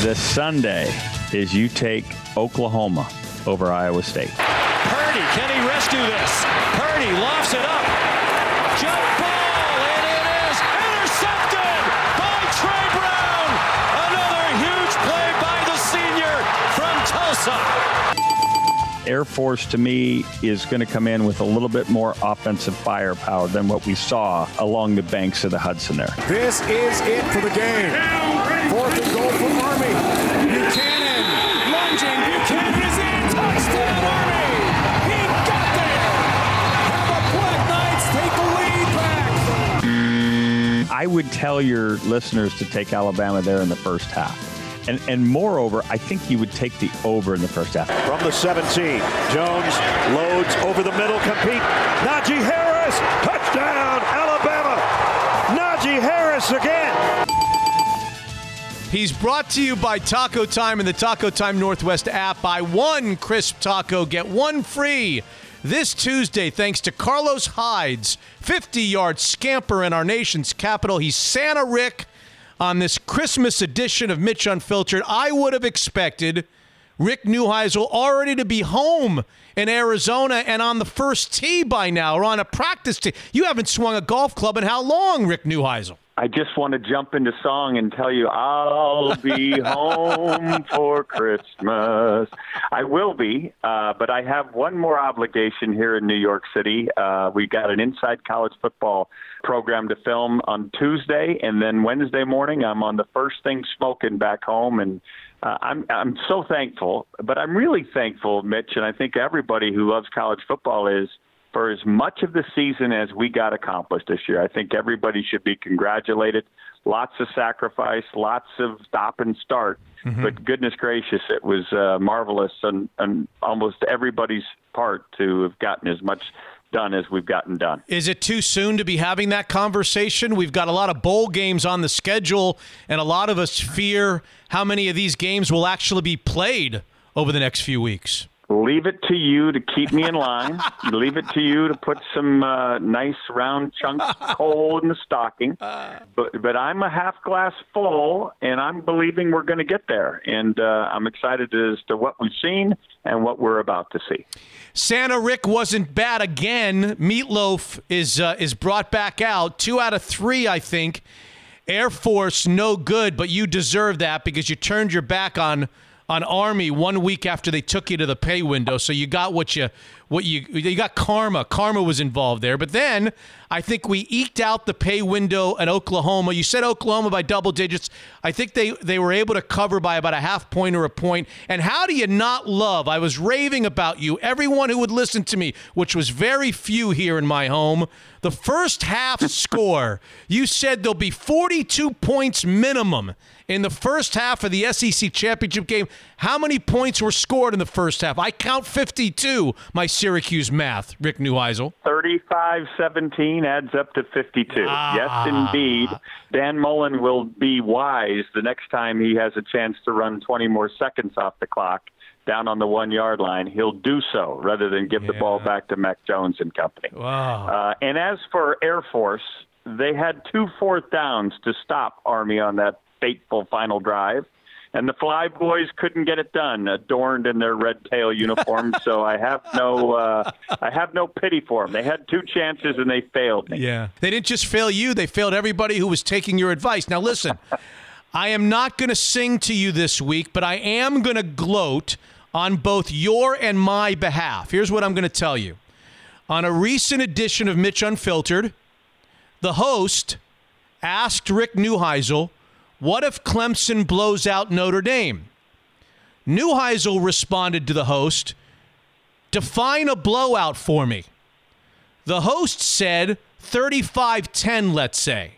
This Sunday is you take Oklahoma over Iowa State. Purdy, can he rescue this? Purdy lofts it up. Jump ball, and it is intercepted by Tre Brown. Another huge play by the senior from Tulsa. Air Force to me is going to come in with a little bit more offensive firepower than what we saw along the banks of the Hudson there. This is it for the game. Fourth and goal I would tell your listeners to take Alabama there in the first half. And, and moreover, I think you would take the over in the first half. From the 17, Jones loads over the middle, compete. Najee Harris, touchdown, Alabama. Najee Harris again. He's brought to you by Taco Time and the Taco Time Northwest app. Buy one crisp taco, get one free. This Tuesday, thanks to Carlos Hyde's 50 yard scamper in our nation's capital. He's Santa Rick on this Christmas edition of Mitch Unfiltered. I would have expected Rick Neuheisel already to be home in Arizona and on the first tee by now or on a practice tee. You haven't swung a golf club in how long, Rick Neuheisel? I just want to jump into song and tell you I'll be home for Christmas. I will be, uh, but I have one more obligation here in New York City. Uh, we got an inside college football program to film on Tuesday, and then Wednesday morning I'm on the first thing smoking back home, and uh, I'm I'm so thankful. But I'm really thankful, Mitch, and I think everybody who loves college football is for as much of the season as we got accomplished this year. I think everybody should be congratulated. lots of sacrifice, lots of stop and start. Mm-hmm. But goodness gracious, it was uh, marvelous on, on almost everybody's part to have gotten as much done as we've gotten done. Is it too soon to be having that conversation? We've got a lot of bowl games on the schedule, and a lot of us fear how many of these games will actually be played over the next few weeks. Leave it to you to keep me in line. Leave it to you to put some uh, nice round chunks of coal in the stocking. But but I'm a half glass full, and I'm believing we're going to get there. And uh, I'm excited as to what we've seen and what we're about to see. Santa Rick wasn't bad again. Meatloaf is uh, is brought back out. Two out of three, I think. Air Force no good, but you deserve that because you turned your back on on Army one week after they took you to the pay window. So you got what you what you you got karma. Karma was involved there. But then I think we eked out the pay window at Oklahoma. You said Oklahoma by double digits. I think they they were able to cover by about a half point or a point. And how do you not love? I was raving about you. Everyone who would listen to me, which was very few here in my home. The first half score, you said there'll be 42 points minimum in the first half of the SEC championship game. How many points were scored in the first half? I count 52, my Syracuse math, Rick Neuheisel. 35 17 adds up to 52. Yes, indeed. Dan Mullen will be wise the next time he has a chance to run 20 more seconds off the clock down on the one yard line. He'll do so rather than give the ball back to Mac Jones and company. Wow. Uh, and as for Air Force, they had two fourth downs to stop Army on that fateful final drive. And the Fly Boys couldn't get it done, adorned in their red tail uniforms. so I have no, uh, I have no pity for them. They had two chances and they failed me. Yeah. They didn't just fail you, they failed everybody who was taking your advice. Now, listen, I am not going to sing to you this week, but I am going to gloat on both your and my behalf. Here's what I'm going to tell you. On a recent edition of Mitch Unfiltered, the host asked Rick Neuheisel, What if Clemson blows out Notre Dame? Neuheisel responded to the host, Define a blowout for me. The host said 35 10, let's say.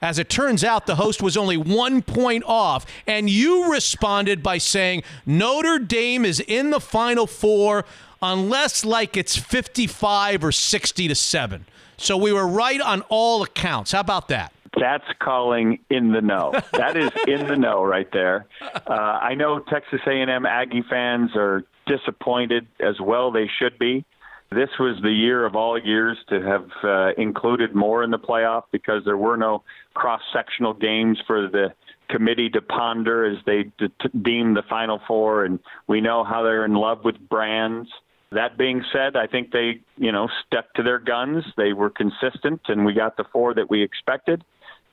As it turns out, the host was only one point off, and you responded by saying Notre Dame is in the Final Four unless, like, it's 55 or 60 to 7. So we were right on all accounts. How about that? That's calling in the know. That is in the know right there. Uh, I know Texas A&M Aggie fans are disappointed as well. They should be. This was the year of all years to have uh, included more in the playoff because there were no cross-sectional games for the committee to ponder as they de- deem the Final Four, and we know how they're in love with brands. That being said, I think they, you know, stuck to their guns. They were consistent, and we got the four that we expected.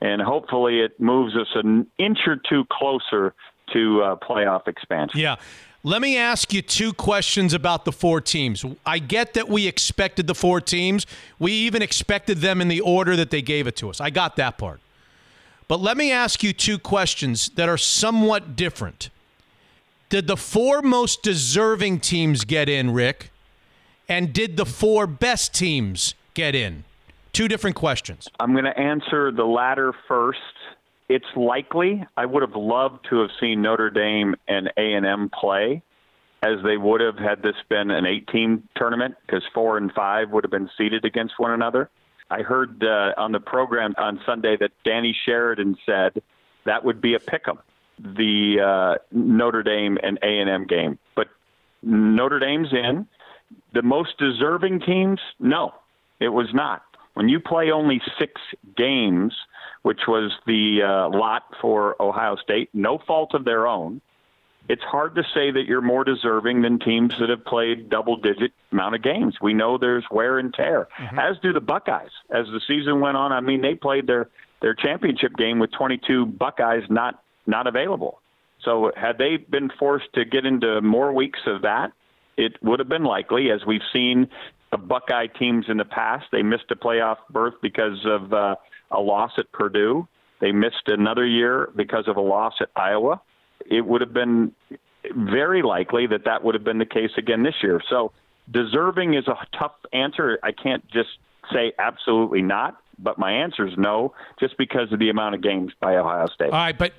And hopefully, it moves us an inch or two closer to uh, playoff expansion. Yeah. Let me ask you two questions about the four teams. I get that we expected the four teams. We even expected them in the order that they gave it to us. I got that part. But let me ask you two questions that are somewhat different. Did the four most deserving teams get in, Rick? And did the four best teams get in? Two different questions. I'm going to answer the latter first. It's likely. I would have loved to have seen Notre Dame and A&M play as they would have had this been an eight-team tournament because four and five would have been seeded against one another. I heard uh, on the program on Sunday that Danny Sheridan said that would be a pick'em, the uh, Notre Dame and A&M game. But Notre Dame's in. The most deserving teams, no, it was not. When you play only six games, which was the uh, lot for Ohio State, no fault of their own, it's hard to say that you're more deserving than teams that have played double digit amount of games. We know there's wear and tear, as do the Buckeyes. As the season went on, I mean, they played their, their championship game with 22 Buckeyes not, not available. So had they been forced to get into more weeks of that, it would have been likely, as we've seen the Buckeye teams in the past. They missed a playoff berth because of uh, a loss at Purdue. They missed another year because of a loss at Iowa. It would have been very likely that that would have been the case again this year. So deserving is a tough answer. I can't just say absolutely not. but my answer is no, just because of the amount of games by Ohio State. All right, but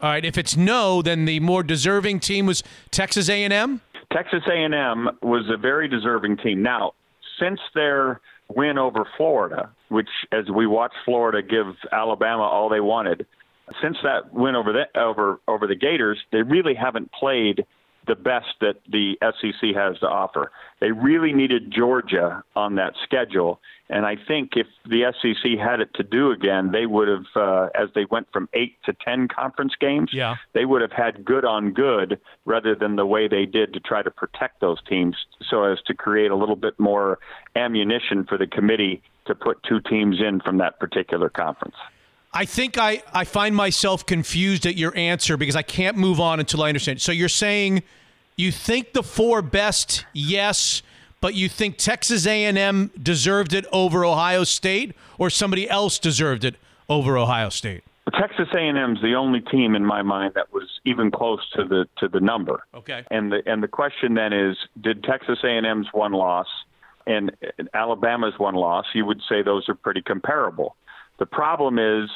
all right, if it's no, then the more deserving team was Texas A&M. Texas A&M was a very deserving team. Now, since their win over Florida, which as we watched Florida give Alabama all they wanted, since that win over the over over the Gators, they really haven't played the best that the SEC has to offer. They really needed Georgia on that schedule, and I think if the SEC had it to do again, they would have, uh, as they went from eight to ten conference games, Yeah. they would have had good on good rather than the way they did to try to protect those teams, so as to create a little bit more ammunition for the committee to put two teams in from that particular conference. I think I, I find myself confused at your answer because I can't move on until I understand. So you're saying you think the four best, yes, but you think Texas A&M deserved it over Ohio State, or somebody else deserved it over Ohio State? Texas A&M is the only team in my mind that was even close to the to the number. Okay. And the and the question then is, did Texas A&M's one loss and Alabama's one loss? You would say those are pretty comparable. The problem is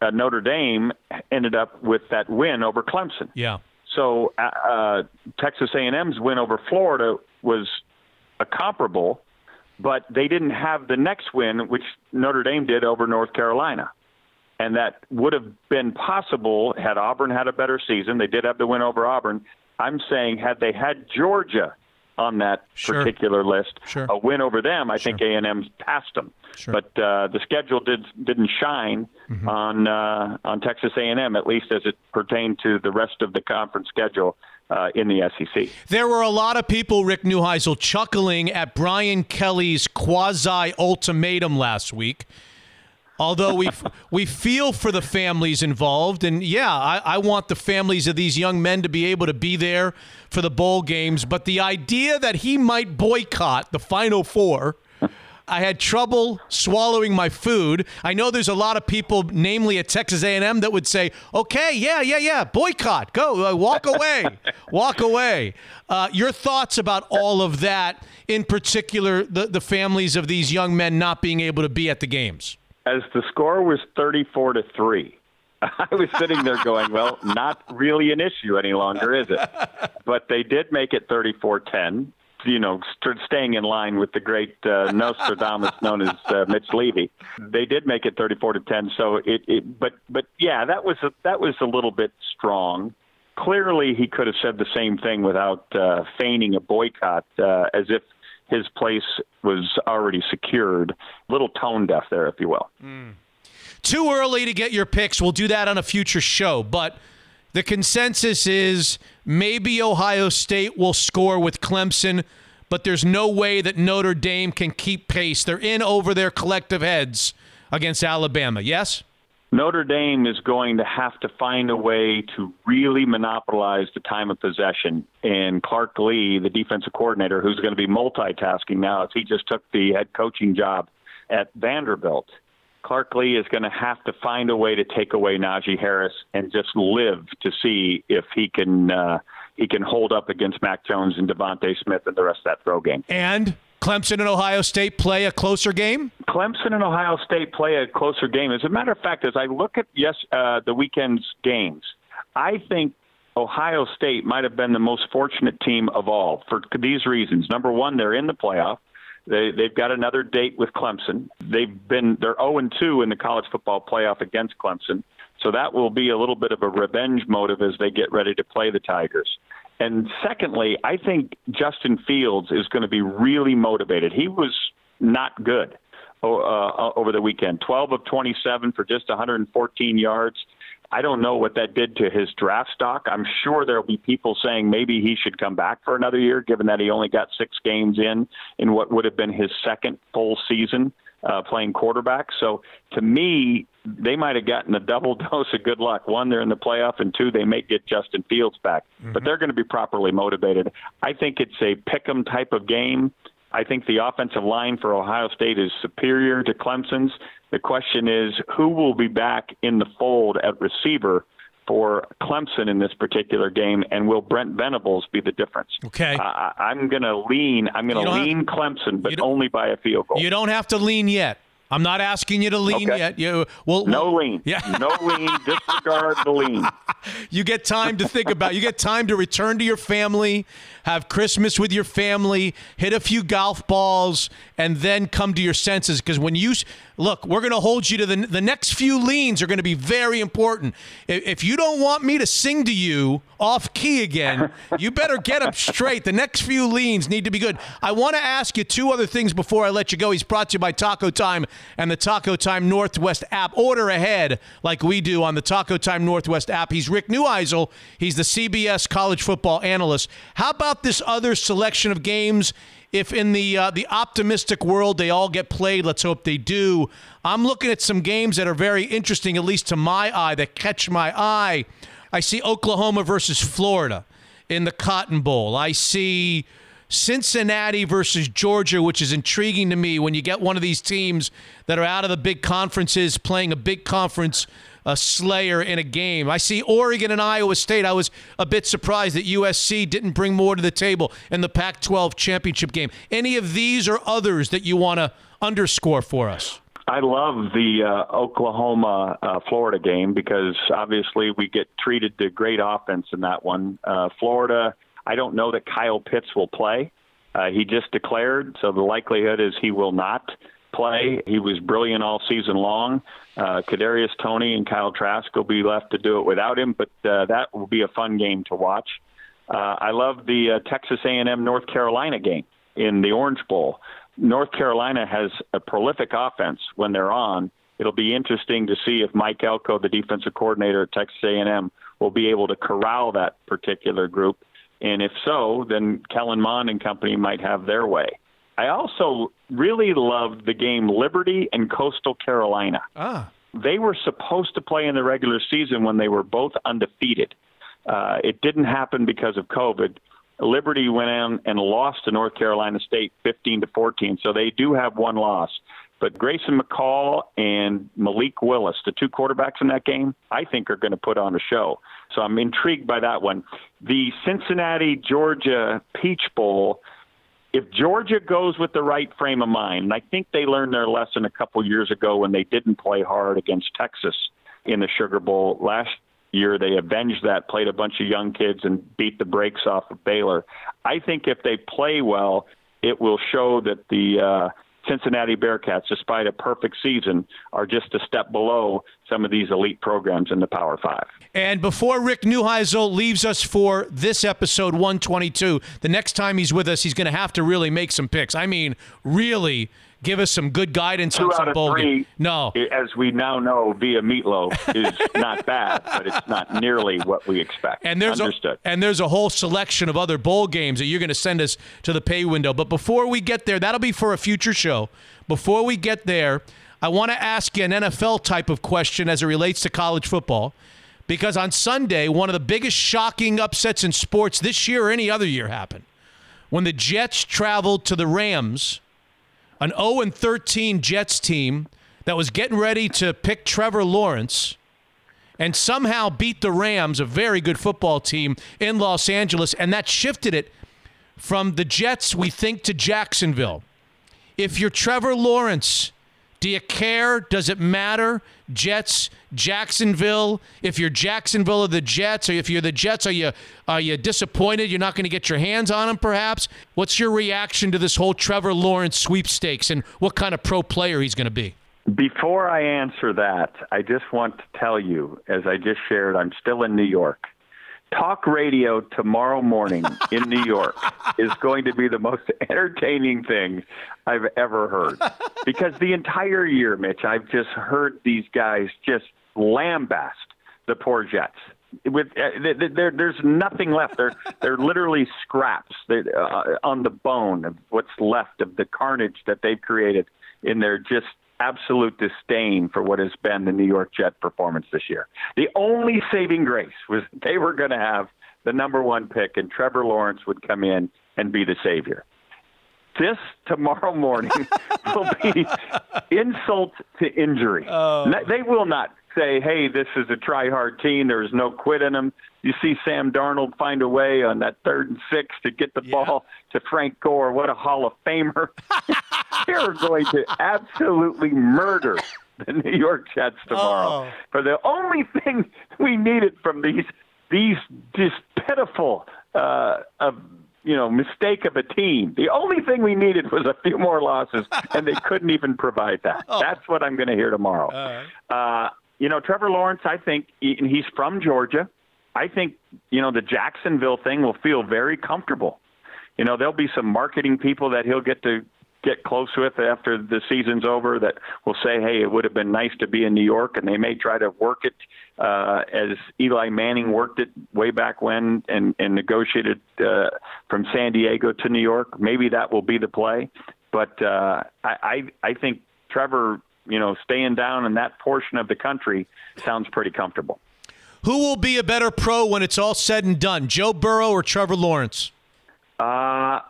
uh, Notre Dame ended up with that win over Clemson. Yeah. So uh, uh, Texas A&M's win over Florida was a comparable, but they didn't have the next win, which Notre Dame did over North Carolina. And that would have been possible had Auburn had a better season. They did have the win over Auburn. I'm saying had they had Georgia on that Sure. particular list, Sure. a win over them, I think A&M's passed them. Sure. But uh, the schedule did didn't shine Mm-hmm. on uh, on Texas A&M, at least as it pertained to the rest of the conference schedule uh, in the SEC. There were a lot of people, Rick Neuheisel, chuckling at Brian Kelly's quasi ultimatum last week. Although we we feel for the families involved, and yeah, I, I want the families of these young men to be able to be there for the bowl games. But the idea that he might boycott the Final Four, I had trouble swallowing my food. I know there's a lot of people, namely at Texas A&M, that would say, "Okay, yeah, yeah, yeah, boycott, go, uh, walk away, walk away." Uh, your thoughts about all of that, in particular, the the families of these young men not being able to be at the games. As the score was 34 to 3, I was sitting there going, well, not really an issue any longer, is it? But they did make it 34 10, you know, st- staying in line with the great uh, Nostradamus known as uh, Mitch Levy. They did make it 34 to 10. So it, it but, but yeah, that was, a, that was a little bit strong. Clearly, he could have said the same thing without uh, feigning a boycott, uh, as if his place was already secured. A little tone deaf there, if you will. Too early to get your picks. We'll do that on a future show. But the consensus is maybe Ohio State will score with Clemson, but there's no way that Notre Dame can keep pace. They're in over their collective heads against Alabama. Yes? Notre Dame is going to have to find a way to really monopolize the time of possession. And Clark Lea, the defensive coordinator, who's going to be multitasking now as he just took the head coaching job at Vanderbilt, Clark Lea is going to have to find a way to take away Najee Harris and just live to see if he can uh, he can hold up against Mac Jones and DeVonta Smith and the rest of that throw game. And Clemson and Ohio State play a closer game? Clemson and Ohio State play a closer game. As a matter of fact, as I look at yes uh, the weekend's games, I think Ohio State might have been the most fortunate team of all for these reasons. Number one, they're in the playoff. They, they've got another date with Clemson. They've been they're 0 and 2 in the college football playoff against Clemson, so that will be a little bit of a revenge motive as they get ready to play the Tigers. And secondly, I think Justin Fields is going to be really motivated. He was not good uh, over the weekend. 12 of 27 for just 114 yards. I don't know what that did to his draft stock. I'm sure there'll be people saying maybe he should come back for another year, given that he only got six games in in what would have been his second full season uh, playing quarterback. So to me, they might have gotten a double dose of good luck. One, they're in the playoff, and two, they may get Justin Fields back. But they're going to be properly motivated. I think it's a pick 'em type of game. I think the offensive line for Ohio State is superior to Clemson's. The question is who will be back in the fold at receiver for Clemson in this particular game, and will Brent Venables be the difference? Okay. I, I'm going to lean. I'm going to don't have- lean Clemson, but only by a field goal. You don't have to lean yet. I'm not asking you to lean Okay. yet. You well, No well- lean. Yeah. No lean. Disregard the lean. You get time to think about. You get time to return to your family, have Christmas with your family, hit a few golf balls, and then come to your senses. Because when you look, we're going to hold you to the the next few leans are going to be very important. If, if you don't want me to sing to you off key again, you better get them straight. The next few leans need to be good. I want to ask you two other things before I let you go. He's brought to you by Taco Time and the Taco Time Northwest app. Order ahead like we do on the Taco Time Northwest app. He's Rick Neuheisel. He's the CBS college football analyst. How about this other selection of games? If in the uh, the optimistic world they all get played, let's hope they do. I'm looking at some games that are very interesting, at least to my eye, that catch my eye. I see Oklahoma versus Florida in the Cotton Bowl. I see Cincinnati versus Georgia, which is intriguing to me when you get one of these teams that are out of the big conferences playing a big conference uh, slayer in a game. I see Oregon and Iowa State. I was a bit surprised that USC didn't bring more to the table in the Pac 12 championship game. Any of these or others that you want to underscore for us? I love the uh, Oklahoma uh, Florida game because obviously we get treated to great offense in that one. Uh, Florida, I don't know that Kyle Pitts will play. Uh, he just declared, so the likelihood is he will not play. He was brilliant all season long. Uh, Kadarius Toney and Kyle Trask will be left to do it without him, but uh, that will be a fun game to watch. Uh, I love the uh, Texas A&M North Carolina game in the Orange Bowl. North Carolina has a prolific offense when they're on. It'll be interesting to see if Mike Elko, the defensive coordinator at Texas A&M, will be able to corral that particular group. And if so, then Kellen Mond and company might have their way. I also really loved the game Liberty and Coastal Carolina. Ah. They were supposed to play in the regular season when they were both undefeated. Uh, it didn't happen because of COVID. Liberty went in and lost to North Carolina State 15 to 14, so they do have one loss. But Grayson McCall and Malik Willis, the two quarterbacks in that game, I think are going to put on a show. So I'm intrigued by that one. The Cincinnati Georgia Peach Bowl, if Georgia goes with the right frame of mind, and I think they learned their lesson a couple years ago when they didn't play hard against Texas in the Sugar Bowl last year, they avenged that, played a bunch of young kids, and beat the brakes off of Baylor. I think if they play well, it will show that the uh, Cincinnati Bearcats, despite a perfect season, are just a step below some of these elite programs in the Power Five. And before Rick Neuheisel leaves us for this episode 122, the next time he's with us, he's going to have to really make some picks. I mean, really give us some good guidance Two on some of bowl three. No. as we now know via Meatloaf, is not bad, but it's not nearly what we expect. And there's Understood. a and there's a whole selection of other bowl games that you're going to send us to the pay window. But before we get there, that'll be for a future show. Before we get there, I want to ask you an NFL type of question as it relates to college football. Because on Sunday, one of the biggest shocking upsets in sports this year or any other year happened. When the Jets traveled to the Rams, an 0 13 Jets team that was getting ready to pick Trevor Lawrence and somehow beat the Rams, a very good football team in Los Angeles, and that shifted it from the Jets, we think, to Jacksonville. If you're Trevor Lawrence, do you care? Does it matter? Jets, Jacksonville. If you're Jacksonville or the Jets, or if you're the Jets, are you are you disappointed you're not going to get your hands on him? Perhaps. What's your reaction to this whole Trevor Lawrence sweepstakes and what kind of pro player he's going to be? Before I answer that, I just want to tell you, as I just shared, I'm still in New York. Talk radio tomorrow morning in New York is going to be the most entertaining thing I've ever heard. Because the entire year, Mitch, I've just heard these guys just lambast the poor Jets. With uh, th- th- there, there's nothing left. They're they're literally scraps they, uh, on the bone of what's left of the carnage that they've created in their just absolute disdain for what has been the New York Jet performance this year. The only saving grace was they were going to have the number one pick, and Trevor Lawrence would come in and be the savior. This tomorrow morning will be insult to injury. No- They will not say, hey, this is a try hard team. There's no quit in them. You see Sam Darnold find a way on that third and six to get the ball to Frank Gore. What a Hall of Famer. They're going to absolutely murder the New York Jets tomorrow. Oh. For the only thing we needed from these these just pitiful uh, of you know mistake of a team. The only thing we needed was a few more losses, and they couldn't even provide that. That's what I'm going to hear tomorrow. Uh, you know, Trevor Lawrence. I think he, and he's from Georgia. I think you know the Jacksonville thing will feel very comfortable. You know, there'll be some marketing people that he'll get to get close with after the season's over that will say, "Hey, it would have been nice to be in New York," and they may try to work it uh, as Eli Manning worked it way back when and, and negotiated uh, from San Diego to New York. Maybe that will be the play, but uh, I, I I think Trevor, you know, staying down in that portion of the country sounds pretty comfortable. Who will be a better pro when it's all said and done, Joe Burrow or Trevor Lawrence? Uh,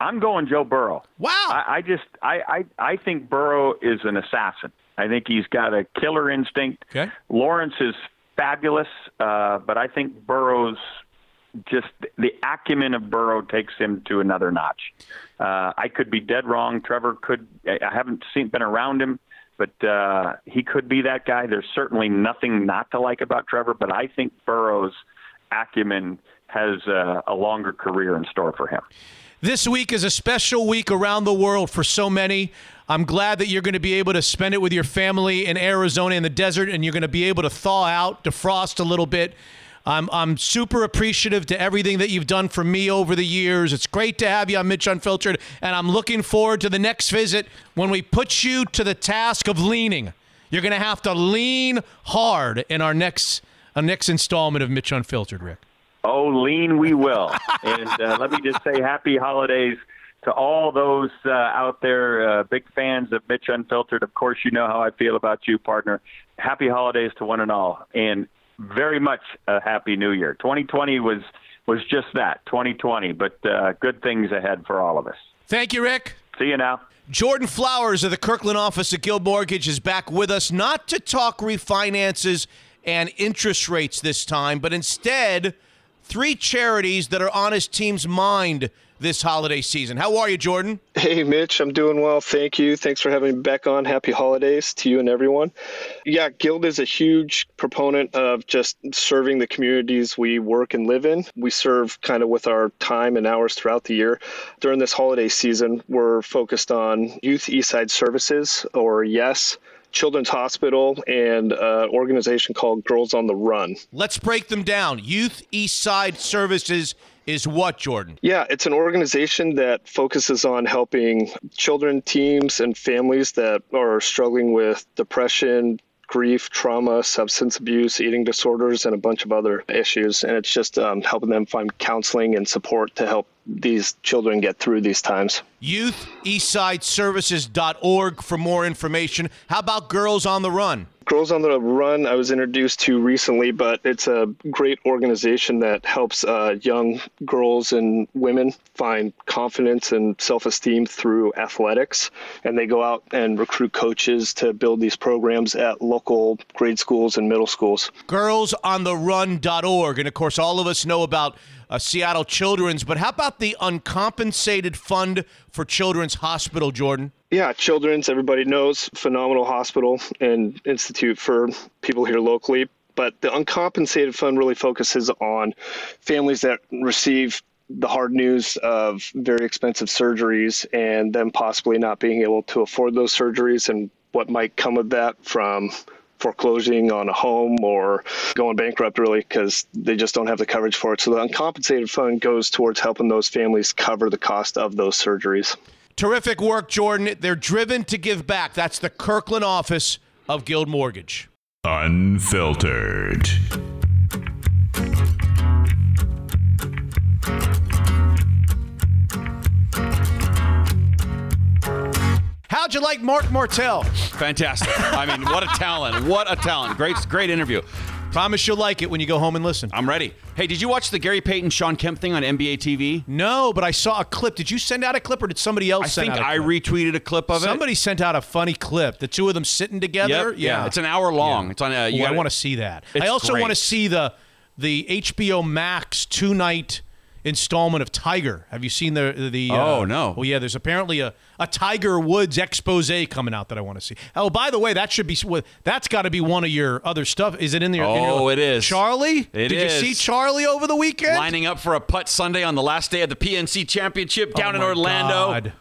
I'm going Joe Burrow. Wow. I, I just I, I I think Burrow is an assassin. I think he's got a killer instinct. Okay. Lawrence is fabulous, uh, but I think Burrow's just the acumen of Burrow takes him to another notch. Uh, I could be dead wrong. Trevor could. I I haven't seen been around him, but uh, he could be that guy. There's certainly nothing not to like about Trevor, but I think Burrow's acumen has uh, a longer career in store for him. This week is a special week around the world for so many. I'm glad that you're going to be able to spend it with your family in Arizona in the desert and you're going to be able to thaw out, defrost a little bit. I'm, I'm super appreciative to everything that you've done for me over the years. It's great to have you on Mitch Unfiltered, and I'm looking forward to the next visit when we put you to the task of leaning. You're going to have to lean hard in our next, our next installment of Mitch Unfiltered, Rick. Oh, lean we will. and uh, let me just say happy holidays to all those uh, out there, uh, big fans of Mitch Unfiltered. Of course, you know how I feel about you, partner. Happy holidays to one and all, and very much a happy new year. 2020 was was just that, 2020, but uh, good things ahead for all of us. Thank you, Rick. See you now. Jordan Flowers of the Kirkland office at Guild Mortgage is back with us, not to talk refinances and interest rates this time, but instead three charities that are on his team's mind this holiday season. How are you, Jordan? Hey, Mitch, I'm doing well. Thank you. Thanks for having me back on. Happy holidays to you and everyone. Yeah, Guild is a huge proponent of just serving the communities we work and live in. We serve kind of with our time and hours throughout the year. During this holiday season, we're focused on Youth Eastside Services, or YES. Children's Hospital and an organization called Girls on the Run. Let's break them down. Youth Eastside Services is what, Jordan? Yeah, it's an organization that focuses on helping children, teams, and families that are struggling with depression, grief, trauma, substance abuse, eating disorders, and a bunch of other issues. And it's just um, helping them find counseling and support to help these children get through these times. YouthEastsideServices.org for more information. How about Girls on the Run? Girls on the Run, I was introduced to recently, but it's a great organization that helps uh, young girls and women find confidence and self esteem through athletics. And they go out and recruit coaches to build these programs at local grade schools and middle schools. girlsontherun.org. And of course, all of us know about uh, Seattle Children's, but how about the uncompensated fund for Children's Hospital, Jordan? Yeah, Children's, everybody knows, phenomenal hospital and institute for people here locally. But the uncompensated fund really focuses on families that receive the hard news of very expensive surgeries and them possibly not being able to afford those surgeries and what might come of that from foreclosing on a home or going bankrupt really because they just don't have the coverage for it. So the uncompensated fund goes towards helping those families cover the cost of those surgeries. Terrific work, Jordan. They're driven to give back. That's the Kirkland office of Guild Mortgage. Unfiltered. How'd you like Marc Martel? Fantastic. I mean, what a talent. What a talent. Great, great interview. Promise you'll like it when you go home and listen. I'm ready. Hey, did you watch the Gary Payton Sean Kemp thing on NBA TV? No, but I saw a clip. Did you send out a clip or did somebody else I send think out a I clip? retweeted a clip of it. Somebody sent out a funny clip. The two of them sitting together. Yep, yeah. It's an hour long. It's on. Uh, you Ooh, I gotta- want to see that. It's I also great. want to see the the HBO Max two night. Installment of Tiger. Have you seen the the? Oh, uh, no. Well, yeah. There's apparently a, a Tiger Woods expose coming out that I want to see. Oh, by the way, that should be that's got to be one of your other stuff. Is it in there? Oh, it is. Charlie. It Did is. you see Charlie over the weekend? Lining up for a putt Sunday on the last day of the PNC Championship down in Oh, my Orlando. God.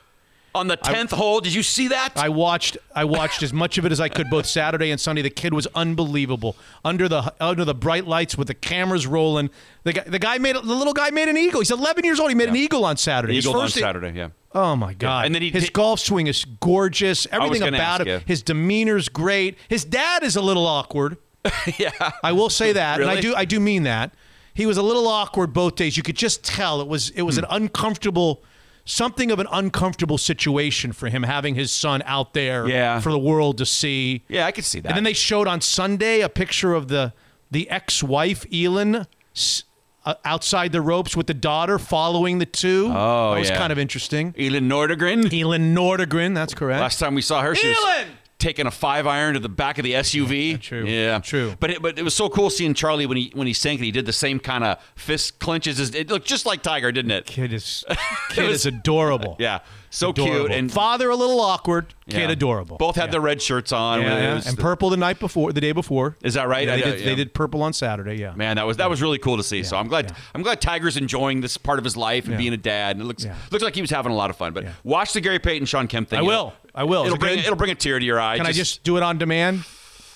On the tenth hole, did you see that? I watched. I watched as much of it as I could, both Saturday and Sunday. The kid was unbelievable under the under the bright lights with the cameras rolling. The guy, the guy made the little guy made an eagle. He's 11 years old. He made an eagle on Saturday. Eagle on Saturday, yeah. Oh my God! And then he his did- golf swing is gorgeous. Everything about ask it. you. His demeanor's great. His dad is a little awkward. yeah, I will say that, and I do. I do mean that. He was a little awkward both days. You could just tell it was it was an uncomfortable, something of an uncomfortable situation for him having his son out there Yeah. for the world to see. Yeah, I could see that. And then they showed on Sunday a picture of the the ex-wife Elin s- uh, outside the ropes with the daughter following the two. Oh, that was yeah. kind of interesting. Elin Nordegren. Elin Nordegren, that's correct. Last time we saw her, she was Elin! Taking a five iron to the back of the SUV. true. Yeah, True. But it, but it was so cool seeing Charlie when he when he sank it. He did the same kind of fist clenches. It looked just like Tiger, didn't it? Kid is kid is adorable. Yeah, so Adorable. cute and father a little awkward, kid adorable. Both had their red shirts on. Yeah, It yeah. and purple the night before, the day before. Is that right? Yeah, they, did, yeah. they did purple on Saturday. Yeah. Man, that was that was really cool to see. so I'm glad I'm glad Tiger's enjoying this part of his life and Yeah. being a dad. And it looks Yeah. looks like he was having a lot of fun. But watch the Gary Payton Sean Kemp thing. I It'll- I will. It'll it bring good? it'll bring a tear to your eye. Can I just do it on demand?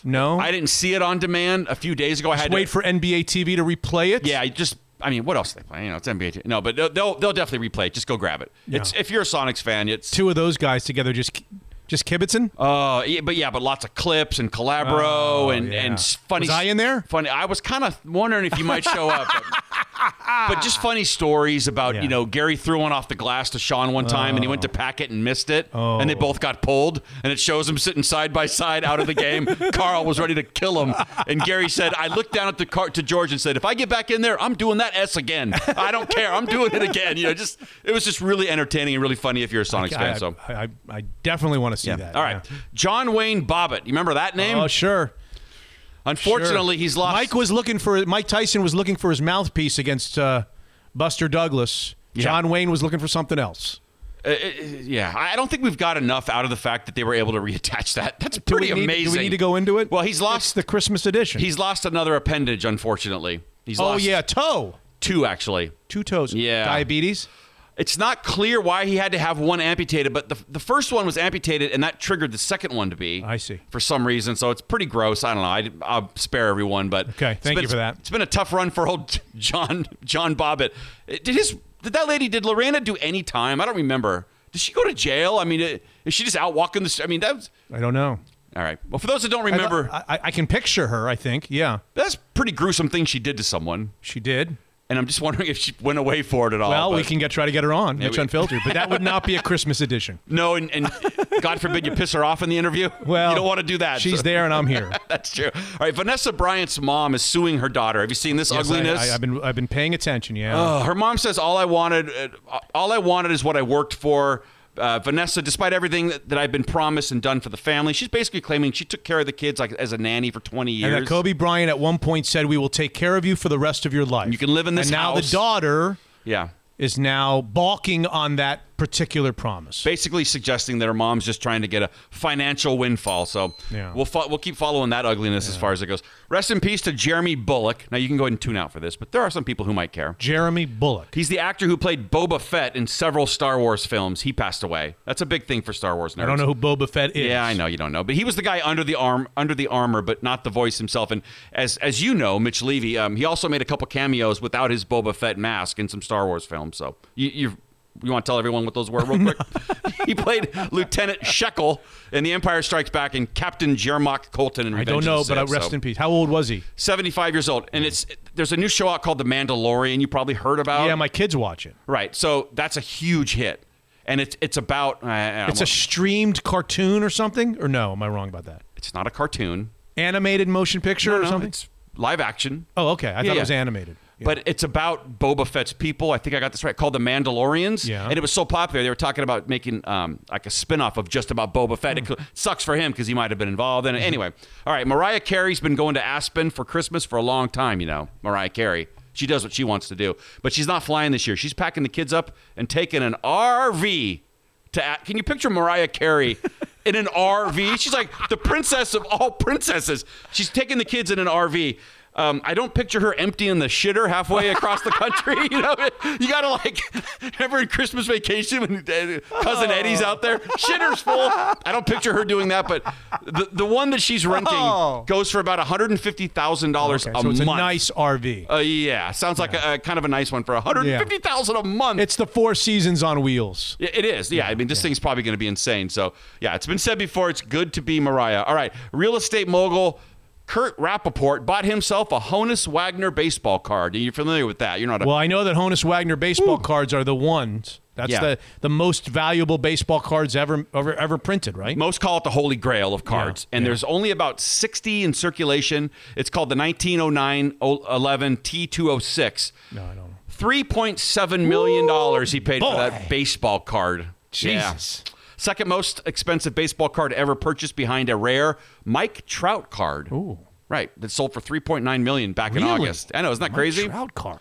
No. I didn't see it on demand a few days ago. I Just had wait to, for NBA TV to replay it. Yeah, I just I mean, what else they play? You know, it's NBA. No, but they'll they'll, definitely replay it. Just go grab it. It's if you're a Sonics fan, it's Two of those guys together just just kibitzing. Oh, uh, yeah, but yeah, but lots of clips and collabro Oh, and yeah. and funny. Was I in there? Funny. I was kind of wondering if you might show up. But, but just funny stories about Yeah. you know Gary threw one off the glass to Sean one time and he went to oh. pack it and missed it and they Oh. both got pulled and it shows them sitting side by side out of the game. Karl was ready to kill him and Gary said, "I looked down at the car to George and said, if I get back in there, I'm doing that S again. I don't care. I'm doing it again. You know, just it was just really entertaining and really funny if you're a Sonics fan. I, So I, I, I definitely want to see that. all right. John Wayne Bobbitt. You remember that name? Oh, sure. Unfortunately, Sure. he's lost. Mike was looking for Mike Tyson was looking for his mouthpiece against uh, Buster Douglas. John Wayne was looking for something else. Uh, uh, yeah, I don't think we've got enough out of the fact that they were able to reattach that. That's pretty do need, amazing. Do we need to go into it? Well, he's lost the Christmas edition. He's lost another appendage, unfortunately. He's oh yeah, toe. two actually. Two toes. Yeah. Diabetes. It's not clear why he had to have one amputated, but the, the first one was amputated, and that triggered the second one to be. I see. For some reason, so it's pretty gross. I don't know. I, I'll spare everyone, but Okay, thank been- you for that. It's been a tough run for old John John Bobbitt. Eh, did his did that lady did Lorena do any time? I don't remember. Did she go to jail? I mean, eh, is she just out walking the? I mean, that was I don't know. all right. Well, for those that don't remember, I, I, I can picture her. I think. Yeah, that's pretty gruesome thing she did to someone. she did. And I'm just wondering if she went away for it at all. well, we can get try to get her on Yeah, Mitch we- Unfiltered, but that would not be a Christmas edition. No, and, and God forbid you piss her off in the interview. Well, you don't want to do that. She's so- there and I'm here. That's true. All right, Vanessa Bryant's mom is suing her daughter. Have you seen this Yes, ugliness? I, have been I've been paying attention. Yeah. Oh, her mom says all I wanted, uh, all I wanted is what I worked for. Uh, Vanessa, despite everything that, that I've been promised and done for the family, she's basically claiming she took care of the kids like as a nanny for 20 years. And that Kobe Bryant at one point said, "We will take care of you for the rest of your life. You can live in this And now house. the daughter yeah. is now balking on that particular promise. Basically suggesting that her mom's just trying to get a financial windfall. So Yeah. we'll fo- we'll keep following that ugliness as far as it goes. Rest in peace to Jeremy Bulloch. Now you can go ahead and tune out for this, but there are some people who might care. Jeremy Bulloch. He's the actor who played Boba Fett in several Star Wars films. He passed away. That's a big thing for Star Wars nerds. I don't know who Boba Fett is. Yeah, I know you don't know, but he was the guy under the arm, under the armor, but not the voice himself. And as as you know, Mitch Levy, um, he also made a couple cameos without his Boba Fett mask in some Star Wars films. So you you, you want to tell everyone what those were real quick? he played Lieutenant Sheckil in The Empire Strikes Back and Captain Jeremoch Colton in Revenge I don't know, but I rest so- in peace. How old was he? 75 years old, and it's there's a new show out called The Mandalorian. You probably heard about. yeah, my kids watch it. Right. So that's a huge hit. And it's it's about uh, It's a streamed cartoon or something, or no? Am I wrong about that? it's not a cartoon. Animated motion picture No, or something? It's live action. Oh, okay. I Yeah, thought it was animated. Yeah. But it's about Boba Fett's people. I think I got this right. Called the Mandalorians. Yeah. And it was so popular, they were talking about making um, like a spin-off of just about Boba Fett. Hmm. It sucks for him because he might have been involved in it. Anyway, all right. Mariah Carey's been going to Aspen for Christmas for a long time. You know, Mariah Carey. She does what she wants to do. But she's not flying this year. She's packing the kids up and taking an RV to. Can you picture Mariah Carey in an RV? She's like the princess of all princesses. She's taking the kids in an RV. Um, I don't picture her emptying the shitter halfway across the country. You know, you gotta like, remember in Christmas Vacation when cousin Eddie's out there, shitter's full. I don't picture her doing that, but the the one that she's renting Oh. goes for about one hundred and fifty thousand dollars Okay, a so it's month. a nice RV. Uh, yeah, sounds like a, a kind of a nice one for one hundred and fifty thousand a month. It's the Four Seasons on wheels. Yeah, It is. Yeah. I mean, this thing's probably going to be insane. So, yeah, it's been said before. It's good to be Mariah. All right. Real estate mogul Kurt Rappaport bought himself a Honus Wagner baseball card. You're familiar with that. You're not a. Well, I know that Honus Wagner baseball cards are the ones. That's Yeah. the the most valuable baseball cards ever ever ever printed, right? Most call it the holy grail of cards. and there's only about 60 in circulation. It's called the 1909 11 T206. No, I don't. know. $3.7 million he paid for that baseball card. Jesus. Yeah. Second most expensive baseball card ever purchased behind a rare Mike Trout card. Ooh. Right. That sold for 3.9 million back in August. I know, isn't that Mike crazy? Trout card.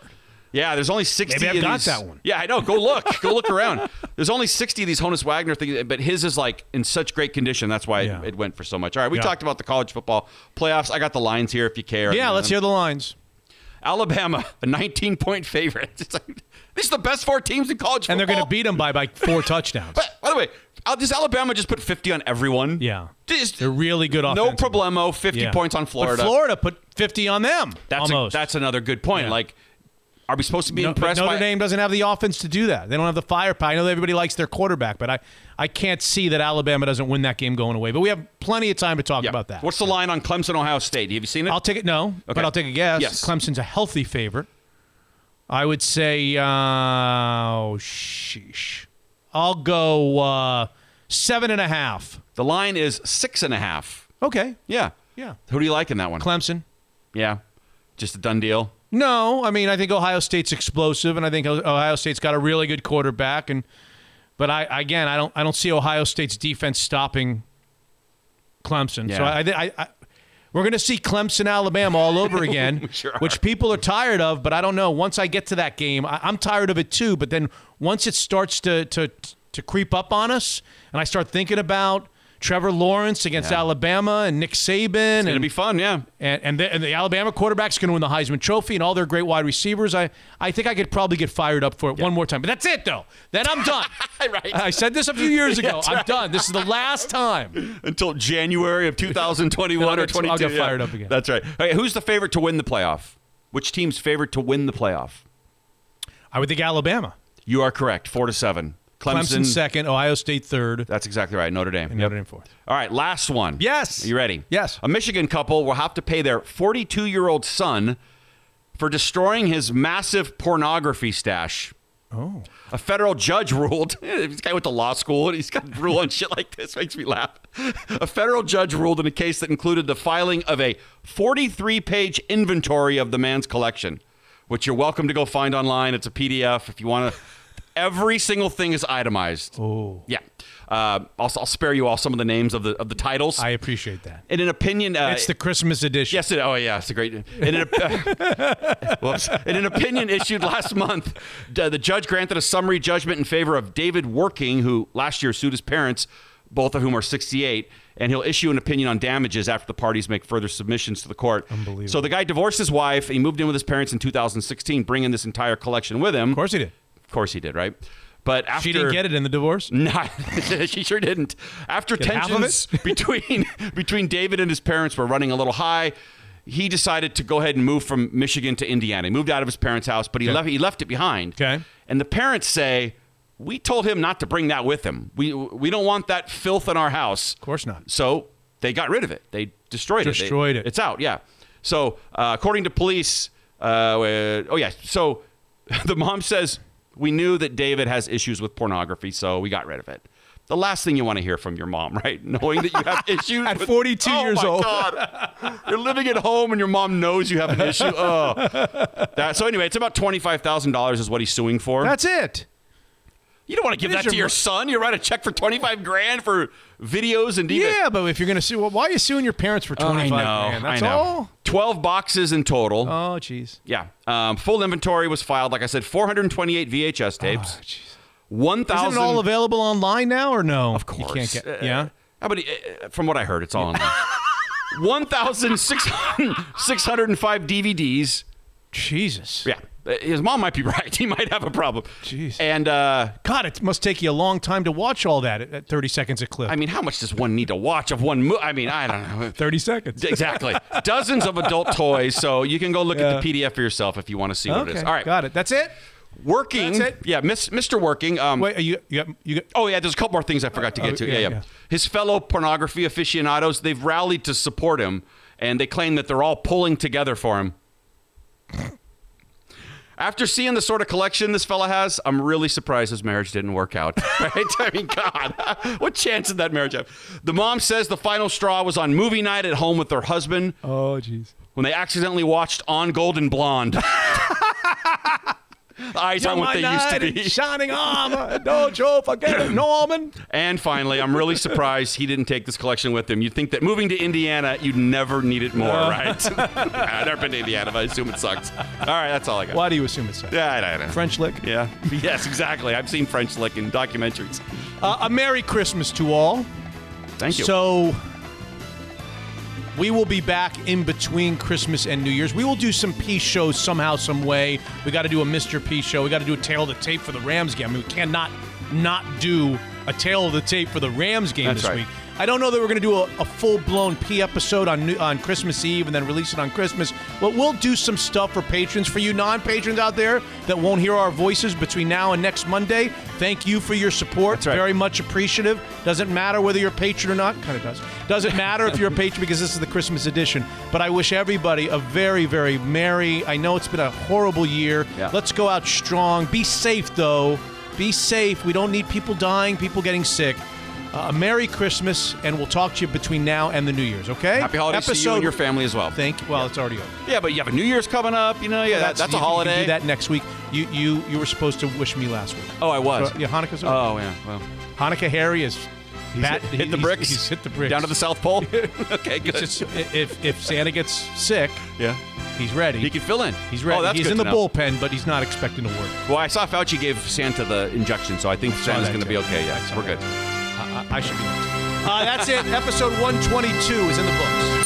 Yeah, there's only 60 Maybe I've of got these- that one. Yeah, I know. Go look. Go look around. There's only 60 of these Honus Wagner things, but his is like in such great condition. That's why Yeah. it, it went for so much. All right, we Yeah. talked about the college football playoffs. I got the lines here if you care. Yeah, let's hear the lines. Alabama, a 19 point favorite. It's like, these are the best four teams in college football. And they're going to beat them by like four touchdowns. But by the way, does Alabama just put 50 on everyone? Yeah. Just, They're really good no offensively. problemo. 50 Yeah. points on Florida. But Florida put 50 on them. that's a, almost. that's another good point. Yeah. Like, are we supposed to be No- but impressed Notre by? Dame doesn't have the offense to do that. They don't have the firepower. I know that everybody likes their quarterback, but I, I can't see that Alabama doesn't win that game going away. But we have plenty of time to talk Yeah. about that. What's the line on Clemson, Ohio State? Have you seen it? I'll take it. No, but Okay. I'll take a guess. Yes. Clemson's a healthy favorite. I would say, uh, oh, sheesh. I'll go uh, seven and a half. The line is six and a half. Okay. Yeah. Yeah. Who do you like in that one? Clemson. Yeah. Just a done deal. No, I mean I think Ohio State's explosive, and I think Ohio State's got a really good quarterback. And but I again I don't I don't see Ohio State's defense stopping Clemson. So Yeah. I, I, I we're going to see Clemson Alabama all over again, sure which people are tired of. But I don't know. Once I get to that game, I, I'm tired of it too. But then once it starts to to to creep up on us, and I start thinking about. Trevor Lawrence against Yeah. Alabama and Nick Saban. It's and, gonna be fun, yeah. and and the, and the Alabama quarterback's going to win the Heisman Trophy and all their great wide receivers. I, I think I could probably get fired up for it one more time. But that's it, though. Then I'm done. right. I said this a few years ago. I'm right. done. This is the last time. Until January of 2021 I'll or get- 22. I'll get yeah. fired up again. That's right. Okay, who's the favorite to win the playoff? Which team's favorite to win the playoff? I would think Alabama. You are correct. Four to seven. Clemson, Clemson second, Ohio State third, That's exactly right. Notre Dame. and Notre Dame fourth. All right, last one. Yes. Are you ready? Yes. A Michigan couple will have to pay their 42 year old son for destroying his massive pornography stash. Oh. A federal judge ruled. This guy went to law school and he's got rule on shit like this. Makes me laugh. A federal judge ruled in a case that included the filing of a 43 page inventory of the man's collection, which you're welcome to go find online. It's a PDF if you want to. Every single thing is itemized. Oh. Yeah. Uh, I'll, I'll spare you all some of the names of the of the titles. I appreciate that. in an opinion, uh, it's the Christmas edition. Yes, it, oh yeah, it's a great. In an, whoops. in an opinion issued last month, d- the judge granted a summary judgment in favor of David Working, who last year sued his parents, both of whom are 68, and he'll issue an opinion on damages after the parties make further submissions to the court. Unbelievable. So the guy divorced his wife. He moved in with his parents in 2016, bringing this entire collection with him. Of course he did. Of course he did, right? But after She didn't get it in the divorce. no, she sure didn't. After Get tensions between between David and his parents were running a little high, he decided to go ahead and move from Michigan to Indiana. He moved out of his parents' house, but he Okay. left he left it behind. Okay. And the parents say, "We told him not to bring that with him. We we don't want that filth in our house." Of course not. So they got rid of it. They destroyed it. Destroyed it. It's out. Yeah. So uh, according to police, uh, oh yeah. So the mom says we knew that David has issues with pornography, so we got rid of it. The last thing you want to hear from your mom, right? Knowing that you have issues At with- 42 Oh, years my old. God. You're living at home and your mom knows you have an issue. Oh. That, so anyway, it's about twenty five thousand dollars is what he's suing for. That's it. You don't want to give that is to your son. You write a check for 25 grand for videos and DVDs. Yeah, but if you're going to sue, well, why are you suing your parents for 25 I know. grand? That's I know. all? 12 boxes in total. Oh, jeez. Yeah. Um, full inventory was filed. Like I said, 428 VHS tapes. Oh, 1,000. Isn't it all available online now or no? Of course. You can't get, Uh, yeah? How about, uh, from what I heard, it's all online. 1,605 DVDs. Jesus. Yeah. His mom might be right. He might have a problem. Jeez. And, uh, God, it must take you a long time to watch all that at, at 30 seconds a clip. I mean, how much does one need to watch of one movie? I mean, I don't know. 30 seconds. Exactly. Dozens of adult toys. So you can go look Yeah. at the PDF for yourself if you want to see what it is. All right. got it. That's it? Working. That's it? Yeah, Miss, Mr. Working. Um, Wait, are you, you, got, you got, Oh yeah, there's a couple more things I forgot to get Oh, to. yeah, Yeah, yeah, yeah. His fellow pornography aficionados, they've rallied to support him, and they claim that they're all pulling together for him. After seeing the sort of collection this fella has, I'm really surprised his marriage didn't work out. Right? I mean, God, what chance did that marriage have? The mom says the final straw was on movie night at home with her husband oh, jeez. when they accidentally watched On Golden Blonde. Eyes on what they used to be. Shining armor. Don't you forget it, Norman. And finally, I'm really surprised he didn't take this collection with him. You'd think that moving to Indiana, you'd never need it more, right? I've never been to Indiana, but I assume it sucks. All right, that's all I got. Why do you assume it that? Yeah, I know. French Lick? Yeah. Yes, exactly. I've seen French Lick in documentaries. Uh, a Merry Christmas to all. Thank you. So we will be back in between Christmas and New Year's. We will do some peace shows somehow, some way. We got to do a Mr. P show. We got to do a tale of the tape for the Rams game. I mean, we cannot not do a tale of the tape for the Rams game That's this right. week. I don't know that we're going to do a, a full blown P episode on New, on Christmas Eve and then release it on Christmas, but we'll do some stuff for patrons. For you non patrons out there that won't hear our voices between now and next Monday, thank you for your support. Right. Very much appreciative. Doesn't matter whether you're a patron or not. Kind of does. Doesn't matter if you're a patron because this is the Christmas edition. But I wish everybody a very, very merry. I know it's been a horrible year. Yeah. Let's go out strong. Be safe though. Be safe. We don't need people dying, people getting sick. Uh, a Merry Christmas, and we'll talk to you between now and the New Year's. Okay? Happy holidays to you and your family as well. Thank you. Well, it's already over. Yeah, but you have a New Year's coming up. You know, yeah, that, that's you- a you can holiday. do that next week. You you you were supposed to wish me last week. Oh, I was. So, yeah, Hanukkah's over. Oh, yeah. Well, Hanukkah Harry is Pat, hit, hit the he's- bricks. He's hit the bricks down to the South Pole. okay, good. It's just, i- if if Santa gets sick, yeah, he's ready. he can fill in. He's ready. Oh, that's he's good in to the know. bullpen, but he's not expecting to work. Well, I saw Fauci gave Santa the injection, so I think Santa's that going to too. be okay. I Yeah, saw we're that good. I should be next. Uh, that's it. Episode 122 is in the books.